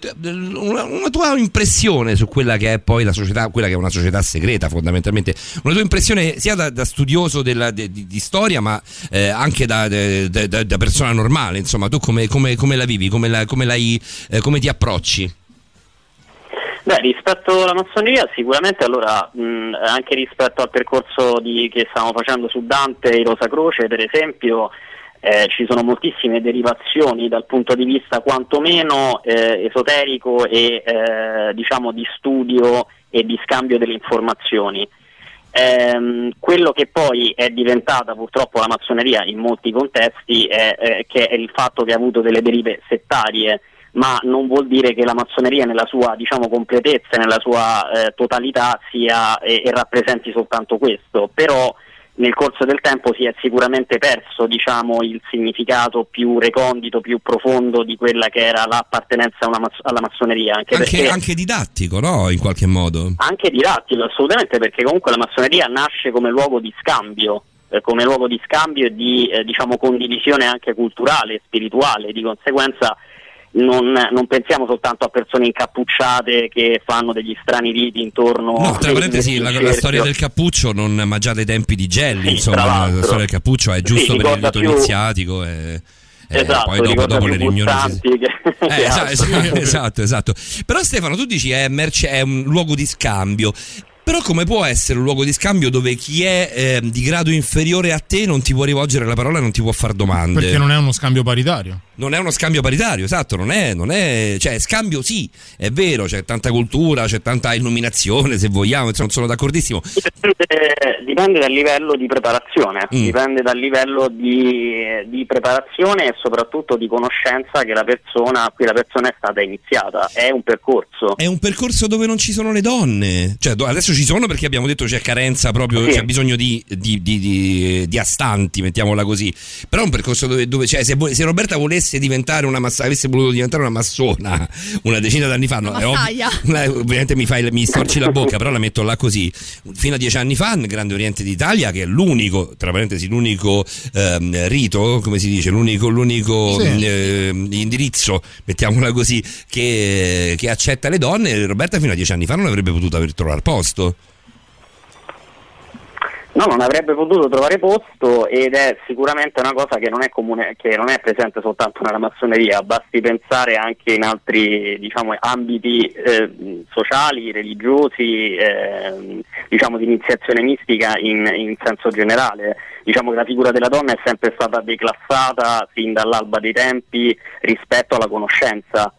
una, una tua impressione su quella che è poi la società quella che è una società segreta fondamentalmente. Una tua impressione sia da, da studioso della- de- di, di storia ma eh, anche da, de- de- da persona normale insomma. Tu come, come- come la vivi? Come, la- come l'hai, eh, come ti approcci Beh, rispetto alla massoneria, sicuramente allora mh, anche rispetto al percorso di- che stavamo facendo su Dante e Rosa Croce, per esempio, eh, ci sono moltissime derivazioni dal punto di vista quantomeno eh, esoterico e eh, diciamo di studio e di scambio delle informazioni. Ehm, quello che poi è diventata purtroppo la massoneria in molti contesti è, è che è il fatto che ha avuto delle derive settarie, ma non vuol dire che la massoneria nella sua diciamo, completezza nella sua eh, totalità sia e, e rappresenti soltanto questo, però nel corso del tempo si è sicuramente perso diciamo, il significato più recondito, più profondo di quella che era l'appartenenza mas- alla massoneria. Anche, anche, perché anche didattico no in qualche modo? Anche didattico, assolutamente, perché comunque la massoneria nasce come luogo di scambio, eh, come luogo di scambio e di eh, diciamo, condivisione anche culturale e spirituale, di conseguenza non, non pensiamo soltanto a persone incappucciate che fanno degli strani riti intorno No, tra parentesi, la, la storia del cappuccio non ma già dai tempi di Gelli, Sì, insomma, la storia del cappuccio è giusto Sì, per il rito più- iniziatico e, e Esatto, poi dopo, dopo le riunioni si- che- Eh, esatto, esatto, esatto, esatto. Però Stefano, tu dici è, merce- è un luogo di scambio. Però come può essere un luogo di scambio dove chi è eh, di grado inferiore a te non ti può rivolgere la parola e non ti può fare domande? Perché non è uno scambio paritario. Non è uno scambio paritario, esatto, non è, non è, cioè scambio sì, è vero, c'è tanta cultura, c'è tanta illuminazione se vogliamo, insomma sono d'accordissimo. Dipende, dipende dal livello di preparazione, Mm. dipende dal livello di, di preparazione e soprattutto di conoscenza che la persona, a cui la persona è stata iniziata. È un percorso. È un percorso dove non ci sono le donne, cioè adesso ci sono perché abbiamo detto c'è carenza proprio, Sì. c'è bisogno di, di- di- di- di astanti, mettiamola così, però è un percorso dove, dove cioè, se, se Roberta volesse diventare una massa, avesse voluto diventare una massona una decina d'anni fa, no, ovvio- eh, ovviamente mi, fai, mi storci la bocca, però la metto là così. Fino a dieci anni fa, nel Grande Oriente d'Italia, che è l'unico, tra parentesi, l'unico ehm, rito, come si dice, l'unico, l'unico Sì. ehm, indirizzo, mettiamola così, che, che accetta le donne, Roberta fino a dieci anni fa non avrebbe potuto aver trovato posto. No, non avrebbe potuto trovare posto ed è sicuramente una cosa che non è comune, che non è presente soltanto nella massoneria, basti pensare anche in altri diciamo, ambiti eh, sociali, religiosi, eh, diciamo di iniziazione mistica in, in senso generale. Diciamo che la figura della donna è sempre stata declassata fin dall'alba dei tempi rispetto alla conoscenza.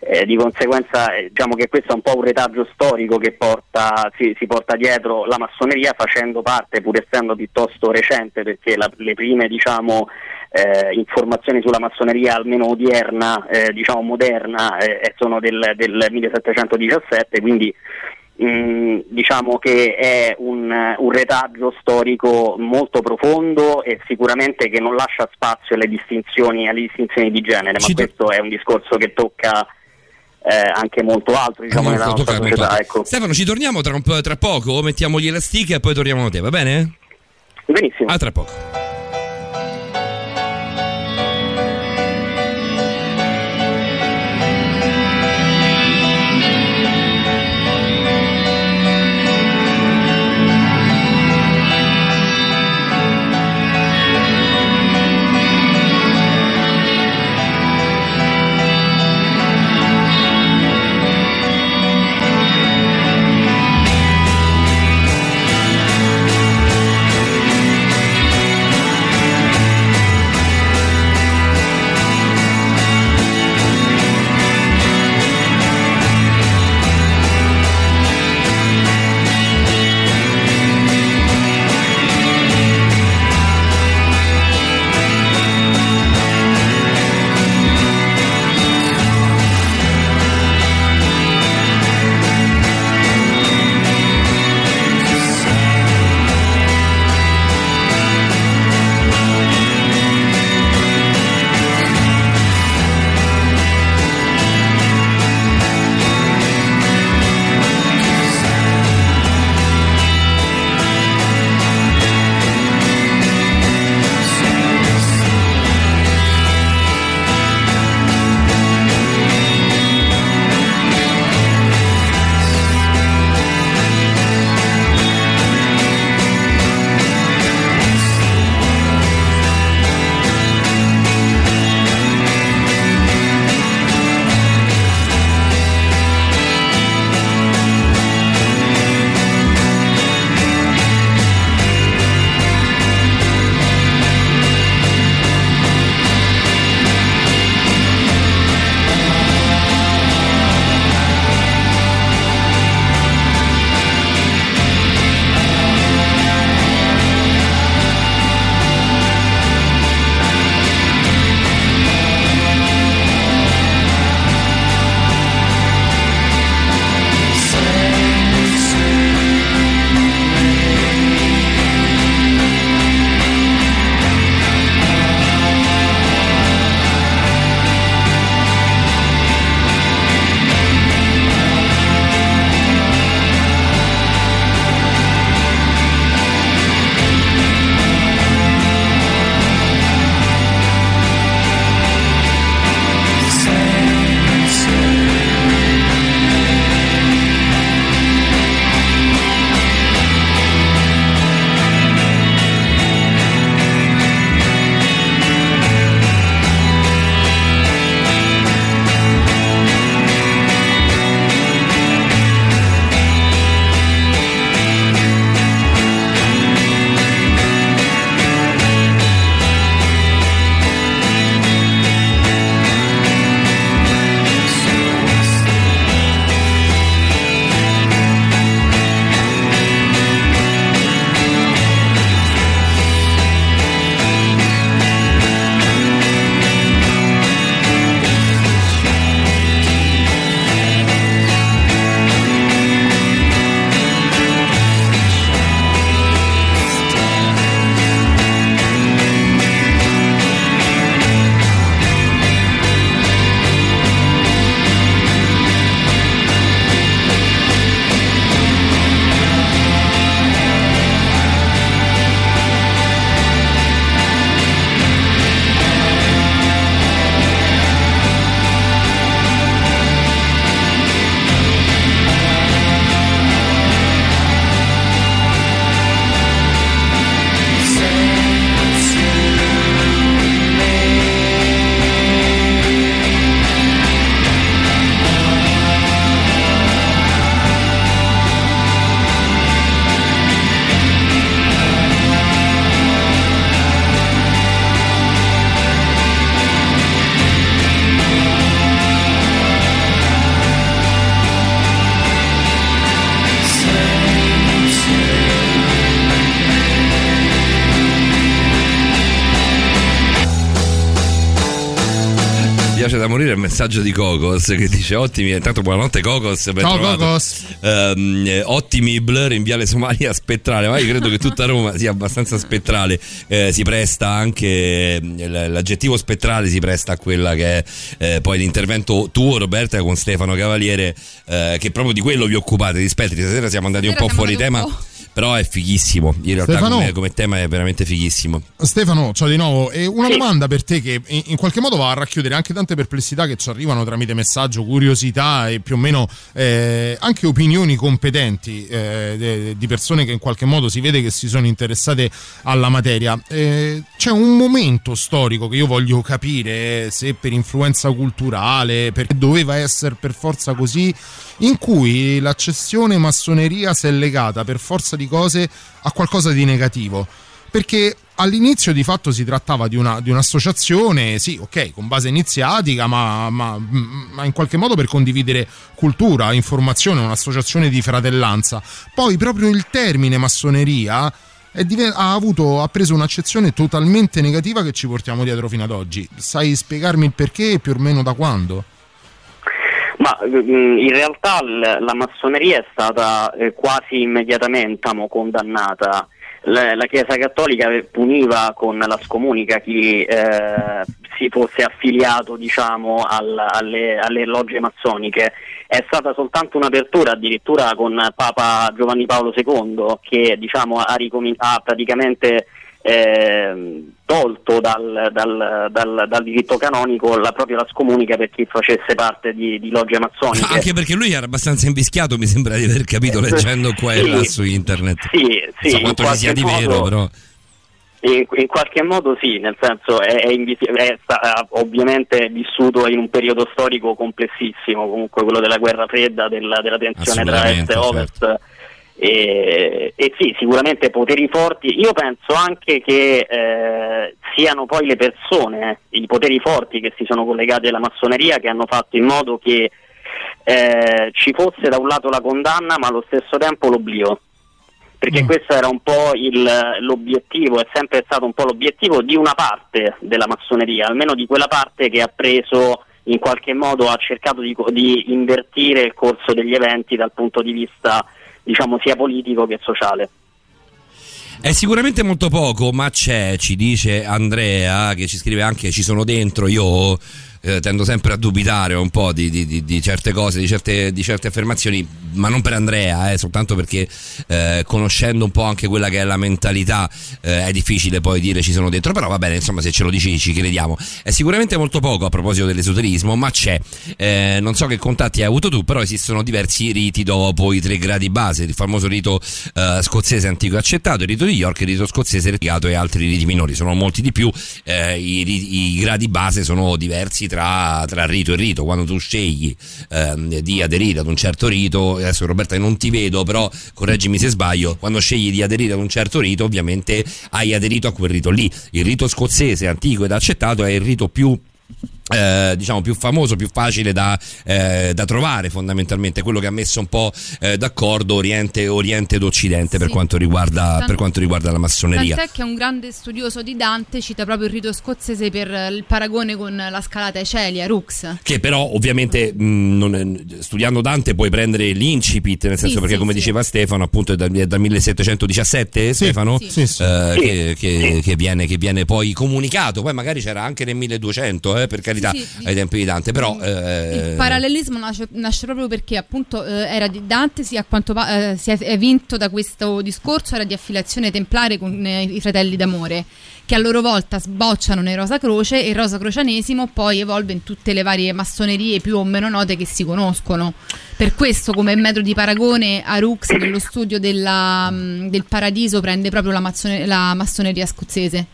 Eh, di conseguenza eh, diciamo che questo è un po' un retaggio storico che porta- si, si porta dietro la massoneria facendo parte, pur essendo piuttosto recente, perché la- le prime diciamo, eh, informazioni sulla massoneria, almeno odierna, eh, diciamo moderna, eh, sono del, del 1717, quindi mh, diciamo che è un, un retaggio storico molto profondo e sicuramente che non lascia spazio alle distinzioni, alle distinzioni di genere, ma Ci to- questo è un discorso che tocca eh, anche molto altro diciamo, nella nostra società. Ecco. Stefano, ci torniamo tra, un po', tra poco, mettiamo gli elastichi e poi torniamo da te, va bene? Benissimo. A tra poco. Messaggio di Cocos che dice ottimi, intanto buonanotte Cocos, ben Ciao, trovato. Cocos. Eh, ottimi blur in Viale Somalia spettrale, ma io credo che tutta Roma sia abbastanza spettrale, Eh, si presta anche l- l'aggettivo spettrale si presta a quella che è eh, poi l'intervento tuo Roberta con Stefano Cavaliere eh, che proprio di quello vi occupate, di spettri, stasera siamo andati un po' fuori tema. un Però è fighissimo, in realtà Stefano? come, come tema è veramente fighissimo. Stefano, ciao di nuovo. E una domanda per te che in, in qualche modo va a racchiudere anche tante perplessità che ci arrivano tramite messaggio, curiosità e più o meno eh, anche opinioni competenti eh, di persone che in qualche modo si vede che si sono interessate alla materia. Eh, c'è un momento storico che io voglio capire se per influenza culturale, perché doveva essere per forza così, in cui l'accessione massoneria si è legata per forza di cose a qualcosa di negativo perché all'inizio di fatto si trattava di, una- di un'associazione, sì, ok, con base iniziatica, ma, ma- ma in qualche modo per condividere cultura, informazione, un'associazione di fratellanza. Poi proprio il termine massoneria diven- ha, avuto, ha preso un'accezione totalmente negativa che ci portiamo dietro fino ad oggi. Sai spiegarmi il perché e più o meno da quando? Ma mm, in realtà la massoneria è stata eh, quasi immediatamente condannata. La, Chiesa Cattolica puniva con la scomunica chi eh, si fosse affiliato diciamo, al- alle, alle logge massoniche. È stata soltanto un'apertura addirittura con Papa Giovanni Paolo II che diciamo, ha, ha praticamente ehm, tolto dal, dal- dal- dal diritto canonico la, proprio la scomunica per chi facesse parte di, di logge massoniche. Anche perché lui era abbastanza invischiato, mi sembra di aver capito leggendo qua e Sì. là su internet. Sì, sì, so in quanto ci sia di qualche vero, modo- però. In, qualche modo sì, nel senso è, è invis- è sta- ovviamente vissuto in un periodo storico complessissimo, comunque quello della guerra fredda, della, della tensione tra est e ovest. E, e sì, sicuramente poteri forti. Io penso anche che eh, siano poi le persone, i poteri forti che si sono collegati alla massoneria che hanno fatto in modo che eh, ci fosse da un lato la condanna ma allo stesso tempo l'oblio perché questo era un po' il- l'obiettivo, è sempre stato un po' l'obiettivo di una parte della massoneria, almeno di quella parte che ha preso in qualche modo, ha cercato di, di invertire il corso degli eventi dal punto di vista diciamo sia politico che sociale. È sicuramente molto poco, ma c'è, ci dice Andrea, che ci scrive anche ci sono dentro, io eh, tendo sempre a dubitare un po' di, di- di- certe cose, di certe, di certe affermazioni, ma non per Andrea, eh, soltanto perché eh, conoscendo un po' anche quella che è la mentalità eh, è difficile poi dire ci sono dentro, però va bene, insomma se ce lo dici ci crediamo. È sicuramente molto poco a proposito dell'esoterismo, ma c'è. Eh, non so che contatti hai avuto tu, però esistono diversi riti dopo i tre gradi base, il famoso rito eh, scozzese antico accettato, il rito di York, il rito scozzese legato e altri riti minori, sono molti di più, i, i gradi base sono diversi tra, tra rito e rito, quando tu scegli ehm, di aderire ad un certo rito, adesso Roberta non ti vedo, però correggimi se sbaglio, quando scegli di aderire ad un certo rito ovviamente hai aderito a quel rito lì, il rito scozzese antico ed accettato è il rito più eh, diciamo più famoso, più facile da, eh, da trovare fondamentalmente, quello che ha messo un po' eh, d'accordo Oriente, Oriente ed Occidente per, quanto riguarda, Tant- per quanto riguarda la massoneria. Tant'è che un grande studioso di Dante cita proprio il rito scozzese per il paragone con la scalata Ecelia, Rux. Che però ovviamente mh, non è- studiando Dante puoi prendere l'incipit, nel senso Sì, perché sì, come sì. diceva Stefano appunto è dal, è dal 1717 Stefano sì, sì, sì. eh, Sì. Che, che- che viene, che viene poi comunicato, poi magari c'era anche nel 1200 eh, per carità Sì, sì. ai tempi di Dante, però... eh, Il parallelismo nasce, nasce proprio perché appunto eh, era di Dante si, a quanto pa- eh, si è, vinto da questo discorso era di affiliazione templare con eh, i fratelli d'amore che a loro volta sbocciano nei Rosa Croce e il Rosa Crocianesimo poi evolve in tutte le varie massonerie più o meno note che si conoscono per questo come metodo di paragone Arux nello studio della, mh, del paradiso prende proprio la, mazzone- la massoneria scozzese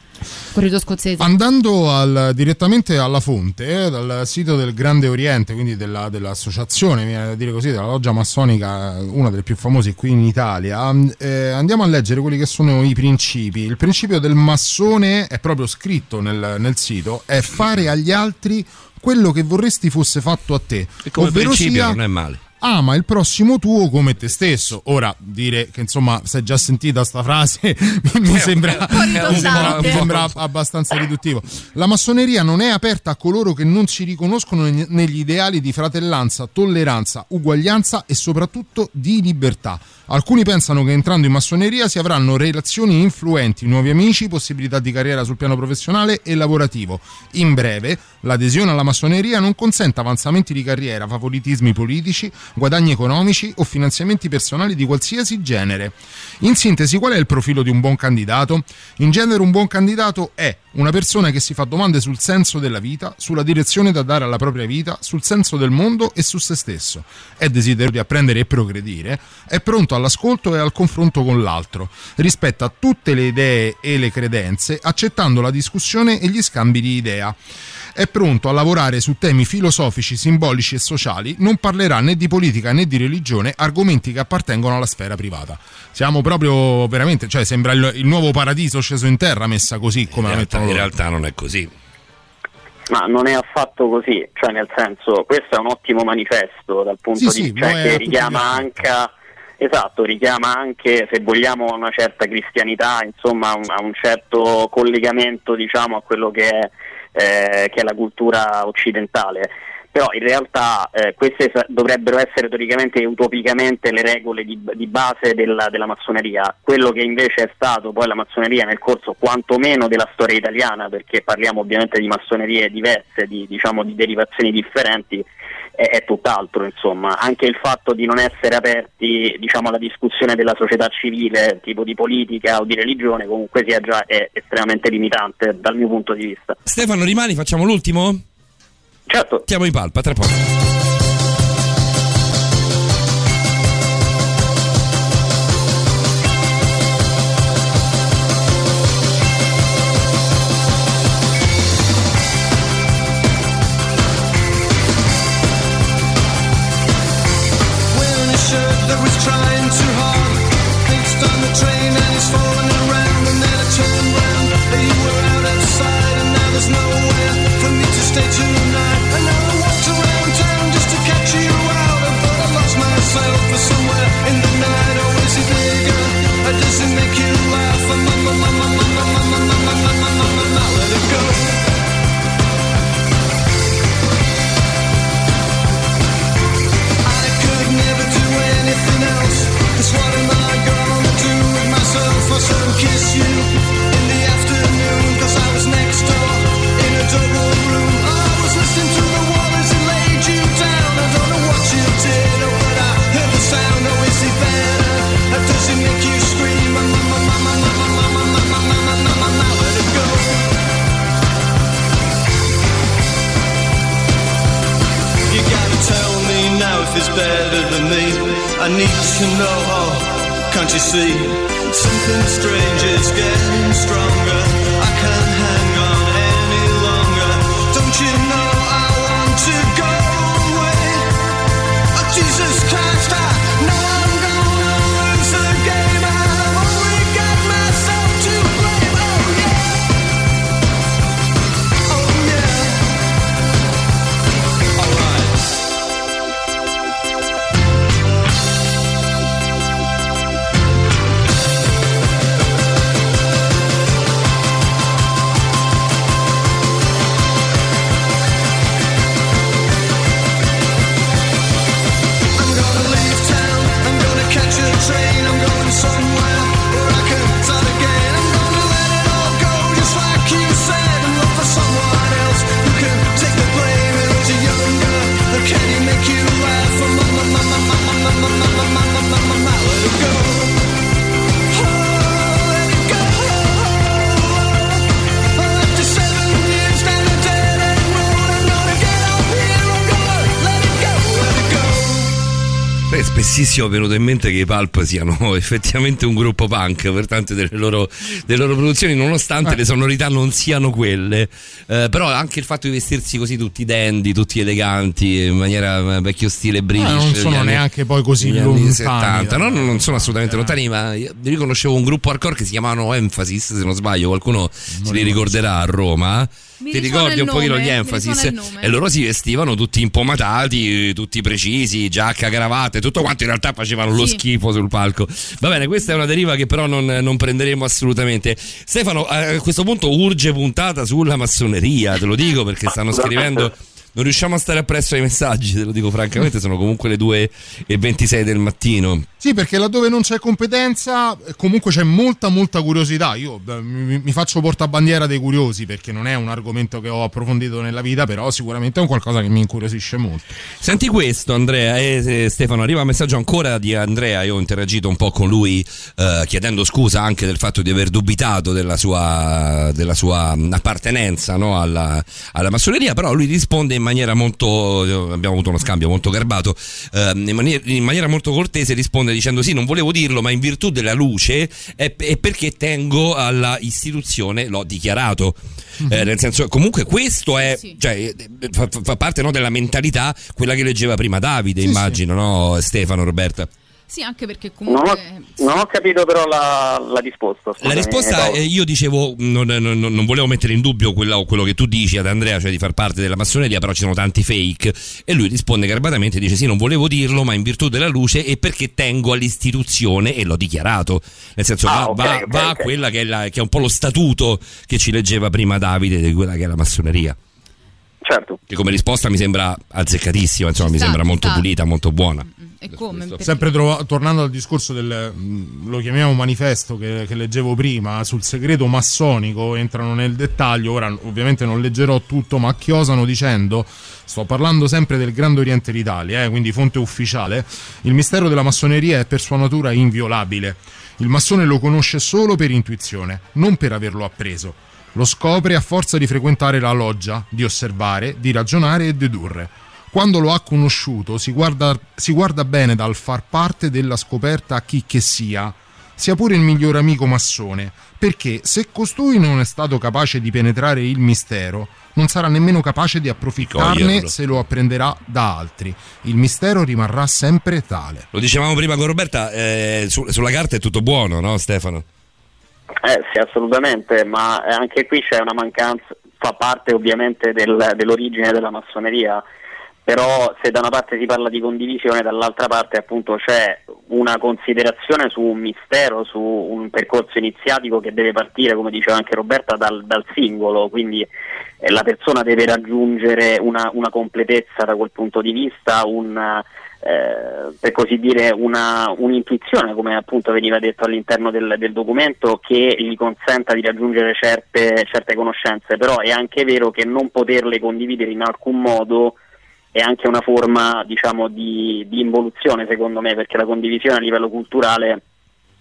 corrido scozzese Andando al- direttamente alla fonte, eh, dal sito del Grande Oriente, quindi della- dell'associazione, mi viene da dire così, della loggia massonica, una delle più famose qui in Italia, eh, andiamo a leggere quelli che sono i principi. Il principio del massone è proprio scritto nel, nel sito, è fare agli altri quello che vorresti fosse fatto a te. E come ovvero principio sia non è male. Ama il prossimo tuo come te stesso. Ora, dire che insomma, se già sentita sta frase mi, mi sembra, po' ridondante. mi sembra abbastanza riduttivo. La massoneria non è aperta a coloro che non si riconoscono ne- negli ideali di fratellanza, tolleranza, uguaglianza e soprattutto di libertà. Alcuni pensano che entrando in massoneria si avranno relazioni influenti, nuovi amici, possibilità di carriera sul piano professionale e lavorativo. In breve, l'adesione alla massoneria non consente avanzamenti di carriera, favoritismi politici, guadagni economici o finanziamenti personali di qualsiasi genere. In sintesi, qual è il profilo di un buon candidato? In genere un buon candidato è una persona che si fa domande sul senso della vita, sulla direzione da dare alla propria vita, sul senso del mondo e su se stesso. È desiderio di apprendere e progredire, è pronto all'ascolto e al confronto con l'altro, rispetta tutte le idee e le credenze, accettando la discussione e gli scambi di idea. È pronto a lavorare su temi filosofici, simbolici e sociali, non parlerà né di politica né di religione, argomenti che appartengono alla sfera privata. Siamo proprio veramente, cioè sembra il, il nuovo paradiso sceso in terra messa così come in la realtà, mettono in realtà non è così. Ma non è affatto così, cioè nel senso, questo è un ottimo manifesto dal punto Sì, di sì, cioè, che richiama anche esatto, richiama anche se vogliamo una certa cristianità, insomma, un- a un certo collegamento, diciamo, a quello che è, eh, che è la cultura occidentale. Però in realtà eh, queste dovrebbero essere teoricamente e utopicamente le regole di, di base della, della massoneria. Quello che invece è stato poi la massoneria nel corso quantomeno della storia italiana, perché parliamo ovviamente di massonerie diverse, di, diciamo, di derivazioni differenti, è, è tutt'altro. Insomma. Anche il fatto di non essere aperti diciamo, alla discussione della società civile, tipo di politica o di religione, comunque sia già è estremamente limitante dal mio punto di vista. Stefano, rimani, facciamo l'ultimo? Certo. Siamo in palpa, tra poco. I need to know, oh, can't you see? Something strange is getting stronger. I can't hang on any longer. Don't you know I want to go away? Oh, Jesus Christ, spessissimo è venuto in mente che i Pulp siano effettivamente un gruppo punk per tante delle loro, delle loro produzioni, nonostante Eh. le sonorità non siano quelle. Eh, però anche il fatto di vestirsi così tutti dandy, tutti eleganti, in maniera eh, vecchio stile british. Eh, non sono anni- neanche poi così lontani 70. No, non sono assolutamente lontani, ma io riconoscevo un gruppo hardcore che si chiamavano Emphasis, se non sbaglio, qualcuno se li ricorderà a Roma. Mi Ti ricordi un pochino gli Emphasis? E loro si vestivano tutti impomatati, tutti precisi, giacca, cravatte, tutto quanto in realtà facevano lo Sì. schifo sul palco. Va bene, questa è una deriva che però non, non prenderemo assolutamente. Stefano, a questo punto urge puntata sulla massoneria, te lo dico perché stanno scrivendo. Non riusciamo a stare appresso ai messaggi, te lo dico francamente, sono comunque le 2 e 26 del mattino. Sì, perché laddove non c'è competenza, eh, comunque c'è molta, molta curiosità. Io beh, mi, mi faccio portabandiera dei curiosi perché non è un argomento che ho approfondito nella vita, però sicuramente è un qualcosa che mi incuriosisce molto. Senti questo Andrea e eh, Stefano, arriva un messaggio ancora di Andrea, io ho interagito un po' con lui eh, chiedendo scusa anche del fatto di aver dubitato della sua, della sua appartenenza no, alla, alla massoneria, però lui risponde in maniera molto, abbiamo avuto uno scambio molto garbato, eh, in, maniera, in maniera molto cortese risponde dicendo sì, non volevo dirlo, ma in virtù della luce è, è perché tengo alla istituzione, l'ho dichiarato. Eh, nel senso, comunque questo è, cioè, eh, fa, fa parte no, della mentalità, quella che leggeva prima Davide, immagino, no, Stefano, Roberta. Sì, anche perché Non ho, comunque... non ho capito però la, la risposta. La risposta, eh, io dicevo, non, non- non volevo mettere in dubbio quella- quello che tu dici ad Andrea, cioè di far parte della massoneria, però ci sono tanti fake. E lui risponde garbatamente, dice sì, non volevo dirlo, ma in virtù della luce e perché tengo all'istituzione e l'ho dichiarato. Nel senso, Ah, va, ok, va- ok, va a ok. quella che è, la- che è un po' lo statuto che ci leggeva prima Davide di quella che è la massoneria. Certo. Che come risposta mi sembra azzeccatissima, insomma, mi sta, sembra ci molto sta. pulita, molto buona. E come? Sempre trova- tornando al discorso del mh, lo chiamiamo manifesto che, che leggevo prima sul segreto massonico, entrano nel dettaglio. Ora, ovviamente, non leggerò tutto, ma chiosano dicendo: Sto parlando sempre del Grande Oriente d'Italia, eh, quindi fonte ufficiale. Il mistero della massoneria è per sua natura inviolabile. Il massone lo conosce solo per intuizione, non per averlo appreso. Lo scopre a forza di frequentare la loggia, di osservare, di ragionare e dedurre. Quando lo ha conosciuto si guarda, si guarda bene dal far parte della scoperta a chi che sia, sia pure il miglior amico massone, perché se costui non è stato capace di penetrare il mistero, non sarà nemmeno capace di approfittarne Coglierlo. se lo apprenderà da altri. Il mistero rimarrà sempre tale. Lo dicevamo prima con Roberta, eh, su- sulla carta è tutto buono, no Stefano? Eh sì, assolutamente, ma eh, anche qui c'è una mancanza, fa parte ovviamente del- dell'origine della massoneria, però se da una parte si parla di condivisione, dall'altra parte appunto c'è una considerazione su un mistero, su un percorso iniziatico che deve partire, come diceva anche Roberta, dal, dal singolo, quindi eh, la persona deve raggiungere una, una completezza da quel punto di vista, un, eh, per così dire una, un'intuizione, come appunto veniva detto all'interno del, del documento, che gli consenta di raggiungere certe, certe conoscenze, però è anche vero che non poterle condividere in alcun modo è anche una forma diciamo, di, di involuzione secondo me, perché la condivisione a livello culturale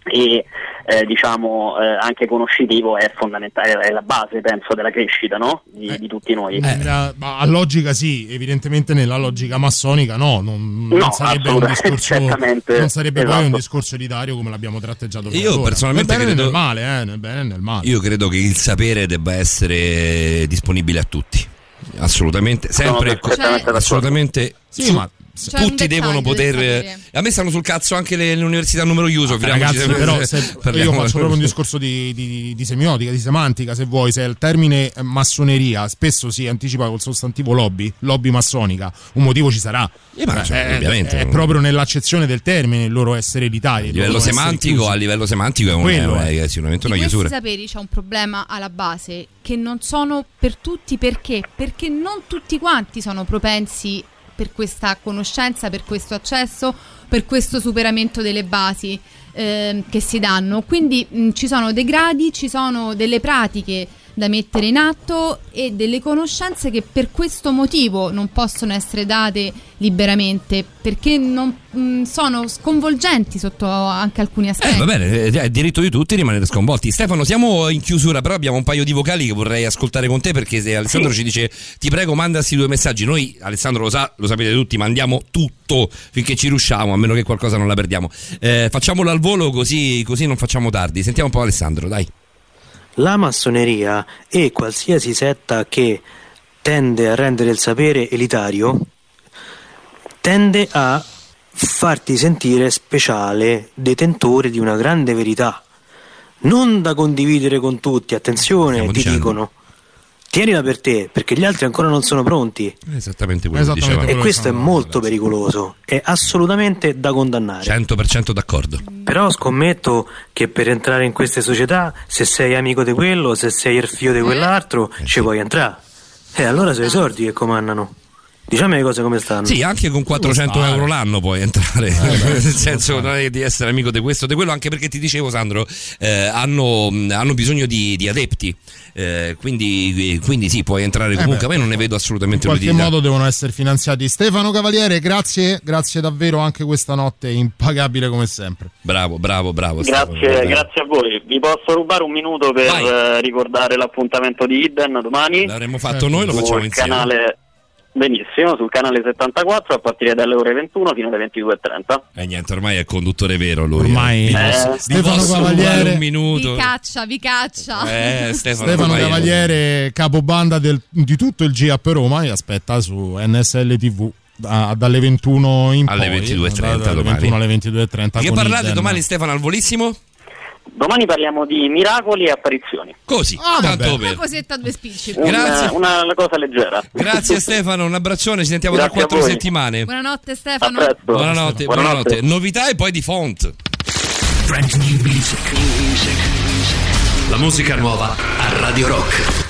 e eh, diciamo eh, anche conoscitivo è fondamentale, è la base penso della crescita no? di, di tutti noi. Eh, ma a logica sì, evidentemente nella logica massonica no, non, non No, sarebbe un discorso non sarebbe poi esatto. un discorso elitario come l'abbiamo tratteggiato fino Io ora. personalmente nel bene credo- nel male, eh, nel bene e nel male. Io credo che il sapere debba essere disponibile a tutti. Assolutamente, sempre d'accordo. assolutamente Sì, ma Un tutti devono poter a me stanno sul cazzo anche le, le università a numero chiuso figuriamoci Ragazzi, se- però se- io faccio proprio un discorso di, di- di semiotica, di semantica, se vuoi, se il termine eh, massoneria spesso si anticipa col sostantivo lobby, lobby massonica, un motivo ci sarà. Eh, ma Eh, cioè, è, ovviamente. è proprio nell'accezione del termine il loro essere elitari. a livello semantico a livello semantico è, un, Quello è, è. è sicuramente una chiusura saperi c'è un problema alla base che non sono per tutti perché? Perché non tutti quanti sono propensi per questa conoscenza, per questo accesso, per questo superamento delle basi ehm, che si danno. Quindi mh, ci sono dei gradi, ci sono delle pratiche da mettere in atto e delle conoscenze che per questo motivo non possono essere date liberamente perché non, mh, sono sconvolgenti sotto anche alcuni aspetti. Eh, va bene, eh, è diritto di tutti rimanere sconvolti. Stefano, siamo in chiusura, però abbiamo un paio di vocali che vorrei ascoltare con te perché se Alessandro ci dice ti prego mandasi due messaggi, noi Alessandro lo sa, lo sapete tutti, mandiamo tutto finché ci riusciamo, a meno che qualcosa non la perdiamo. Eh, facciamolo al volo così, così non facciamo tardi. Sentiamo un po' Alessandro, dai. La massoneria e qualsiasi setta che tende a rendere il sapere elitario tende a farti sentire speciale, detentore di una grande verità, non da condividere con tutti. Attenzione, Stiamo ti dicendo. dicono. Tienila per te, perché gli altri ancora non sono pronti. Esattamente quello che E diceva. questo è molto pericoloso, è assolutamente da condannare. 100% d'accordo. Però scommetto che per entrare in queste società, se sei amico di quello, se sei il figlio di quell'altro, ci puoi entrare. E allora sono i sordi che comandano. Diciamo le cose come stanno. Sì, anche con 400 Stare. euro l'anno puoi entrare, nel senso non è di essere amico di questo o di quello, anche perché ti dicevo Sandro, eh, hanno, hanno bisogno di, di adepti, eh, quindi, quindi sì, puoi entrare comunque, a me non ne vedo assolutamente In qualche modo devono essere finanziati. Stefano Cavaliere, grazie, grazie davvero anche questa notte impagabile come sempre. Bravo, bravo, bravo. Stefano, Grazie, davvero. grazie a voi. Vi posso rubare un minuto per Vai. eh, ricordare l'appuntamento di Iden domani? L'avremmo fatto noi, lo facciamo insieme. Canale, benissimo, sul canale 74 a partire dalle ore 21 fino alle 22.30. E niente, ormai è conduttore vero lui. Ormai- eh. Vi Eh, posso- vi Stefano Cavaliere- un Vi minuto. caccia, vi caccia. Eh, Stefano, Stefano Cavaliere, capobanda del- di tutto il GAP Roma, vi aspetta su NSL TV da- dalle 21 in Alle poi, 22.30 dalle domani. 21 alle 22.30 Di che parlate Iden. domani Stefano al volissimo? Domani parliamo di miracoli e apparizioni. Così, Ah, tanto Una per. cosetta a due spicci. Grazie. Una, una cosa leggera. Grazie Stefano, un abbraccione, ci sentiamo tra Grazie a quattro settimane. Buonanotte Stefano. Buonanotte, buonanotte. Buonanotte. Novità e poi di font. Music. La musica nuova a Radio Rock.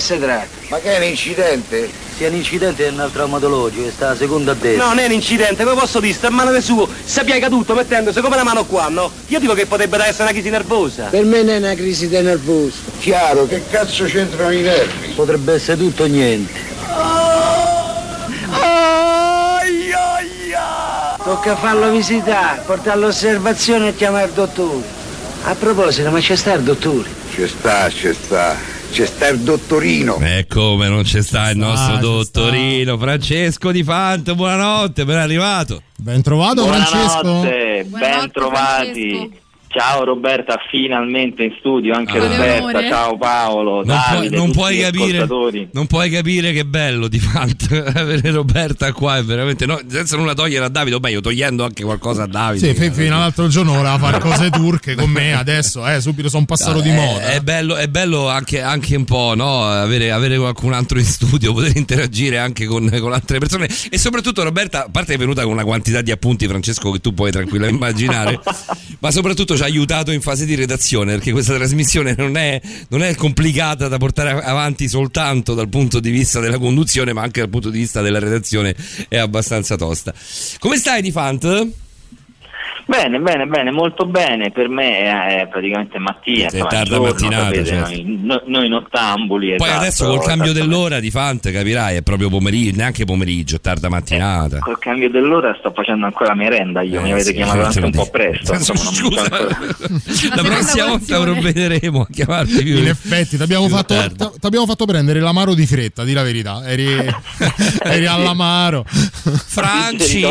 Si tratta? Ma che è un incidente? Sia un incidente è un traumatologico, che sta a seconda a destra. No, non è un incidente, come posso dire? Sta a mano del suo, si è caduto mettendosi come la mano qua, no? Io dico che potrebbe essere una crisi nervosa. Per me non è una crisi di nervoso. Chiaro, che cazzo c'entrano i nervi? Potrebbe essere tutto o niente. Tocca farlo visitare, portarlo all'osservazione e chiamare il dottore. A proposito, ma c'è sta il dottore? C'è sta, c'è sta, c'è sta il dottorino. E come non c'è sta il nostro c'è dottorino Francesco Di Fante, buonanotte, ben arrivato. Ben trovato Francesco. Buonanotte, ben trovati. Ciao Roberta, finalmente in studio anche Ah. Roberta, Amore. ciao Paolo, Non, puoi, Davide, non tutti puoi capire, non puoi capire che bello di Fante avere Roberta qua, è veramente no, senza nulla togliere a Davide, o meglio togliendo anche qualcosa a Davide. Sì, fi- fino all'altro giorno voleva fare cose turche con me, adesso eh, subito sono passato di Eh, moda. È bello, è bello anche, anche un po' no? avere, avere qualcun altro in studio, poter interagire anche con, con altre persone e soprattutto Roberta, a parte è venuta con una quantità di appunti Francesco che tu puoi tranquillamente immaginare, ma soprattutto ci ha aiutato in fase di redazione perché questa trasmissione non è, non è complicata da portare avanti soltanto dal punto di vista della conduzione ma anche dal punto di vista della redazione è abbastanza tosta. Come stai di Fant? Bene, bene, bene, molto bene, per me è, è praticamente mattina, È tarda giorno, mattinata, sapete, certo. noi, no- noi nottambuli. Poi esatto, adesso col cambio dell'ora di Fant capirai è proprio pomeriggio, neanche pomeriggio, tarda mattinata. Col cambio dell'ora sto facendo ancora merenda, io mi Eh, avete sì, chiamato anche lo un po' dico. presto. insomma, mi ancora- La prossima volta provvederemo a chiamarti più. In effetti, ti abbiamo fatto, prendere l'amaro di fretta, di la verità. Eri, eri all'amaro. Franci.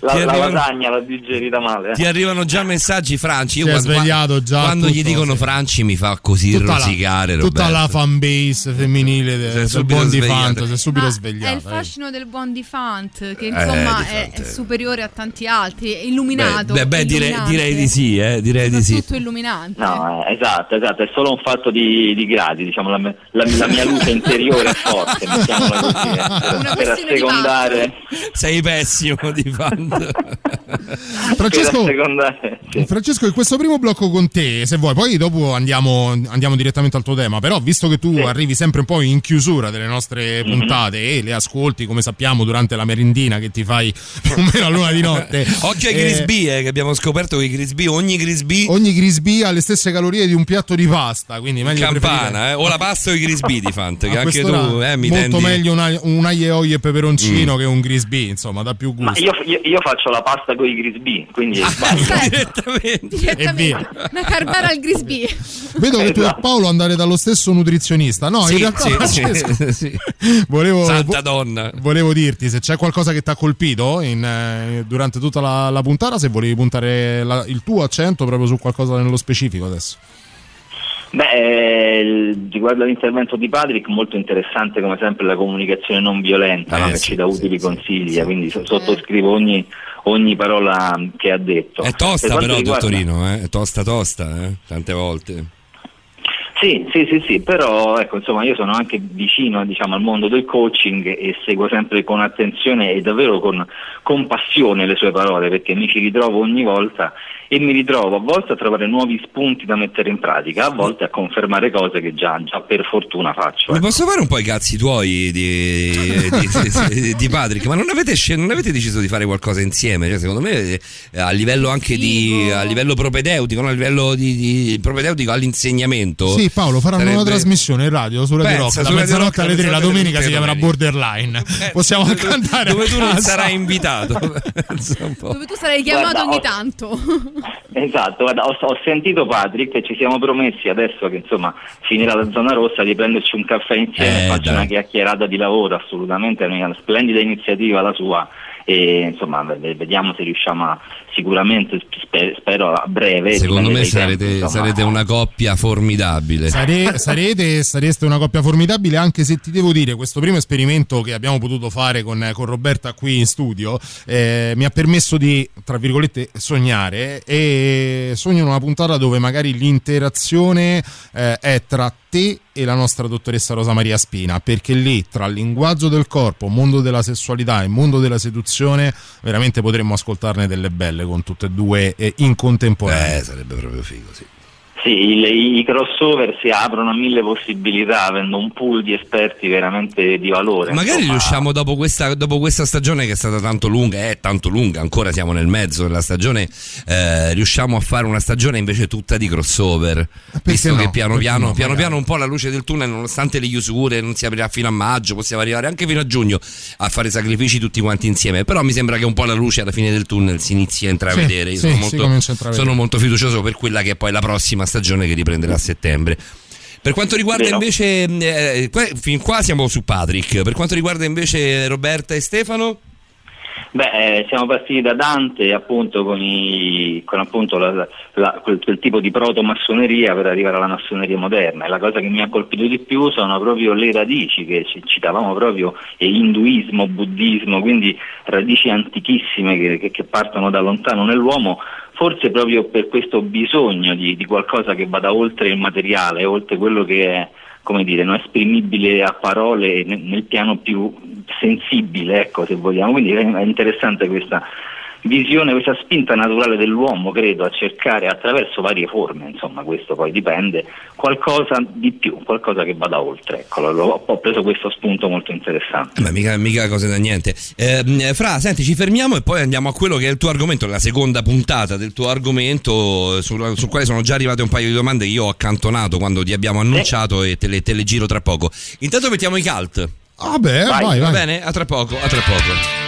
La, ti la arrivano, lasagna l'ho digerita male. eh. ti arrivano già messaggi Franci. Io quando, svegliato già quando gli tutto, dicono sì. Franci mi fa così Tutta la- rosicare. tutta Roberto. la fan base femminile de- del buon di. Fanta si è subito È il eh. fascino del buon di Fant, che Eh, insomma di è, Fant, è superiore a tanti altri, è illuminato. Beh, beh, direi, direi di sì, eh, direi di sì. Tutto illuminante. No, eh, esatto, esatto, è solo un fatto di, di gradi, diciamo, la, la- la mia luce interiore è forte, mettiamola così, eh, per, assecondare. Sei pessimo di Fant. Francesco, sì. Francesco, in questo primo blocco con te, se vuoi, poi dopo andiamo, andiamo direttamente al tuo tema. Però, visto che tu arrivi sempre un po' in chiusura delle nostre Mhm. puntate e le ascolti, come sappiamo, durante la merendina che ti fai più o meno a luna di notte. Occhio ai eh, Grisby, eh, che abbiamo scoperto che Grisby, ogni Grisby Ogni Grisby ha le stesse calorie di un piatto di pasta, quindi meglio campana, eh, o la pasta o i Grisby di Fant, che anche tu eh, mi molto tendi... meglio un, un aglio e olio e peperoncino Mm. che un Grisby, insomma, dà più Ma gusto. io, io- io faccio la pasta con i grisbì, quindi basta. Direttamente. Una carbara al Grisby. Vedo che tu e Paolo andare dallo stesso nutrizionista. No, Sì, in realtà sì, Francesco, sì, volevo, Santa donna. volevo dirti se c'è qualcosa che ti ha colpito in, eh, durante tutta la, la puntata, se volevi puntare la- il tuo accento proprio su qualcosa nello specifico adesso. Beh, eh, riguardo all'intervento di Patrick, molto interessante come sempre la comunicazione non violenta, no? Eh, che sì, ci dà utili consigli, eh, quindi so- sottoscrivo ogni, ogni parola che ha detto. È tosta Per però, riguarda- dottorino, eh? è tosta tosta, eh? tante volte. Sì, sì, sì, sì, però ecco, insomma, io sono anche vicino diciamo, al mondo del coaching e seguo sempre con attenzione e davvero con, con passione le sue parole perché mi ci ritrovo ogni volta e mi ritrovo a volte a trovare nuovi spunti da mettere in pratica, a volte a confermare cose che già, già per fortuna faccio. Mi ecco. posso fare un po' i cazzi tuoi di, di, di- di Patrick? Ma non avete, scel- non avete deciso di fare qualcosa insieme? Cioè, secondo me eh, a livello anche di a livello propedeutico, no? a livello di, di- propedeutico all'insegnamento. Sì, Paolo, faranno una sarebbe- trasmissione in radio su Radio Pensa, Rock da mezzanotte alle 3 la domenica si chiamerà. Borderline. Possiamo anche andare dove tu non sarai invitato. Dove tu sarai chiamato Guarda, ogni tanto. Esatto, guarda, ho, ho sentito Patrick e ci siamo promessi adesso che insomma finirà la zona rossa di prenderci un caffè insieme Eh, e faccio dai. una chiacchierata di lavoro, assolutamente è una splendida iniziativa la sua e insomma vediamo se riusciamo a sicuramente spe- spero a breve Secondo me sarete, tempi, insomma. sarete una coppia formidabile. Sare- sarete, sareste una coppia formidabile anche se ti devo dire questo primo esperimento che abbiamo potuto fare con, con Roberta qui in studio eh, mi ha permesso di tra virgolette sognare e sogno in una puntata dove magari l'interazione eh, è tra te e la nostra dottoressa Rosa Maria Spina perché lì tra linguaggio del corpo mondo della sessualità e mondo della seduzione veramente potremmo ascoltarne delle belle con tutte e due eh, in contemporanea Eh, sarebbe proprio figo, sì. Sì, il- i crossover si aprono a mille possibilità, avendo un pool di esperti veramente di valore. Magari insomma. riusciamo dopo questa, dopo questa stagione che è stata tanto lunga, è tanto lunga, ancora siamo nel mezzo della stagione, eh, riusciamo a fare una stagione invece tutta di crossover. Visto no? che piano piano, no, piano, piano un po' la luce del tunnel, nonostante le chiusure, non si aprirà fino a maggio, possiamo arrivare anche fino a giugno a fare sacrifici tutti quanti insieme. Però mi sembra che un po' la luce alla fine del tunnel si inizi a intravedere. Io Sì, sono, sì, molto, sono molto fiducioso per quella che è poi la prossima stagione che riprenderà a settembre. Per quanto riguarda invece, eh, qua- fin qua siamo su Patrick, per quanto riguarda invece Roberta e Stefano? Beh, eh, siamo partiti da Dante appunto con, i- con appunto la- la- quel, quel tipo di proto-massoneria per arrivare alla massoneria moderna e la cosa che mi ha colpito di più sono proprio le radici che ci- citavamo proprio eh, induismo, buddismo, quindi radici antichissime che, che- che partono da lontano nell'uomo, forse proprio per questo bisogno di, di qualcosa che vada oltre il materiale, oltre quello che è come dire, non esprimibile a parole nel, piano più sensibile, ecco, se vogliamo. Quindi è interessante questa visione, questa spinta naturale dell'uomo, credo, a cercare attraverso varie forme, insomma, questo poi dipende, qualcosa di più, qualcosa che vada oltre. Ecco, lo- lo- ho preso questo spunto molto interessante. Beh, mica, mica cose da niente. Ehm, Fra, senti, ci fermiamo e poi andiamo a quello che è il tuo argomento, la seconda puntata del tuo argomento, sul, sul quale sono già arrivate un paio di domande che io ho accantonato quando ti abbiamo annunciato e te le, te le giro tra poco. Intanto mettiamo i cult. Vabbè, vai, vai. Va bene? A tra poco, a tra poco.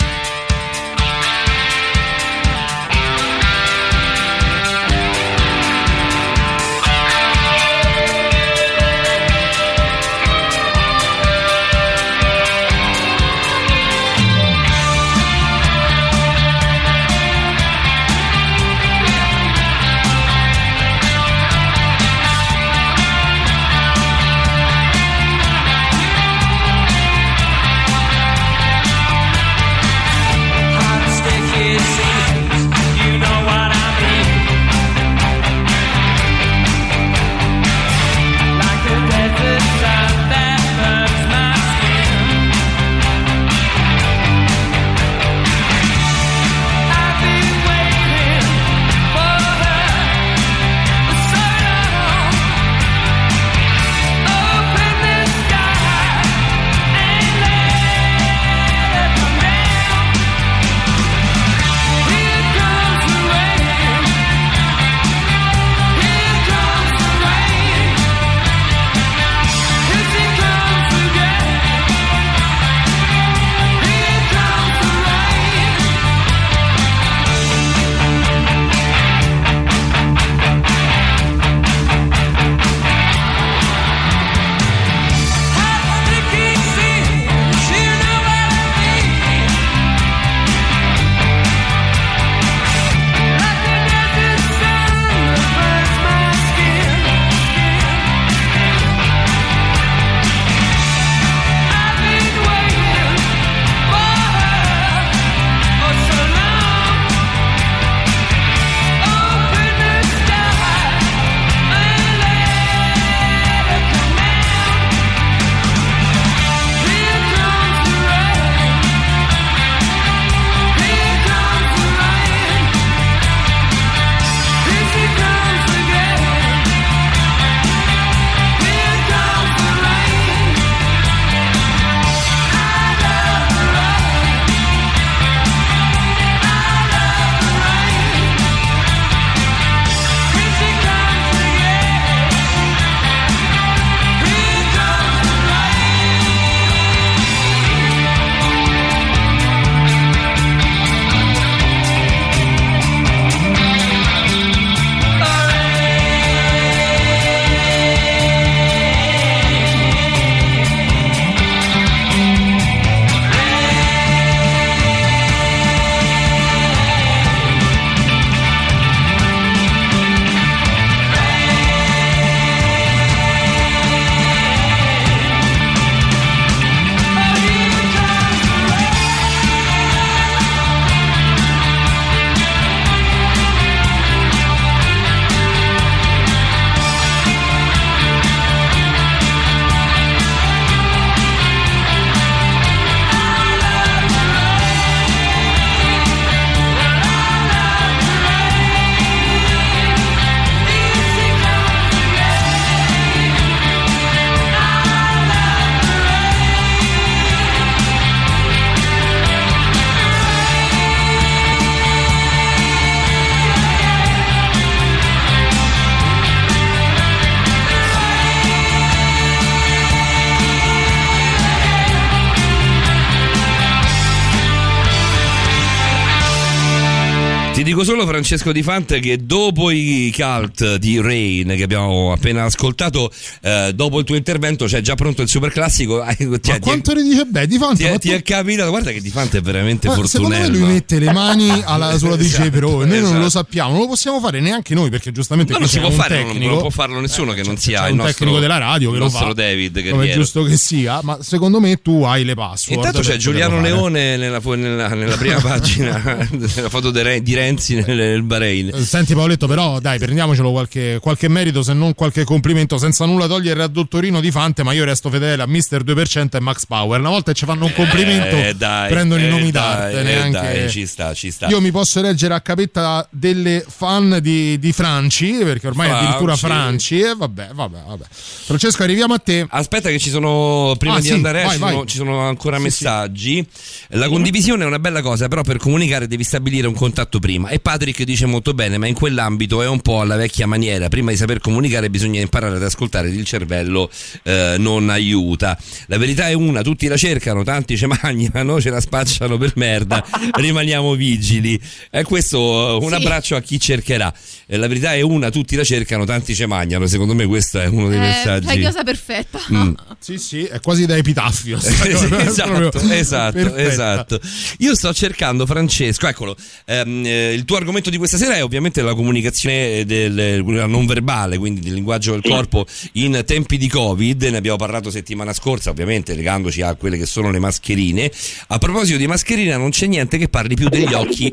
Francesco Di Fante che dopo i cult di Rain che abbiamo appena ascoltato, eh, dopo il tuo intervento c'è già pronto il super classico. Eh, cioè, Ma quanto ne dice beh, Di Fante? ti, è, ma ti è capitato? Guarda che Di Fante è veramente Ma secondo me lui mette le mani alla, sulla dice Esatto, però noi non lo esatto. sappiamo, non lo possiamo fare neanche noi perché giustamente qui non si può fare, non- tecnico, non può farlo nessuno che non sia il nostro- tecnico della radio che lo fa, David come è giusto che sia, ma secondo me tu hai le password. Intanto c'è Giuliano. Leone nella, nella- nella prima pagina della foto di Renzi nel, nel Bahrain. Senti Paoletto, però dai, prendiamocelo qualche, qualche merito, se non qualche complimento, senza nulla togliere a Dottorino di Fante, ma io resto fedele a Mister 2% e Max Power. Una volta ci fanno un complimento, Eh, dai, prendono i eh, nomi dai, d'arte. eh, neanche... dai, ci sta, ci sta. Io mi posso leggere a capetta delle fan di, di Franci, perché ormai Franci. addirittura Franci, e vabbè, vabbè, vabbè. Francesco, arriviamo a te. Aspetta che ci sono, prima Ah, di sì, andare, vai, ci, vai. sono, ci sono ancora Sì, messaggi. La condivisione è una bella cosa, però per comunicare devi stabilire un contatto prima. E Patrick dice molto bene, ma in quell'ambito è un po' alla vecchia maniera. Prima di saper comunicare bisogna imparare ad ascoltare, il cervello eh, non aiuta. La verità è una, tutti la cercano, tanti ce mangiano, ce la spacciano per merda, rimaniamo vigili. E questo, un Sì. abbraccio a chi cercherà. Eh, La verità è una, tutti la cercano, tanti ce mangiano. Secondo me questo è uno dei Eh, messaggi. la chiosa perfetta. Mm. Sì, sì, è quasi da epitaffio. è esatto, esatto, esatto. Io sto cercando, Francesco, eccolo, ehm, eh, il tuo argomento di questa sera è ovviamente la comunicazione del, quella non verbale, quindi del linguaggio del corpo in tempi di Covid, ne abbiamo parlato settimana scorsa, ovviamente legandoci a quelle che sono le mascherine. A proposito di mascherina non c'è niente che parli più degli occhi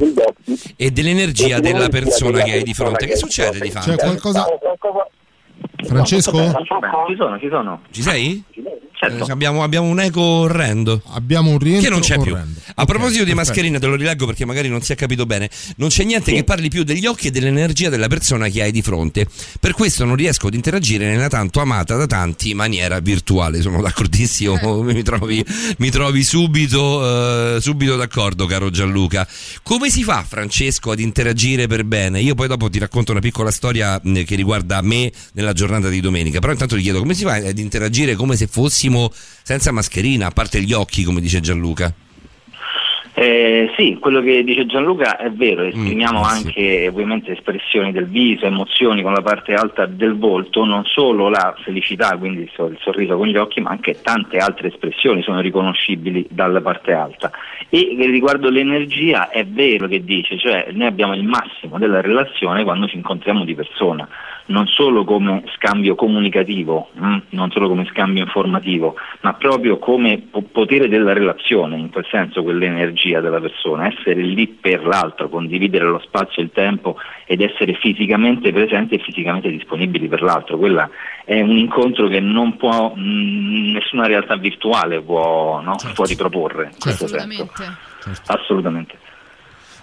e dell'energia della persona che hai di fronte. Che succede di C'è fatto? qualcosa... Francesco? Ci sono, ci sono. Ci sei? Certo. Eh, abbiamo, abbiamo un eco orrendo. Abbiamo un rientro Che non c'è più. orrendo. A Ok, proposito di perfetto. mascherina, te lo rileggo perché magari non si è capito bene. Non c'è niente che parli più degli occhi e dell'energia della persona che hai di fronte. Per questo non riesco ad interagire nella tanto amata da tanti maniera virtuale. Sono d'accordissimo, mi trovi, mi trovi subito, eh, subito d'accordo, caro Gianluca. Come si fa, Francesco, ad interagire per bene? Io poi dopo ti racconto una piccola storia mh, che riguarda me nella giornata di domenica. Però intanto ti chiedo come si fa ad interagire come se fossimo senza mascherina, a parte gli occhi, come dice Gianluca. Eh, sì, quello che dice Gianluca è vero, Mm, esprimiamo anche ovviamente espressioni del viso, emozioni con la parte alta del volto, non solo la felicità, quindi il sorriso con gli occhi, ma anche tante altre espressioni sono riconoscibili dalla parte alta. E riguardo l'energia è vero che dice, cioè noi abbiamo il massimo della relazione quando ci incontriamo di persona, non solo come scambio comunicativo, mm, non solo come scambio informativo, ma proprio come po- potere della relazione, in quel senso quell'energia della persona, essere lì per l'altro, condividere lo spazio e il tempo ed essere fisicamente presenti e fisicamente disponibili per l'altro. Quella è un incontro che non può, mm, nessuna realtà virtuale può, no, può riproporre in questo senso. Assolutamente.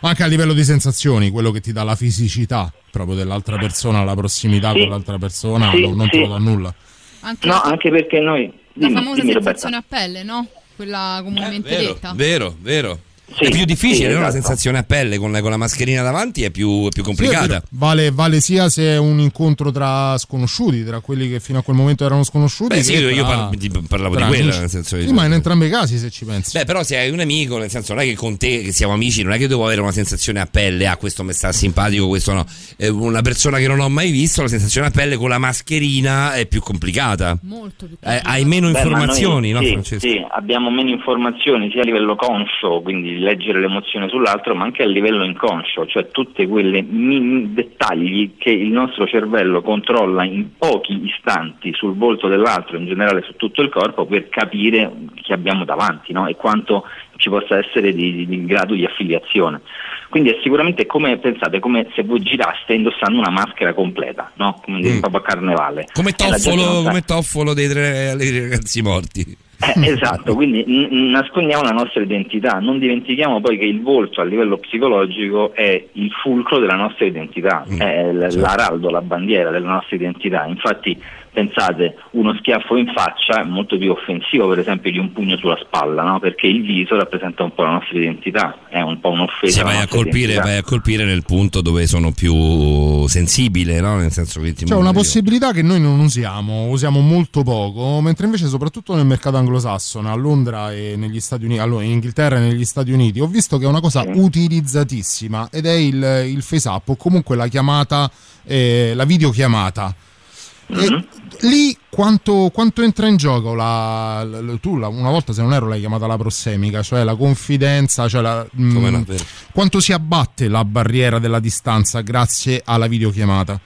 Anche a livello di sensazioni, quello che ti dà la fisicità proprio dell'altra persona, la prossimità Sì. con l'altra persona, Sì, non, non te sì. lo dà nulla. Anche No, la, anche perché noi... la dimmi, famosa dimmi, Roberta. sensazione a pelle, no? Quella comunemente Vero, detta. vero, vero. Sì, è più difficile, sì, esatto. sensazione a pelle con la, con la mascherina davanti è più, è più Sì, è complicata. vero. vale, vale sia se è un incontro tra sconosciuti, tra quelli che fino a quel momento erano sconosciuti. Beh, sì, io, io tra- par- di- parlavo di quella, nel senso Sì, ma in entrambi i casi, se ci pensi. Beh, però se hai un amico, nel senso non è che con te, che siamo amici, non è che devo avere una sensazione a pelle, ah, questo mi sta simpatico, questo no. Eh, una persona che non ho mai visto, la sensazione a pelle con la mascherina è più complicata. Molto più Eh, hai meno Beh, ma informazioni, noi- no, sì, Francesco? Sì, abbiamo meno informazioni sia a livello conscio, quindi leggere l'emozione sull'altro, ma anche a livello inconscio, cioè tutti quei dettagli che il nostro cervello controlla in pochi istanti sul volto dell'altro, in generale su tutto il corpo, per capire chi abbiamo davanti no? e quanto ci possa essere di, di- grado di affiliazione. Quindi è sicuramente come pensate, come se voi giraste indossando una maschera completa, no? come Mm. proprio a carnevale. Come toffolo, come toffolo dei tre dei ragazzi morti. eh, esatto, quindi n- nascondiamo la nostra identità, non dimentichiamo poi che il volto a livello psicologico è il fulcro della nostra identità, Mm, è l- certo. l'araldo, la bandiera della nostra identità. Infatti pensate, uno schiaffo in faccia è molto più offensivo per esempio di un pugno sulla spalla, no? perché il viso rappresenta un po' la nostra identità, è un po' un'offesa. Sì, alla vai a, colpire, vai a colpire nel punto dove sono più sensibile, no? nel senso che ti C'è una possibilità che noi non usiamo, usiamo molto poco, mentre invece soprattutto nel mercato anglosassone, a Londra e negli Stati Uniti, allora, in Inghilterra e negli Stati Uniti, ho visto che è una cosa utilizzatissima ed è il, il face up o comunque la chiamata, eh, la videochiamata. E lì quanto, quanto entra in gioco la, la- la- tu la- una volta se non ero l'hai chiamata la prossemica, cioè la confidenza, cioè la, mm, no, vero. quanto si abbatte la barriera della distanza grazie alla videochiamata?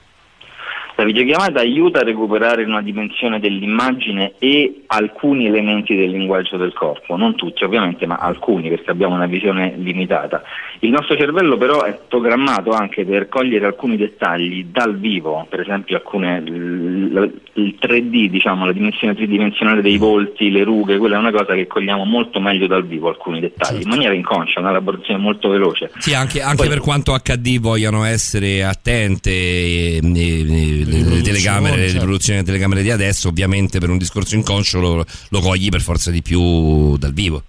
La videochiamata aiuta a recuperare una dimensione dell'immagine e alcuni elementi del linguaggio del corpo, non tutti ovviamente, ma alcuni perché abbiamo una visione limitata. Il nostro cervello però è programmato anche per cogliere alcuni dettagli dal vivo, per esempio alcune, il, il 3D, diciamo, la dimensione tridimensionale dei volti, le rughe, quella è una cosa che cogliamo molto meglio dal vivo alcuni dettagli, in maniera inconscia, una elaborazione molto veloce. Sì, anche, anche Poi- per quanto HD vogliano essere attente e- e- le, le telecamere, le certo. riproduzioni delle telecamere di adesso, ovviamente per un discorso inconscio lo, lo cogli per forza di più dal vivo.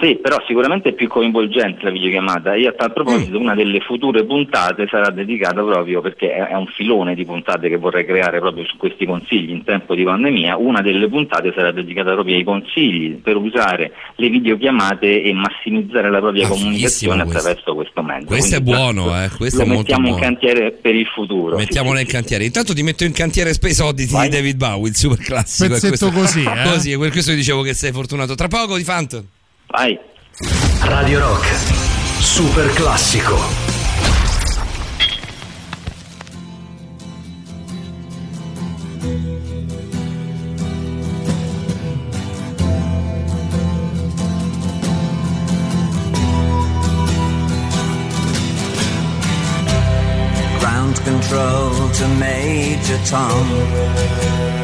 Sì, però sicuramente è più coinvolgente la videochiamata. Io a tal proposito una delle future puntate sarà dedicata proprio perché è è un filone di puntate che vorrei creare proprio su questi consigli in tempo di pandemia. Una delle puntate sarà dedicata proprio ai consigli per usare le videochiamate e massimizzare la propria Ah, comunicazione attraverso questo mezzo. Questo è Quindi buono, eh, questo lo è molto mettiamo in buono. cantiere per il futuro. Mettiamolo in cantiere. Intanto ti metto in cantiere Space Oddity Vai. di David Bowie, il super classico. Pezzetto questo- così, eh? Così, per questo ti dicevo che sei fortunato. Tra poco di Phantom. Vai. Radio Rock, super classico. Ground control to Major Tom.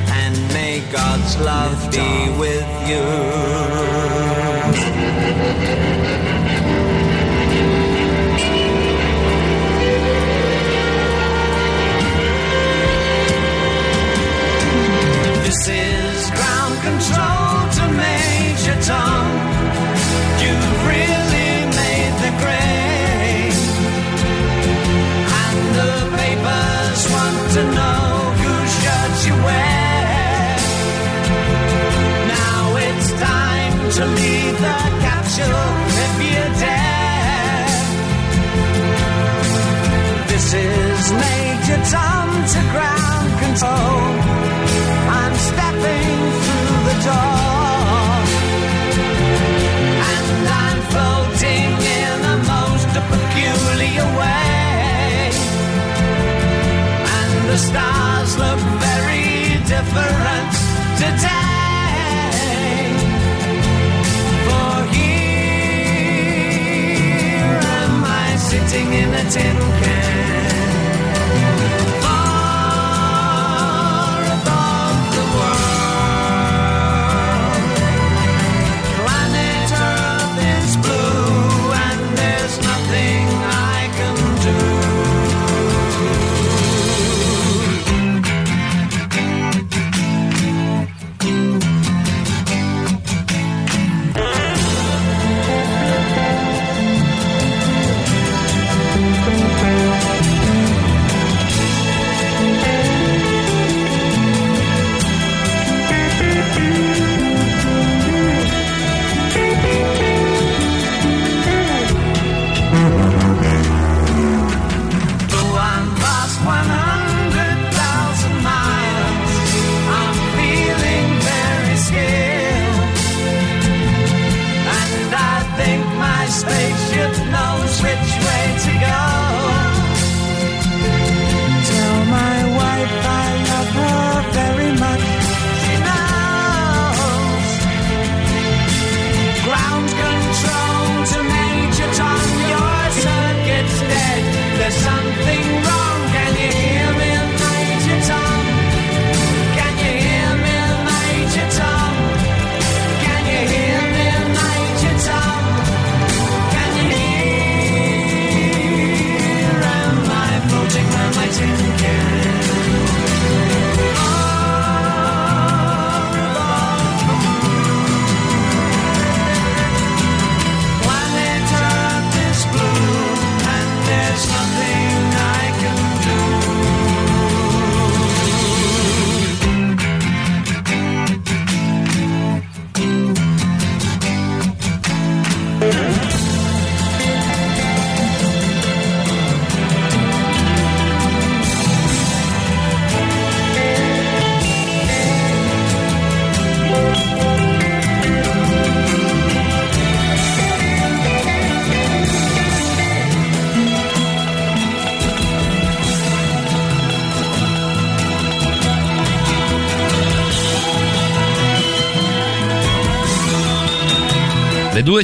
and may God's love be with you. This is to leave the capsule if you dare. This is Major Tom to ground control. I'm stepping through the door. And I'm floating in a most peculiar way. And the stars look very different today. I sitting in a tin can.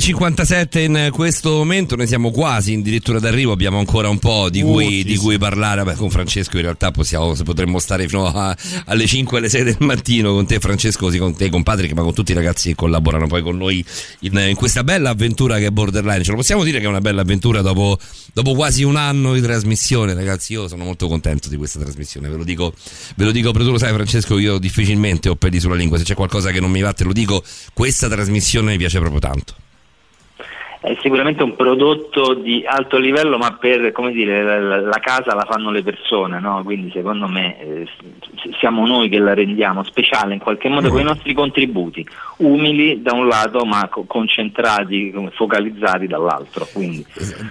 57 in questo momento, noi siamo quasi addirittura d'arrivo, abbiamo ancora un po' di, uh, cui, oh, di cui parlare. Beh, con Francesco in realtà possiamo, potremmo stare fino a, alle 5 alle 6 del mattino con te Francesco, così con te, con Patrick, ma con tutti i ragazzi che collaborano poi con noi in, in questa bella avventura che è Borderline. Ce lo possiamo dire che è una bella avventura dopo, dopo, quasi un anno di trasmissione, ragazzi. Io sono molto contento di questa trasmissione, ve lo dico, ve lo dico, però tu lo sai Francesco, io difficilmente ho pedi sulla lingua, se c'è qualcosa che non mi va te lo dico, questa trasmissione mi piace proprio tanto. È sicuramente un prodotto di alto livello, ma per come dire, la, la- casa la fanno le persone, no? quindi secondo me eh, siamo noi che la rendiamo speciale in qualche modo con i nostri contributi, umili da un lato ma co- concentrati, focalizzati dall'altro. Quindi.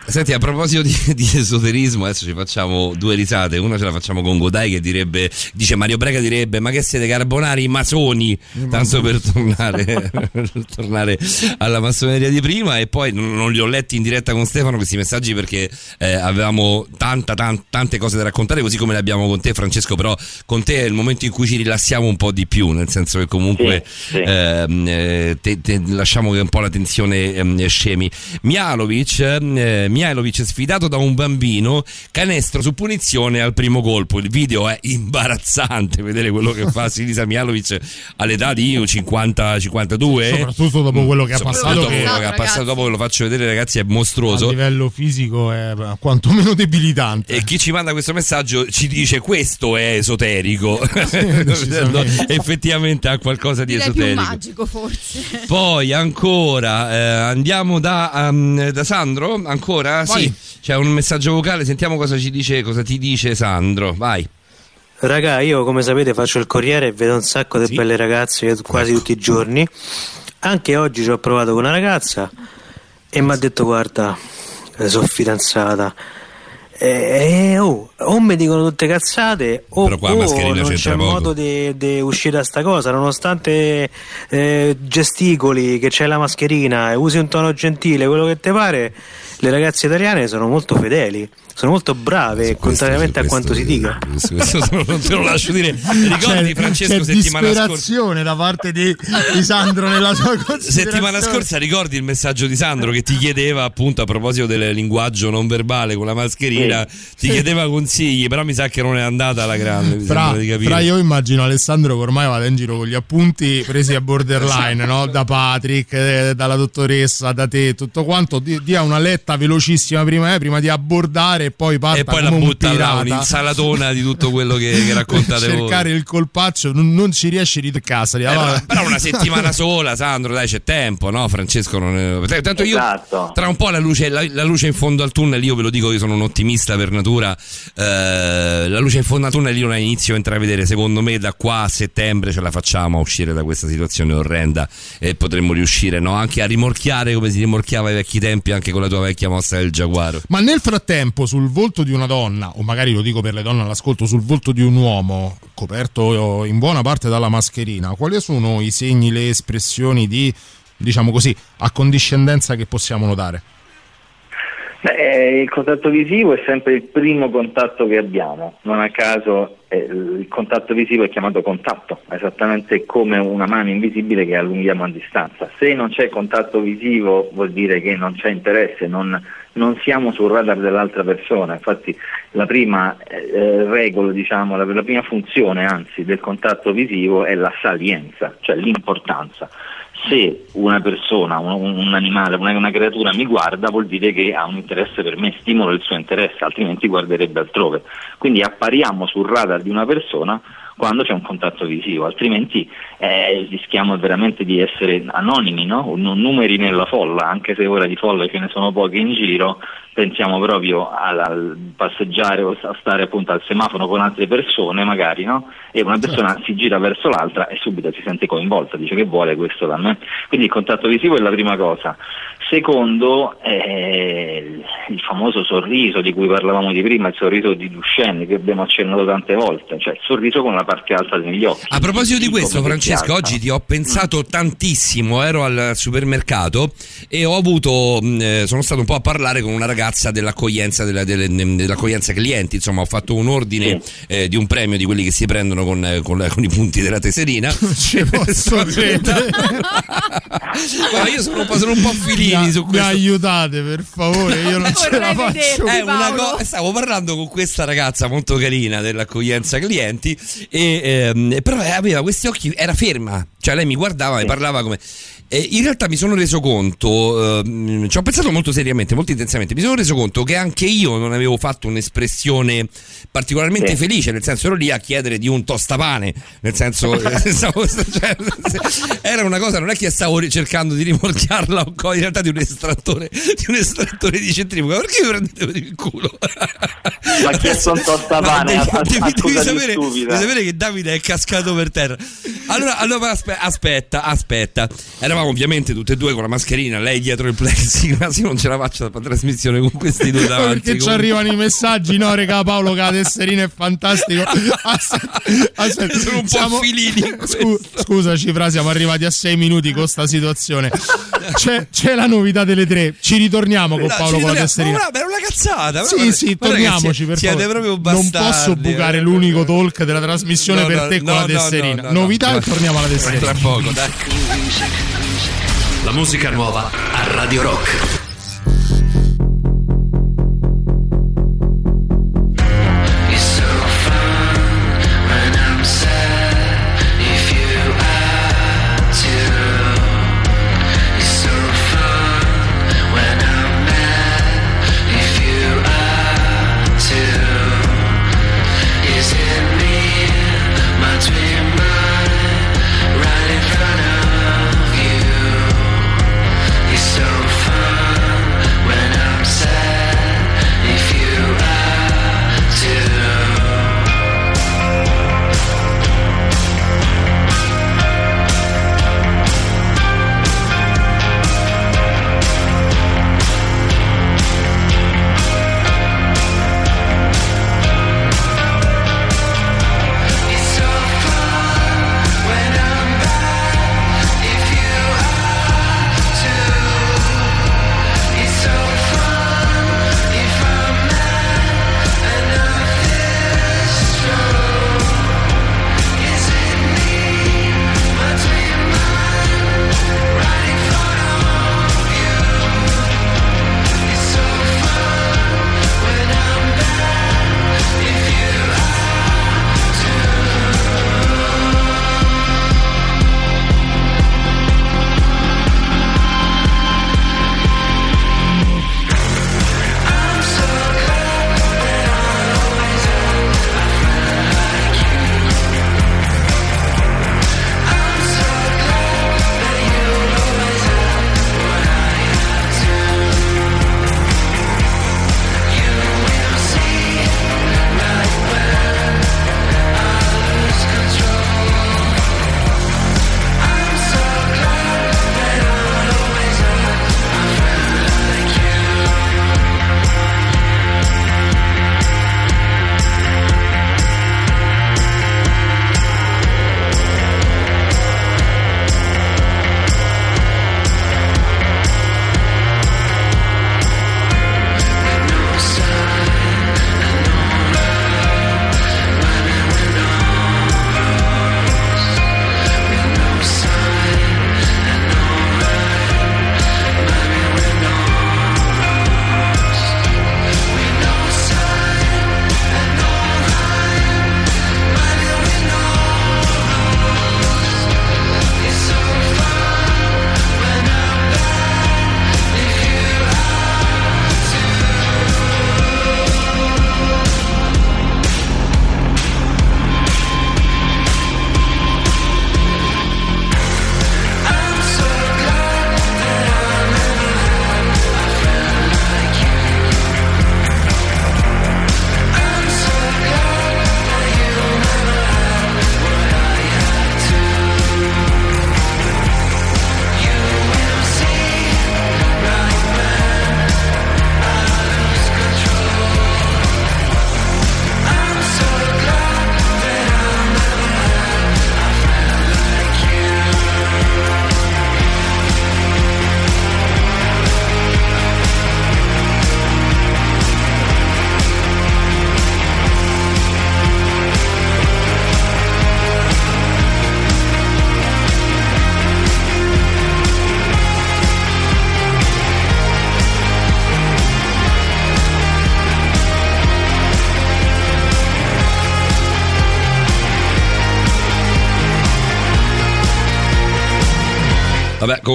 Senti, a proposito di, di esoterismo, adesso ci facciamo due risate. Una ce la facciamo con Godai che direbbe, dice Mario Brega direbbe, ma che siete carbonari masoni? Tanto per tornare, per tornare alla massoneria di prima. E poi non, non li ho letti in diretta con Stefano questi messaggi perché eh, avevamo tanta, tan- tante cose da raccontare, così come le abbiamo con te Francesco, però con te è il momento in cui ci rilassiamo un po' di più, nel senso che comunque Sì, sì. ehm, eh, te- te- lasciamo che un po' la tensione ehm, scemi. Mialovic, eh, Mihailovic sfidato da un bambino, canestro su punizione al primo colpo. Il video è imbarazzante vedere quello che fa Sinisa Mialovic all'età di 50-52. Soprattutto dopo quello che ha passato, dopo che- che ha passato dopo ve lo faccio vedere ragazzi è a mostruoso. livello fisico è quantomeno debilitante. E chi ci manda questo messaggio ci dice questo è esoterico. decisamente. Effettivamente ha qualcosa di Direi più esoterico. magico forse. Poi ancora eh, andiamo da, um, da Sandro. Ancora? Vai. Sì. C'è un messaggio vocale. Sentiamo cosa ci dice, cosa ti dice Sandro. Vai. Raga, io come sapete faccio il corriere e vedo un sacco di belle ragazze quasi tutti i giorni. Anche oggi ci ho provato con una ragazza e mi ha detto guarda, eh, sono fidanzata. E, e, oh, o mi dicono tutte cazzate o, Però qua la o mascherina non c'è poco. modo di uscire da sta cosa nonostante eh, gesticoli che c'è la mascherina e usi un tono gentile quello che ti pare le ragazze italiane sono molto fedeli sono molto brave contrariamente a quanto si dica Questo, questo non te lo lascio dire. Ricordi C'è- Francesco c'è settimana scorsa? da parte di, di Sandro nella sua. Settimana scorsa ricordi il messaggio di Sandro che ti chiedeva appunto a proposito del linguaggio non verbale con la mascherina, ti chiedeva consigli, però mi sa che non è andata alla grande. Fra, fra io immagino Alessandro che ormai vada in giro con gli appunti presi a borderline no? da Patrick, eh, dalla dottoressa, da te, tutto quanto. Di- dia una letta velocissima prima, eh, prima di abbordare e poi parta e poi la come un butta là, un'insalatona di tutto quello che, che raccontate voi. cercare il colpaccio non, non ci riesci di casa. Eh, però, però una settimana sola, Sandro, dai, c'è tempo, no? Francesco non è... Tanto io Esatto. tra un po' la luce, la, la luce in fondo al tunnel, io ve lo dico, io sono un ottimista per natura. eh, la luce in fondo al tunnel io la inizio a intravedere. Secondo me, da qua a settembre ce la facciamo a uscire da questa situazione orrenda e potremmo riuscire no? anche a rimorchiare come si rimorchiava ai vecchi tempi, anche con la tua vecchia mossa del giaguaro. Ma nel frattempo, sul volto di una donna, o magari lo dico per le donne all'ascolto, sul volto di un uomo coperto in buona parte dalla mascherina, quali sono i segni, le espressioni di, diciamo così, accondiscendenza che possiamo notare? Beh, il contatto visivo è sempre il primo contatto che abbiamo, non a caso eh, il contatto visivo è chiamato contatto, esattamente come una mano invisibile che allunghiamo a distanza. Se non c'è contatto visivo vuol dire che non c'è interesse, non, non siamo sul radar dell'altra persona, infatti la prima eh, regola, diciamo, la, la prima funzione anzi del contatto visivo è la salienza, cioè l'importanza se una persona, un, un animale, una, una creatura mi guarda vuol dire che ha un interesse per me, stimola il suo interesse, altrimenti guarderebbe altrove. Quindi appariamo sul radar di una persona quando c'è un contatto visivo, altrimenti eh, rischiamo veramente di essere anonimi, no? Non numeri nella folla, anche se ora di folle ce ne sono poche in giro, pensiamo proprio al, al passeggiare o a stare appunto al semaforo con altre persone magari, no? E una persona si gira verso l'altra e subito si sente coinvolta, dice che vuole questo da me. Quindi il contatto visivo è la prima cosa. Secondo, eh, il famoso sorriso di cui parlavamo di prima, il sorriso di Duchenne che abbiamo accennato tante volte, cioè il sorriso con la parte alta degli occhi. A proposito di questo, Francesco, oggi ti ho pensato tantissimo. Ero al supermercato e ho avuto. mh, eh, sono stato un po' a parlare con una ragazza dell'accoglienza, della- delle- dell'accoglienza clienti. Insomma, ho fatto un ordine eh, di un premio di quelli che si prendono con, eh, con con i punti della teserina. Ci posso credere. Guarda, io sono un po', sono un po' filini Mi- su Mi questo. aiutate per favore, io non ce la faccio. È una co- stavo parlando con questa ragazza molto carina dell'accoglienza clienti e ehm, però aveva questi occhi era ferma cioè lei mi guardava e parlava come e in realtà mi sono reso conto ehm, ci ho pensato molto seriamente molto intensamente mi sono reso conto che anche io non avevo fatto un'espressione particolarmente Sì. felice nel senso ero lì a chiedere di un tostapane nel senso eh, stavo- cioè, era una cosa non è che stavo cercando di rimorchiarla o co- in realtà di un estrattore di un estrattore di centrifuga perché mi prendete per il culo Ma chiesto un tostapane Ma devi, devi- sapere, devi sapere che Davide è cascato per terra. Allora, allora aspe- aspetta, aspetta. Eravamo ovviamente tutte e due con la mascherina, lei dietro il plexiglass. Io non ce la faccio la trasmissione con questi due davanti. Perché ci comunque. arrivano i messaggi, no, regà Paolo, che la tesserina è fantastico. Aspetta, aspetta, Sono un po' filini in Scu- scusaci, Fra, siamo arrivati a sei minuti con sta situazione. C'è, c'è la novità delle tre. Ci ritorniamo con No, Paolo con la tesserina. Ma era una cazzata. Sì, guarda- sì, guarda torniamoci si- per siete favore. proprio non bastardi. posso bucare l'unico talk della trasmissione No, per no, te con no, la tesserina. no, no, Novità no. e torniamo alla tesserina. Tra poco, dai. La musica nuova a Radio Rock.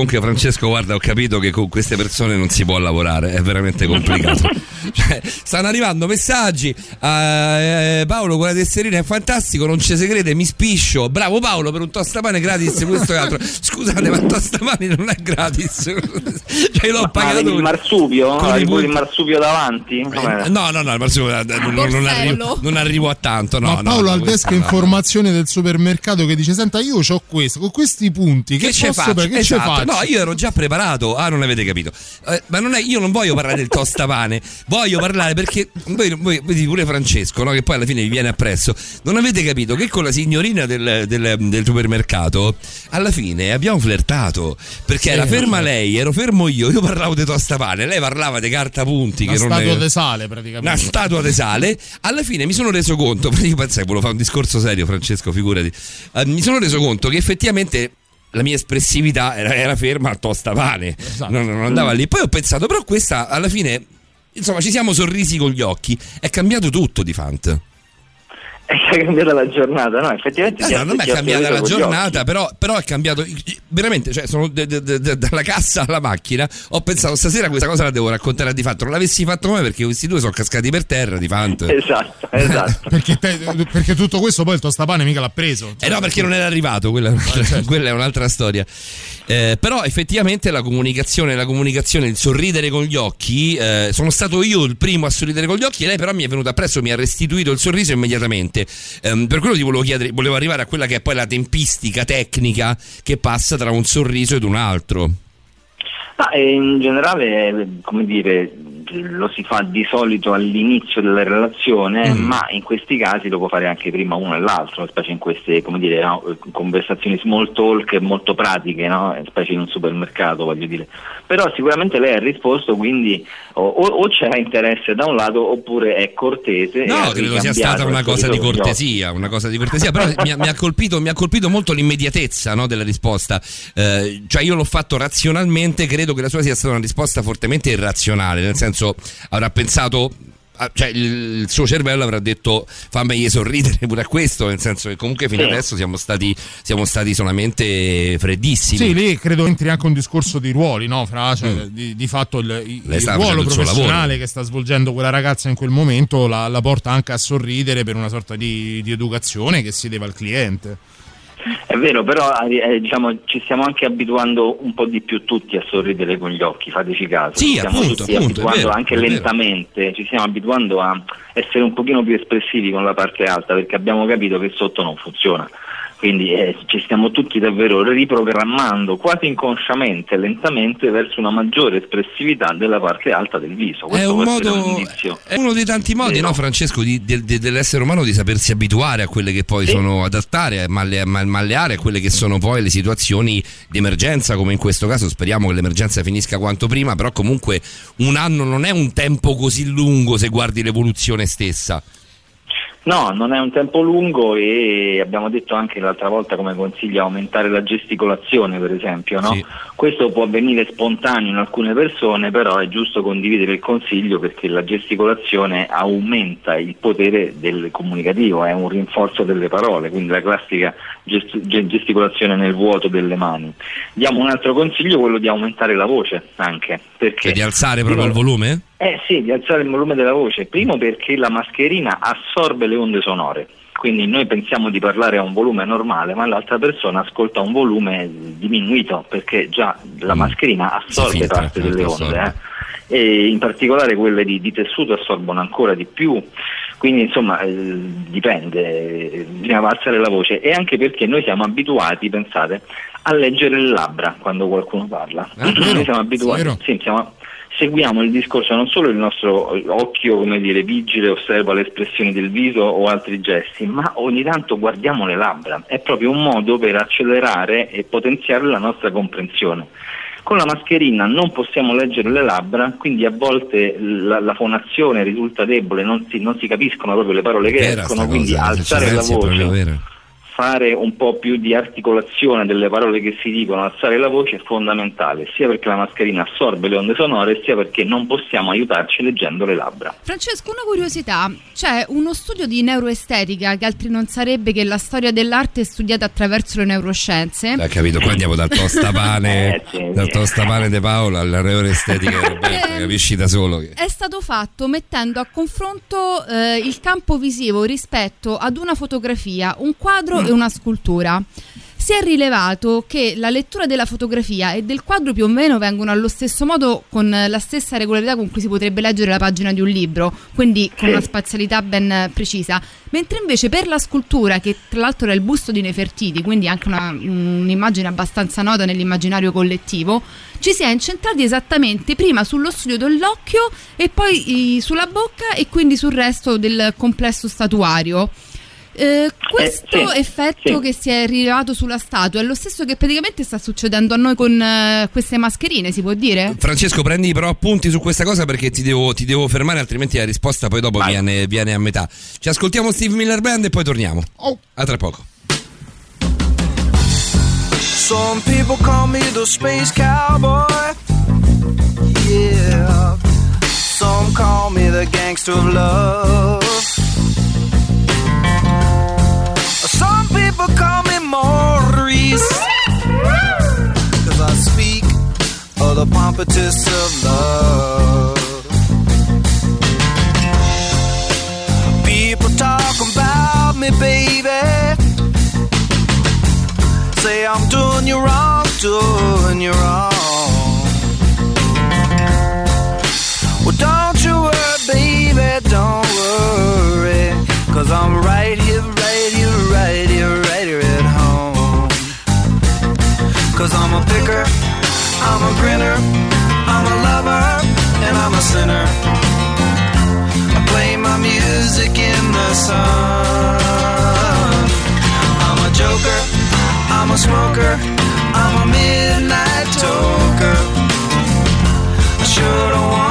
Comunque Francesco, guarda, ho capito che con queste persone non si può lavorare, è veramente complicato. Cioè, stanno arrivando messaggi. eh, Paolo, quella tesserina è fantastico, non ci si crede, mi spiscio. Bravo Paolo per un tostapane gratis, questo e altro. Scusate, ma il tostapane non è gratis. Cioè, l'ho Ma pagato avevi il marsupio? con punti- il marsupio davanti? Com'era? No, no, no, il marsupio, eh, non, non- non arrivo, non arrivo a tanto. No, Ma Paolo no, al desk no. informazione del supermercato che dice: Senta, io ho questo, con questi punti. Che, Che ce posso faccio? per- che ce Esatto. faccio? No, io ero già preparato. Ah, non avete capito. Eh, ma non è, io non voglio parlare del tostapane, voglio parlare perché voi, voi- vedi pure Francesco, no, che poi alla fine vi viene appresso. Non avete capito che con la signorina del, del- del supermercato alla fine abbiamo flirtato perché Sì, era ferma sì. lei, ero fermo io. Io parlavo di tostapane, lei parlava di carta punti. Una che non statua è- di sale, praticamente. una statua di sale. Alla fine mi sono reso conto, io pensavo volevo fare un discorso serio, Francesco, figurati. Eh, mi sono reso conto che effettivamente la mia espressività era, era ferma al tostapane, Esatto. non, non andava lì. Poi ho pensato, però questa alla fine, insomma, ci siamo sorrisi con gli occhi. È cambiato tutto di Fant. È cambiata la giornata, no? Effettivamente Eh, no, non è cambiata la giornata, però, però è cambiato veramente. Cioè, sono de- de- de- dalla cassa alla macchina. Ho pensato stasera questa cosa la devo raccontare di fatto. Non l'avessi fatto come perché questi due sono cascati per terra di Fant. Esatto, esatto. perché, te- perché tutto questo poi il tostapane mica l'ha preso. Eh no, perché non era arrivato, quella, è un'altra- quella è un'altra storia. Eh, però effettivamente la comunicazione, la comunicazione, il sorridere con gli occhi, eh, sono stato io il primo a sorridere con gli occhi e lei però mi è venuta appresso, mi ha restituito il sorriso immediatamente. Ehm, per quello ti volevo chiedere, volevo arrivare a quella che è poi la tempistica tecnica che passa tra un sorriso ed un altro. Ma eh, in generale, eh, come dire, lo si fa di solito all'inizio della relazione, Mm. ma in questi casi lo può fare anche prima uno e l'altro, specie in queste come dire, no, conversazioni small talk molto pratiche, no? Specie in un supermercato, voglio dire. Però sicuramente lei ha risposto, quindi o, o- c'è interesse da un lato oppure è cortese. e No, credo sia stata una cosa di cortesia, una cosa di cortesia, però mi, ha, mi ha colpito, mi ha colpito molto l'immediatezza no, della risposta. Eh, cioè io l'ho fatto razionalmente, credo che la sua sia stata una risposta fortemente irrazionale, nel senso avrà pensato ah, cioè il, suo cervello avrà detto fammi sorridere pure a questo nel senso che comunque fino Sì. adesso siamo stati, siamo stati solamente freddissimi Sì, lì credo entri anche un discorso di ruoli, no? Fra, cioè, di, di fatto il, il Mm. Ruolo professionale che sta svolgendo quella ragazza in quel momento la, la porta anche a sorridere per una sorta di, di educazione che si deve al cliente. È vero, però eh, diciamo, ci stiamo anche abituando un po' di più tutti a sorridere con gli occhi, fateci caso. Sì, ci stiamo appunto, tutti appunto, abituando vero, anche lentamente, ci stiamo abituando a essere un pochino più espressivi con la parte alta perché abbiamo capito che sotto non funziona. Quindi eh, ci stiamo tutti davvero riprogrammando quasi inconsciamente, lentamente, verso una maggiore espressività della parte alta del viso. È Questo un può essere modo, è uno dei tanti modi, Vero. no, Francesco, di- de- de- dell'essere umano di sapersi abituare a quelle che poi sono adattare, malle- ma- malleare a quelle che sono poi le situazioni di emergenza, come in questo caso. Speriamo che l'emergenza finisca quanto prima, però comunque un anno non è un tempo così lungo se guardi l'evoluzione stessa. No, non è un tempo lungo e abbiamo detto anche l'altra volta come consiglio aumentare la gesticolazione, per esempio. No? Sì. Questo può avvenire spontaneo in alcune persone, però è giusto condividere il consiglio perché la gesticolazione aumenta il potere del comunicativo, è un rinforzo delle parole, quindi la classica gest- ge- gesticolazione nel vuoto delle mani. Diamo un altro consiglio, quello di aumentare la voce anche. Perché Cioè di alzare proprio il volume? Eh sì, di alzare il volume della voce. Primo perché la mascherina assorbe le onde sonore. Quindi noi pensiamo di parlare a un volume normale, ma l'altra persona ascolta un volume diminuito perché già la mascherina assorbe filtra, parte certo, delle onde. eh. E in particolare quelle di, di tessuto assorbono ancora di più. Quindi insomma eh, dipende, eh, bisogna alzare la voce e anche perché noi siamo abituati, pensate, a leggere le labbra quando qualcuno parla. noi siamo abituati, sì, siamo- seguiamo il discorso, non solo il nostro occhio, come dire, vigile, osserva le espressioni del viso o altri gesti, ma ogni tanto guardiamo le labbra. È proprio un modo per accelerare e potenziare la nostra comprensione. Con la mascherina non possiamo leggere le labbra, quindi a volte la, la fonazione risulta debole, non si, non si capiscono proprio le parole che escono, quindi cosa, alzare la voce. Fare un po' più di articolazione delle parole che si dicono, alzare la voce è fondamentale, sia perché la mascherina assorbe le onde sonore, sia perché non possiamo aiutarci leggendo le labbra. Francesco, una curiosità. C'è uno studio di neuroestetica che altri non sarebbe che la storia dell'arte è studiata attraverso le neuroscienze. Hai capito? Qua andiamo dal tostapane, dal tostapane di Paolo alla neuroestetica di Roberta, capisci da solo che... È stato fatto mettendo a confronto eh, il campo visivo rispetto ad una fotografia, un quadro e una scultura. Si è rilevato che la lettura della fotografia e del quadro più o meno vengono allo stesso modo con la stessa regolarità con cui si potrebbe leggere la pagina di un libro, quindi con una spazialità ben precisa. Mentre invece per la scultura, che tra l'altro era il busto di Nefertiti, quindi anche una- un'immagine abbastanza nota nell'immaginario collettivo, ci si è incentrati esattamente prima sullo studio dell'occhio e poi eh, sulla bocca e quindi sul resto del complesso statuario. Eh, questo sì, effetto sì. che si è rilevato sulla statua è lo stesso che praticamente sta succedendo a noi con eh, queste mascherine, si può dire? Francesco, prendi però appunti su questa cosa perché ti devo, ti devo fermare, altrimenti la risposta poi dopo viene, viene a metà. Ci ascoltiamo Steve Miller Band e poi torniamo. A tra poco. Some people call me the space cowboy. Yeah. Some call me the gangster of love. Some people call me Maurice. Cause I speak of the pompatus of love. People talk about me, baby. Say I'm doing you wrong, doing you wrong. Well, don't you worry, baby, don't worry. Cause I'm right here, right here, right here, right here at home. Cause I'm a picker, I'm a grinner, I'm a lover, and I'm a sinner. I play my music in the sun. I'm a joker, I'm a smoker, I'm a midnight toker. I sure don't want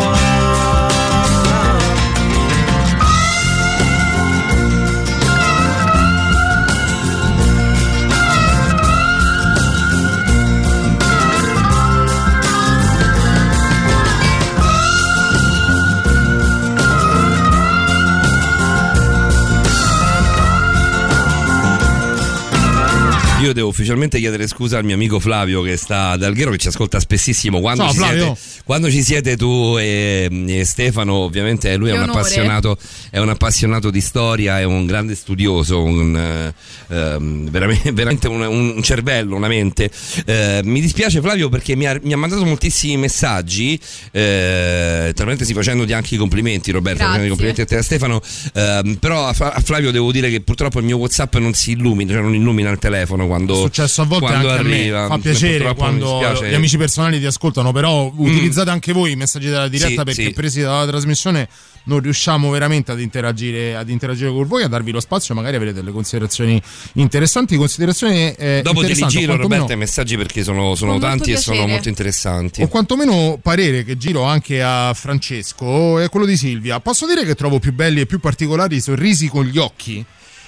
Io devo ufficialmente chiedere scusa al mio amico Flavio che sta ad Alghero, che ci ascolta spessissimo. Quando, Ciao, ci, siete, quando ci siete tu e, e Stefano, ovviamente lui è un, onore. appassionato, è un appassionato di storia, è un grande studioso, un, eh, ehm, veramente, veramente un, un cervello, una mente. Eh, mi dispiace Flavio perché mi ha, mi ha mandato moltissimi messaggi, eh, tra parentesi facendoti anche i complimenti Roberto, i complimenti a te a Stefano, ehm, però a, a Flavio devo dire che purtroppo il mio Whatsapp non si illumina, cioè non illumina il telefono quando, È successo a volte quando anche arriva. a me. Fa piacere quando gli amici personali ti ascoltano, però utilizzate anche voi i messaggi della diretta Sì, perché sì. presi dalla trasmissione non riusciamo veramente ad interagire, ad interagire con voi, a darvi lo spazio, magari avrete delle considerazioni interessanti, considerazioni eh, Dopo te li giro Roberta i messaggi perché sono, sono tanti e sono molto interessanti. o quantomeno parere che giro anche a Francesco è quello di Silvia. Posso dire che trovo più belli e più particolari i sorrisi con gli occhi?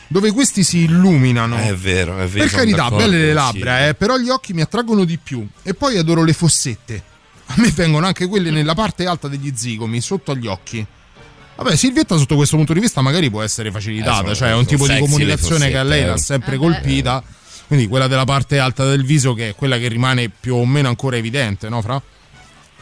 Dove questi si illuminano. È vero, è vero. Per carità, belle le sì. labbra, eh, però gli occhi mi attraggono di più. E poi adoro le fossette. A me vengono anche quelle nella parte alta degli zigomi, sotto agli occhi. Vabbè, Silvietta sotto questo punto di vista magari può essere facilitata, Eh, sono- cioè è un tipo di comunicazione che a lei l'ha eh. sempre Eh colpita. Quindi quella della parte alta del viso che è quella che rimane più o meno ancora evidente, no, Fra?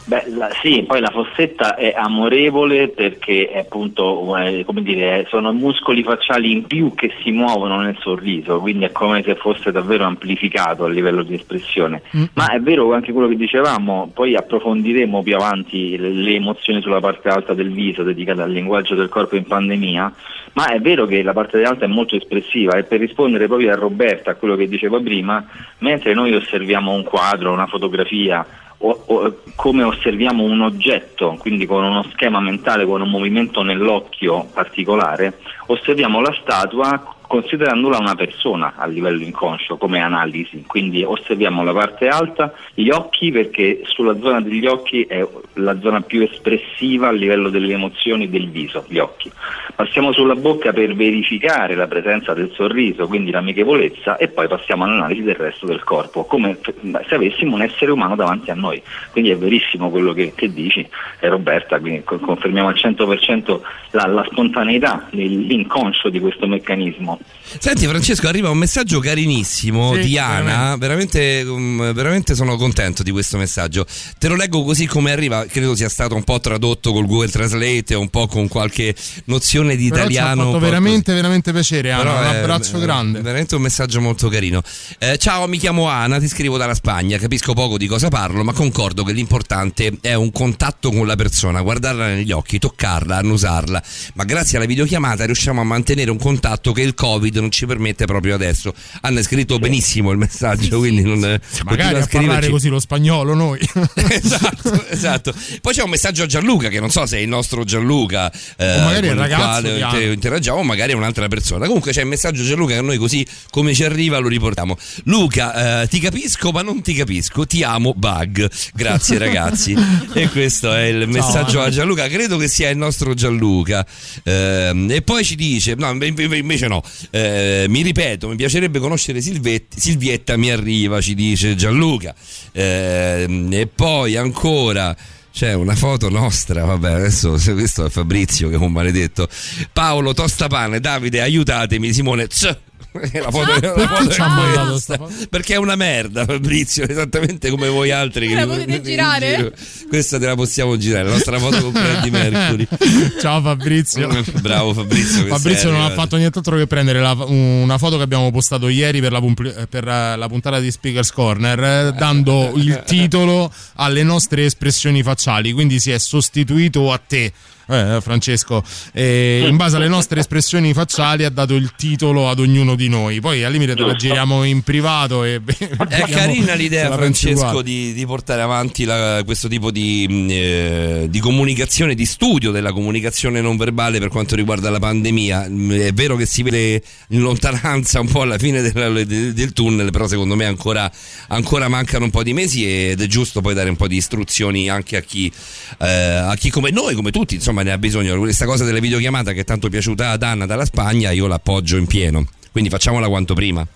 Beh, la- sì, poi la fossetta è amorevole perché è appunto, eh, come dire, sono muscoli facciali in più che si muovono nel sorriso, quindi è come se fosse davvero amplificato a livello di espressione. Ma è vero anche quello che dicevamo, poi approfondiremo più avanti le, le emozioni sulla parte alta del viso dedicata al linguaggio del corpo in pandemia, ma è vero che la parte alta è molto espressiva e per rispondere proprio a Roberta, a quello che diceva prima, mentre noi osserviamo un quadro, una fotografia, o- o- come osserviamo un oggetto, quindi con uno schema mentale, con un movimento nell'occhio particolare, osserviamo la statua considerandola una persona a livello inconscio come analisi, quindi osserviamo la parte alta, gli occhi perché sulla zona degli occhi è la zona più espressiva a livello delle emozioni del viso, gli occhi. Passiamo sulla bocca per verificare la presenza del sorriso, quindi l'amichevolezza e poi passiamo all'analisi del resto del corpo, come se avessimo un essere umano davanti a noi. Quindi è verissimo quello che, che dici, eh, Roberta, quindi co- confermiamo al 100% la, la spontaneità, l'inconscio di questo meccanismo. Senti Francesco, arriva un messaggio carinissimo Sì, di Ana, veramente, um, veramente sono contento di questo messaggio. Te lo leggo così come arriva, credo sia stato un po' tradotto col Google Translate, un po' con qualche nozione di Però ci ha italiano. fatto un po' veramente, veramente piacere, Anna. Però Un abbraccio è grande. Veramente un messaggio molto carino. Eh, ciao, mi chiamo Ana, ti scrivo dalla Spagna. Capisco poco di cosa parlo, ma concordo che l'importante è un contatto con la persona, guardarla negli occhi, toccarla, annusarla. Ma grazie alla videochiamata riusciamo a mantenere un contatto che il Covid non ci permette proprio adesso. Hanno scritto benissimo il messaggio, quindi non. Magari continua a parlare così lo spagnolo noi. esatto, esatto. Poi c'è un messaggio a Gianluca, che non so se è il nostro Gianluca, eh, O magari è con il quale interagiamo, magari è un'altra persona. Comunque c'è il messaggio a Gianluca che noi così come ci arriva lo riportiamo. Luca, eh, ti capisco, ma non ti capisco. Ti amo, bug. Grazie, ragazzi. e questo è il messaggio a Gianluca. Credo che sia il nostro Gianluca. Ehm, e poi ci dice: no, inve- invece no. Eh, mi ripeto, mi piacerebbe conoscere Silvet- Silvietta. Mi arriva, ci dice Gianluca. Ehm, e poi ancora. C'è una foto nostra, vabbè, adesso questo è Fabrizio che è un maledetto. Paolo Tostapane, Davide, aiutatemi, Simone. Tss. La foto, la Perché foto ci è questa. Perché è una merda, Fabrizio, esattamente come voi altri. Che la potete girare? giro. Questa te la possiamo girare, la nostra foto con Freddie Mercury. Ciao Fabrizio. Bravo Fabrizio. Fabrizio non ha fatto nient'altro che prendere la- una foto che abbiamo postato ieri per la, pumpli- per eh, la puntata di Speakers Corner, eh, dando il titolo alle nostre espressioni facciali. Quindi si è sostituito a te. Eh, Francesco, e in base alle nostre espressioni facciali ha dato il titolo ad ognuno di noi. Poi al limite te la giriamo in privato. E È carina l'idea, Francesco di, di portare avanti la- questo tipo di, mh, eh, di comunicazione, di studio della comunicazione non verbale per quanto riguarda la pandemia. Mh, È vero che si vede in lontananza un po' alla fine della- del, del tunnel, però secondo me ancora, ancora mancano un po' di mesi ed è giusto poi dare un po' di istruzioni anche a chi, eh, a chi come noi, come tutti, insomma, ne ha bisogno. Questa cosa delle videochiamate che è tanto piaciuta ad Anna dalla Spagna, io l'appoggio in pieno. Quindi facciamola quanto prima.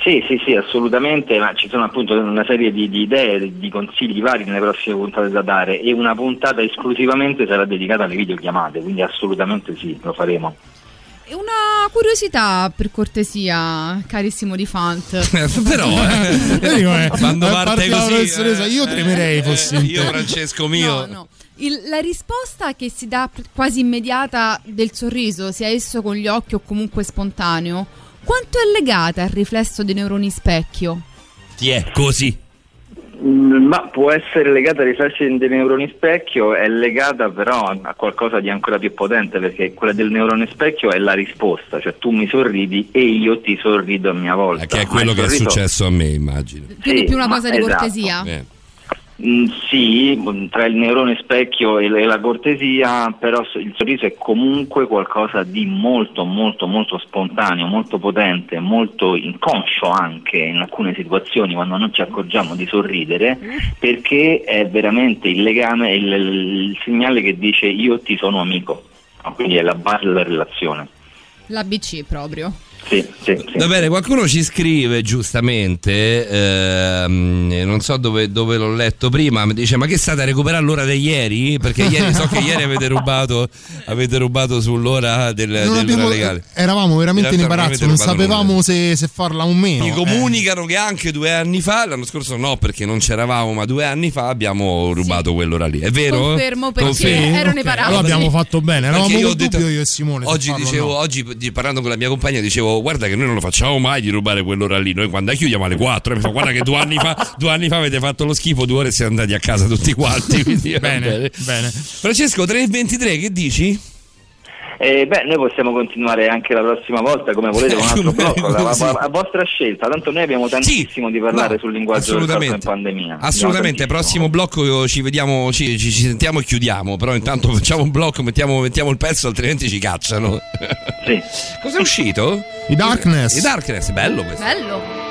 Sì, sì, sì, assolutamente, ma ci sono appunto una serie di, di idee, di consigli vari nelle prossime puntate da dare e una puntata esclusivamente sarà dedicata alle videochiamate, quindi assolutamente sì, lo faremo. Una curiosità per cortesia, carissimo di Fant. Però, eh, Io dico, eh, quando eh, parte così, professoressa, io eh, tremerei fossi in io. Francesco mio. No, no. Il- la risposta che si dà quasi immediata del sorriso, sia esso con gli occhi o comunque spontaneo, quanto è legata al riflesso dei neuroni specchio? Ti è così. Mm, Ma può essere legata ai riflessi dei neuroni specchio, è legata però a qualcosa di ancora più potente perché quella del neurone specchio è la risposta, cioè tu mi sorridi e io ti sorrido a mia volta. Che è quello che è successo a me, immagino. Quindi Sì, più una cosa di esatto. cortesia? Eh. Mm, sì, mm, tra il neurone specchio e, la cortesia, però il sorriso è comunque qualcosa di molto, molto, molto spontaneo, molto potente, molto inconscio anche in alcune situazioni quando non ci accorgiamo di sorridere, perché è veramente il legame, il, il segnale che dice io ti sono amico, No, quindi è la base della relazione. L'ABC proprio. Sì, sì, sì. Va bene, qualcuno ci scrive giustamente, ehm, non so dove, dove l'ho letto prima, mi dice ma che state a recuperare l'ora di ieri? Perché ieri so che ieri avete rubato, avete rubato sull'ora del, Non dell'ora abbiamo- legale. eravamo veramente in imbarazzo, non sapevamo se, se farla o meno. Mi Eh. comunicano che anche due anni fa, l'anno scorso no perché non c'eravamo, ma due anni fa abbiamo rubato quell'ora lì. È vero? Confermo perché Confermi? ero nei parametri. Allora abbiamo fatto bene, eravamo io detto- dubbio io e Simone. Oggi dicevo, no. oggi parlando con la mia compagna, dicevo: Guarda, che noi non lo facciamo mai di rubare quell'ora lì. Noi quando chiudiamo alle 4, e mi fa: Guarda, che due anni fa, due anni fa avete fatto lo schifo, due ore siete andati a casa tutti quanti. Quindi, Bene, bene. Francesco, 3.23, che dici? Eh, beh, noi possiamo continuare anche la prossima volta come volete con un altro blocco, a, a- a vostra scelta, tanto noi abbiamo tantissimo di parlare no, sul linguaggio del corpo in assolutamente. pandemia. Assolutamente, prossimo blocco ci vediamo, ci, ci- ci sentiamo e chiudiamo. Però intanto facciamo un blocco, mettiamo, mettiamo il pezzo, altrimenti ci cacciano. Sì. Cos'è uscito? I Darkness. I Darkness, bello questo. Bello.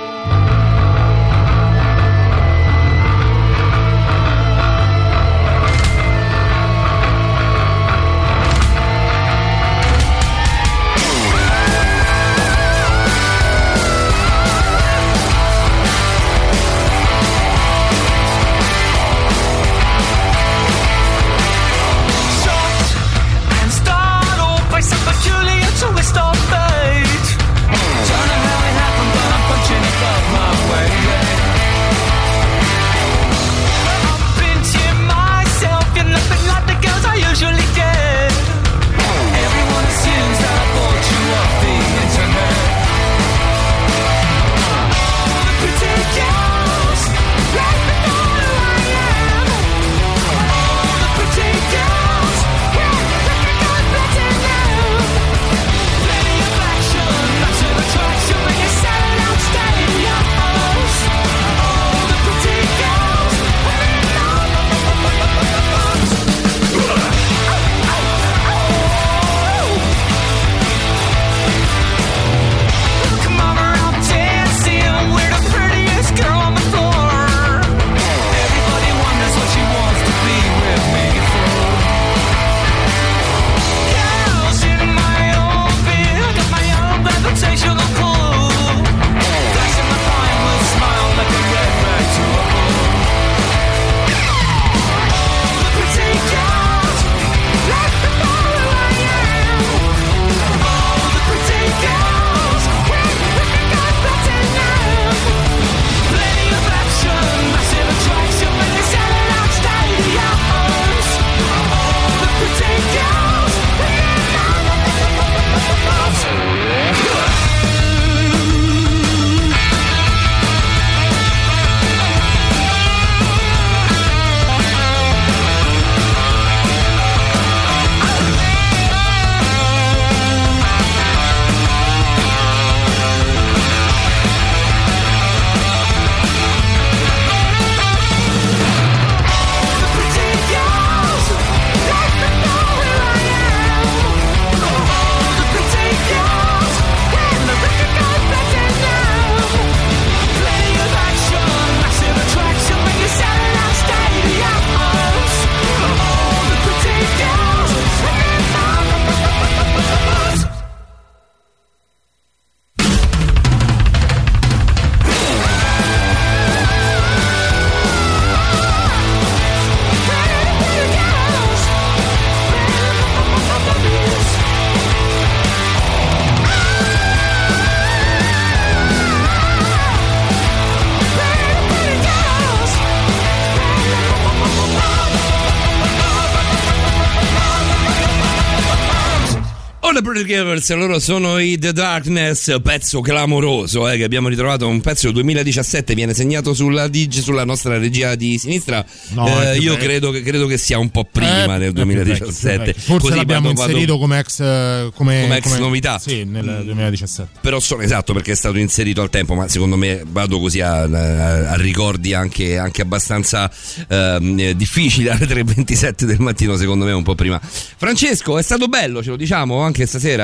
The Pretty Givers, loro sono i The Darkness, pezzo clamoroso eh, che abbiamo ritrovato, un pezzo del 2017, viene segnato sulla, dig, sulla nostra regia di sinistra, No, Eh, io credo che, credo che sia un po' prima Eh, del è più vecchio, 2017. più vecchio. Forse Così l'abbiamo vado- inserito come ex, eh, come, Come ex novità. Sì, nel 2017. Però sono esatto perché è stato inserito al tempo, ma secondo me vado così a, a- a ricordi anche, anche abbastanza ehm, eh, difficili alle 3.27 del mattino, secondo me un po' prima. Francesco, è stato bello, ce lo diciamo anche stasera?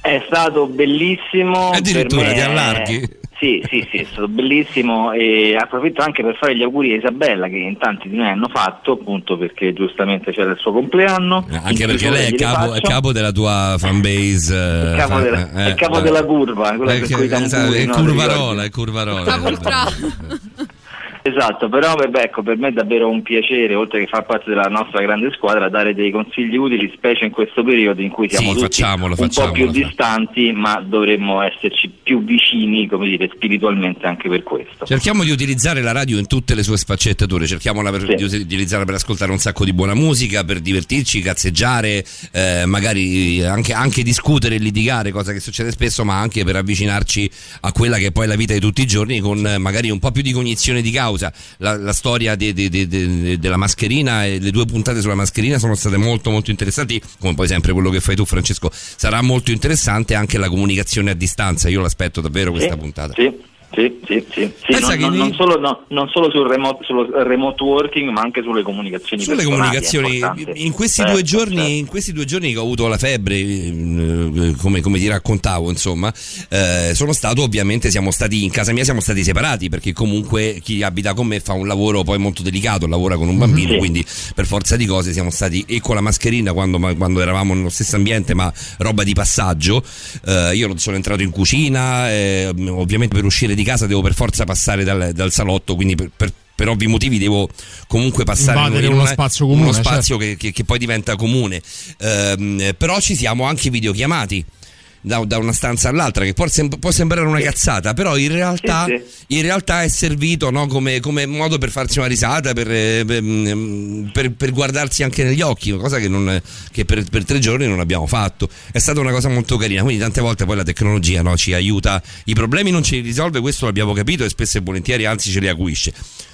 È stato bellissimo. Addirittura, per me- ti allarghi? Sì, sì, sì, è stato bellissimo e approfitto anche per fare gli auguri a Isabella che in tanti di noi hanno fatto, appunto perché giustamente c'era il suo compleanno. Anche In perché lei è capo, è capo della tua fanbase. eh, È capo fa- della- eh, è capo eh, della curva, quella per che- cui tamburi, è no, curvarola, ti è curvarola. Esatto, però beh, ecco, per me è davvero un piacere, oltre che far parte della nostra grande squadra, dare dei consigli utili, specie in questo periodo in cui siamo Sì, tutti facciamolo, un facciamolo, po' più facciamo. distanti, ma dovremmo esserci più vicini, come dire, spiritualmente anche per questo. Cerchiamo di utilizzare la radio in tutte le sue sfaccettature, cerchiamo la- di us- utilizzarla per ascoltare un sacco di buona musica, per divertirci, cazzeggiare, eh, magari anche, anche discutere e litigare, cosa che succede spesso, ma anche per avvicinarci a quella che è poi la vita di tutti i giorni con magari un po' più di cognizione di causa. La, la storia de- de- de- della mascherina e le due puntate sulla mascherina sono state molto molto interessanti, come poi sempre quello che fai tu Francesco, sarà molto interessante anche la comunicazione a distanza, io l'aspetto davvero questa puntata. Sì, sì, sì, sì. Sì, Pensa non, che non- non solo, no, non solo sul remote, remote working, ma anche sulle comunicazioni Sulle comunicazioni, in questi, Certo, due giorni, certo. in questi due giorni che ho avuto la febbre, eh, come, come ti raccontavo, insomma, eh, sono stato ovviamente, siamo stati in casa mia, siamo stati separati perché comunque chi abita con me fa un lavoro poi molto delicato, lavora con un bambino, Sì. quindi per forza di cose siamo stati e con la mascherina quando, quando eravamo nello stesso ambiente, ma roba di passaggio. Eh, io sono entrato in cucina, eh, ovviamente per uscire di casa devo per forza passare dal, dal salotto, quindi per- per per ovvi motivi devo comunque passare in- in uno spazio comune, uno spazio certo. che, che- che poi diventa comune Ehm, però ci siamo anche videochiamati da, da una stanza all'altra che può, sem- può sembrare una cazzata però in realtà, Sì, in realtà è servito no, come, come modo per farsi una risata per, eh, per- mm, per- per guardarsi anche negli occhi cosa che, non- che per, per tre giorni non abbiamo fatto. È stata una cosa molto carina quindi tante volte poi la tecnologia no, ci aiuta. I problemi non ce li risolve questo l'abbiamo capito e spesso e volentieri anzi ce li acuisce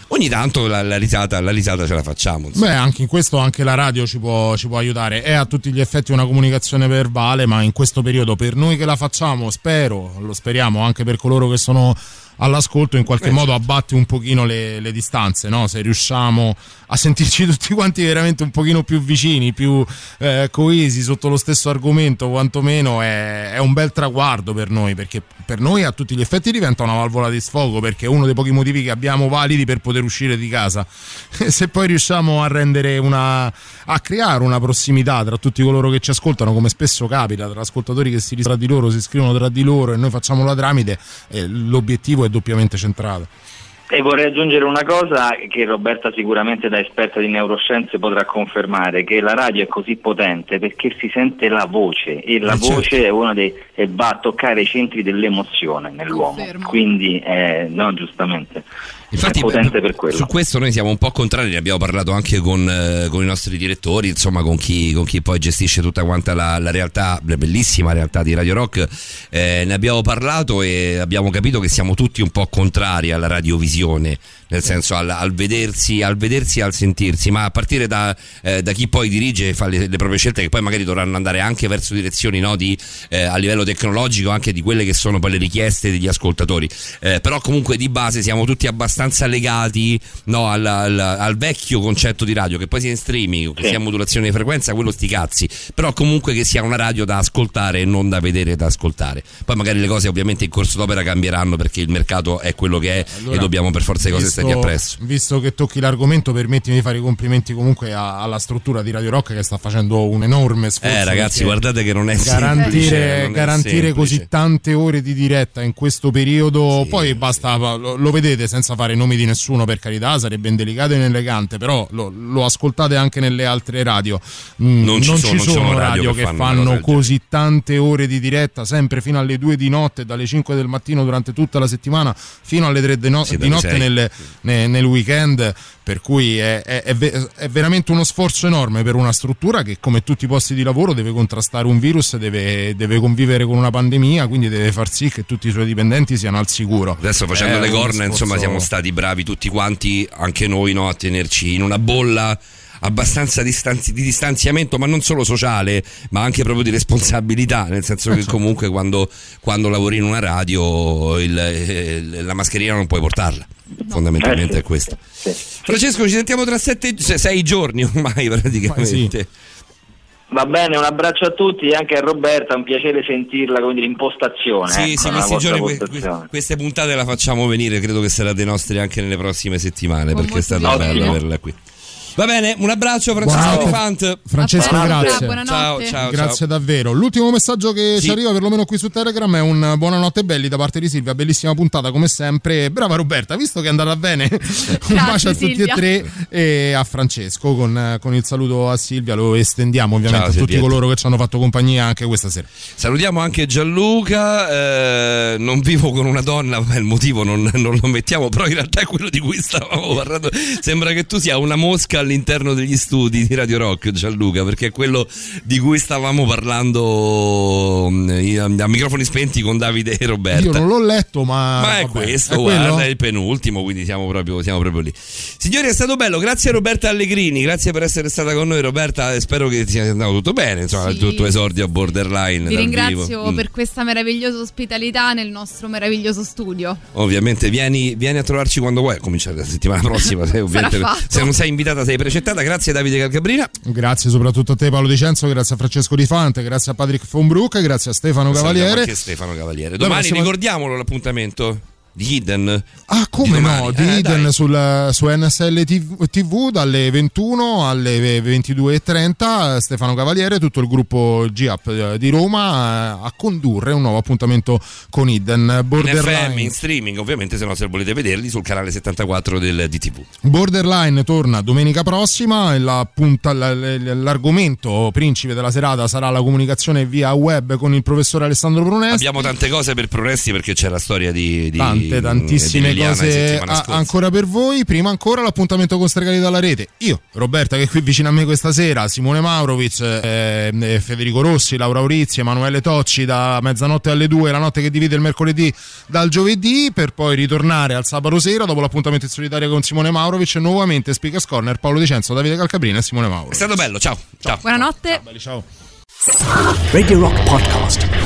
ogni tanto la, la risata, la risata ce la facciamo insomma. Beh, anche in questo anche la radio ci può, ci può aiutare. È a tutti gli effetti una comunicazione verbale, ma in questo periodo per noi che la facciamo, spero, lo speriamo anche per coloro che sono all'ascolto, in qualche modo abbatti un pochino le, le distanze, no? Se riusciamo a sentirci tutti quanti veramente un pochino più vicini, più eh, coesi sotto lo stesso argomento, quantomeno è, è un bel traguardo per noi, perché per noi a tutti gli effetti diventa una valvola di sfogo, perché è uno dei pochi motivi che abbiamo validi per poter uscire di casa. Se poi riusciamo a rendere una a creare una prossimità tra tutti coloro che ci ascoltano, come spesso capita, tra ascoltatori che si tra di loro, si scrivono tra di loro e noi facciamo la tramite, eh, l'obiettivo è doppiamente centrato. E vorrei aggiungere una cosa che Roberta sicuramente da esperta di neuroscienze potrà confermare, che la radio è così potente perché si sente la voce e la Eh, certo. voce è una dei, e va a toccare i centri dell'emozione nell'uomo, quindi eh, no giustamente Infatti. Su questo noi siamo un po' contrari, ne abbiamo parlato anche con, eh, con i nostri direttori, insomma con chi, con chi poi gestisce tutta quanta la, la realtà, la bellissima realtà di Radio Rock. Eh, ne abbiamo parlato e abbiamo capito che siamo tutti un po' contrari alla radiovisione, nel senso al, al vedersi, al vedersi e al sentirsi, ma a partire da, eh, da chi poi dirige e fa le, le proprie scelte che poi magari dovranno andare anche verso direzioni no, di, eh, a livello tecnologico, anche di quelle che sono poi le richieste degli ascoltatori. Eh, però comunque di base siamo tutti abbastanza legati no, al, al- al vecchio concetto di radio, che poi sia in streaming, che Sì. sia modulazione di frequenza, quello sti cazzi, però comunque che sia una radio da ascoltare e non da vedere e da ascoltare. Poi magari le cose ovviamente in corso d'opera cambieranno perché il mercato è quello che è Allora, e dobbiamo per forza di cose visto- stargli appresso. Visto che tocchi l'argomento, permettimi di fare i complimenti comunque a- alla struttura di Radio Rock che sta facendo un enorme sforzo. Eh ragazzi, guardate che non è semplice, garantire, non è garantire semplice. così tante ore di diretta in questo periodo. Poi basta, lo, lo vedete senza fare nomi di nessuno, per carità, sarebbe indelicato e inelegante, però lo, lo ascoltate anche nelle altre radio. Mm, Non ci sono- ci sono, radio, che, fanno del così tante ore di diretta, sempre fino alle 2 di notte, dalle 5 del mattino durante tutta la settimana, fino alle 3 di, no- Sì, di notte nelle, ne- nel weekend, per cui è, è- è ve- è veramente uno sforzo enorme per una struttura che come tutti i posti di lavoro deve contrastare un virus, deve, deve convivere con una pandemia, quindi deve far sì che tutti i suoi dipendenti siano al sicuro. Adesso facendo È le corna, sforzo- insomma, siamo stati bravi tutti quanti, anche noi, no, a tenerci in una bolla abbastanza distanzi- di distanziamento, ma non solo sociale, ma anche proprio di responsabilità, nel senso che comunque quando, quando lavori in una radio il- eh, la mascherina non puoi portarla. Fondamentalmente Eh, è questo. Francesco, ci sentiamo tra sette, se- sei giorni ormai praticamente. Va bene, un abbraccio a tutti e anche a Roberta, è un piacere sentirla come dire impostazione. Sì, ecco, sì, questi giorni, que- queste puntate la facciamo venire, credo che sarà dei nostri anche nelle prossime settimane, Con perché è stato bello averla qui. Va bene, un abbraccio Francesco Buonanotte. Di Fant. Francesco, grazie. Ciao, ciao, Grazie ciao. davvero. L'ultimo messaggio che Sì. ci arriva, perlomeno qui su Telegram, è un buonanotte belli da parte di Silvia. Bellissima puntata, come sempre. Brava Roberta, visto che è andata bene. un bacio a tutti Silvia. e tre e a Francesco con, con il saluto a Silvia. Lo estendiamo ovviamente Ciao, a tutti Silvietta. coloro che ci hanno fatto compagnia anche questa sera. Salutiamo anche Gianluca. eh, non vivo con una donna, ma il motivo non, non lo mettiamo, però in realtà è quello di cui stavamo parlando. Sembra che tu sia una mosca all'interno degli studi di Radio Rock, Gianluca, perché è quello di cui stavamo parlando mm, a, microfoni spenti con Davide e Roberta. Io non l'ho letto, ma. Ma è vabbè, questo, è quello? guarda, è il penultimo, quindi siamo proprio, siamo proprio lì. Signori, è stato bello, grazie a Roberta Allegrini, grazie per essere stata con noi Roberta, spero che sia andato tutto bene, insomma, il tuo, tuo esordio a Borderline. Vi ringrazio vivo. Mm. per questa meravigliosa ospitalità nel nostro meraviglioso studio. Ovviamente vieni, vieni a trovarci quando vuoi, a cominciare la settimana prossima, se, se non sei invitata sei precettata, grazie Davide Calcabrina. Grazie soprattutto a te Paolo Di Cenzo, grazie a Francesco Di Fante, grazie a Patrick von Broek, grazie a Stefano Cavaliere. Anche Stefano Cavaliere. Domani prossima- ricordiamolo l'appuntamento di Hidden. Ah, come no? eh, Di Eden dai. sul, su NSL TV, TV dalle 21 alle 22.30 Stefano Cavaliere, tutto il gruppo GAP eh, di Roma eh, a condurre un nuovo appuntamento con Eden In FM, in Borderline. streaming, ovviamente, se no se volete vederli sul canale 74 del DTV. Borderline torna domenica prossima la punta- la- la- l'argomento principe della serata sarà la comunicazione via web con il professore Alessandro Brunesti. Abbiamo tante cose per Progressi perché c'è la storia di, di Tante, tantissime cose a- ancora per voi. Prima ancora l'appuntamento con Stregali dalla rete. Io, Roberta, che è qui vicino a me questa sera, Simone Maurovic, eh, Federico Rossi, Laura Urizzi, Emanuele Tocci da mezzanotte alle due, la notte che divide il mercoledì dal giovedì, per poi ritornare al sabato sera dopo l'appuntamento in solitaria con Simone Maurovic. Nuovamente Speakers Corner, Paolo Di Cenzo, Davide Calcabrina e Simone Mauro. È stato bello, ciao. ciao. Buonanotte. ciao. Radio Rock Podcast.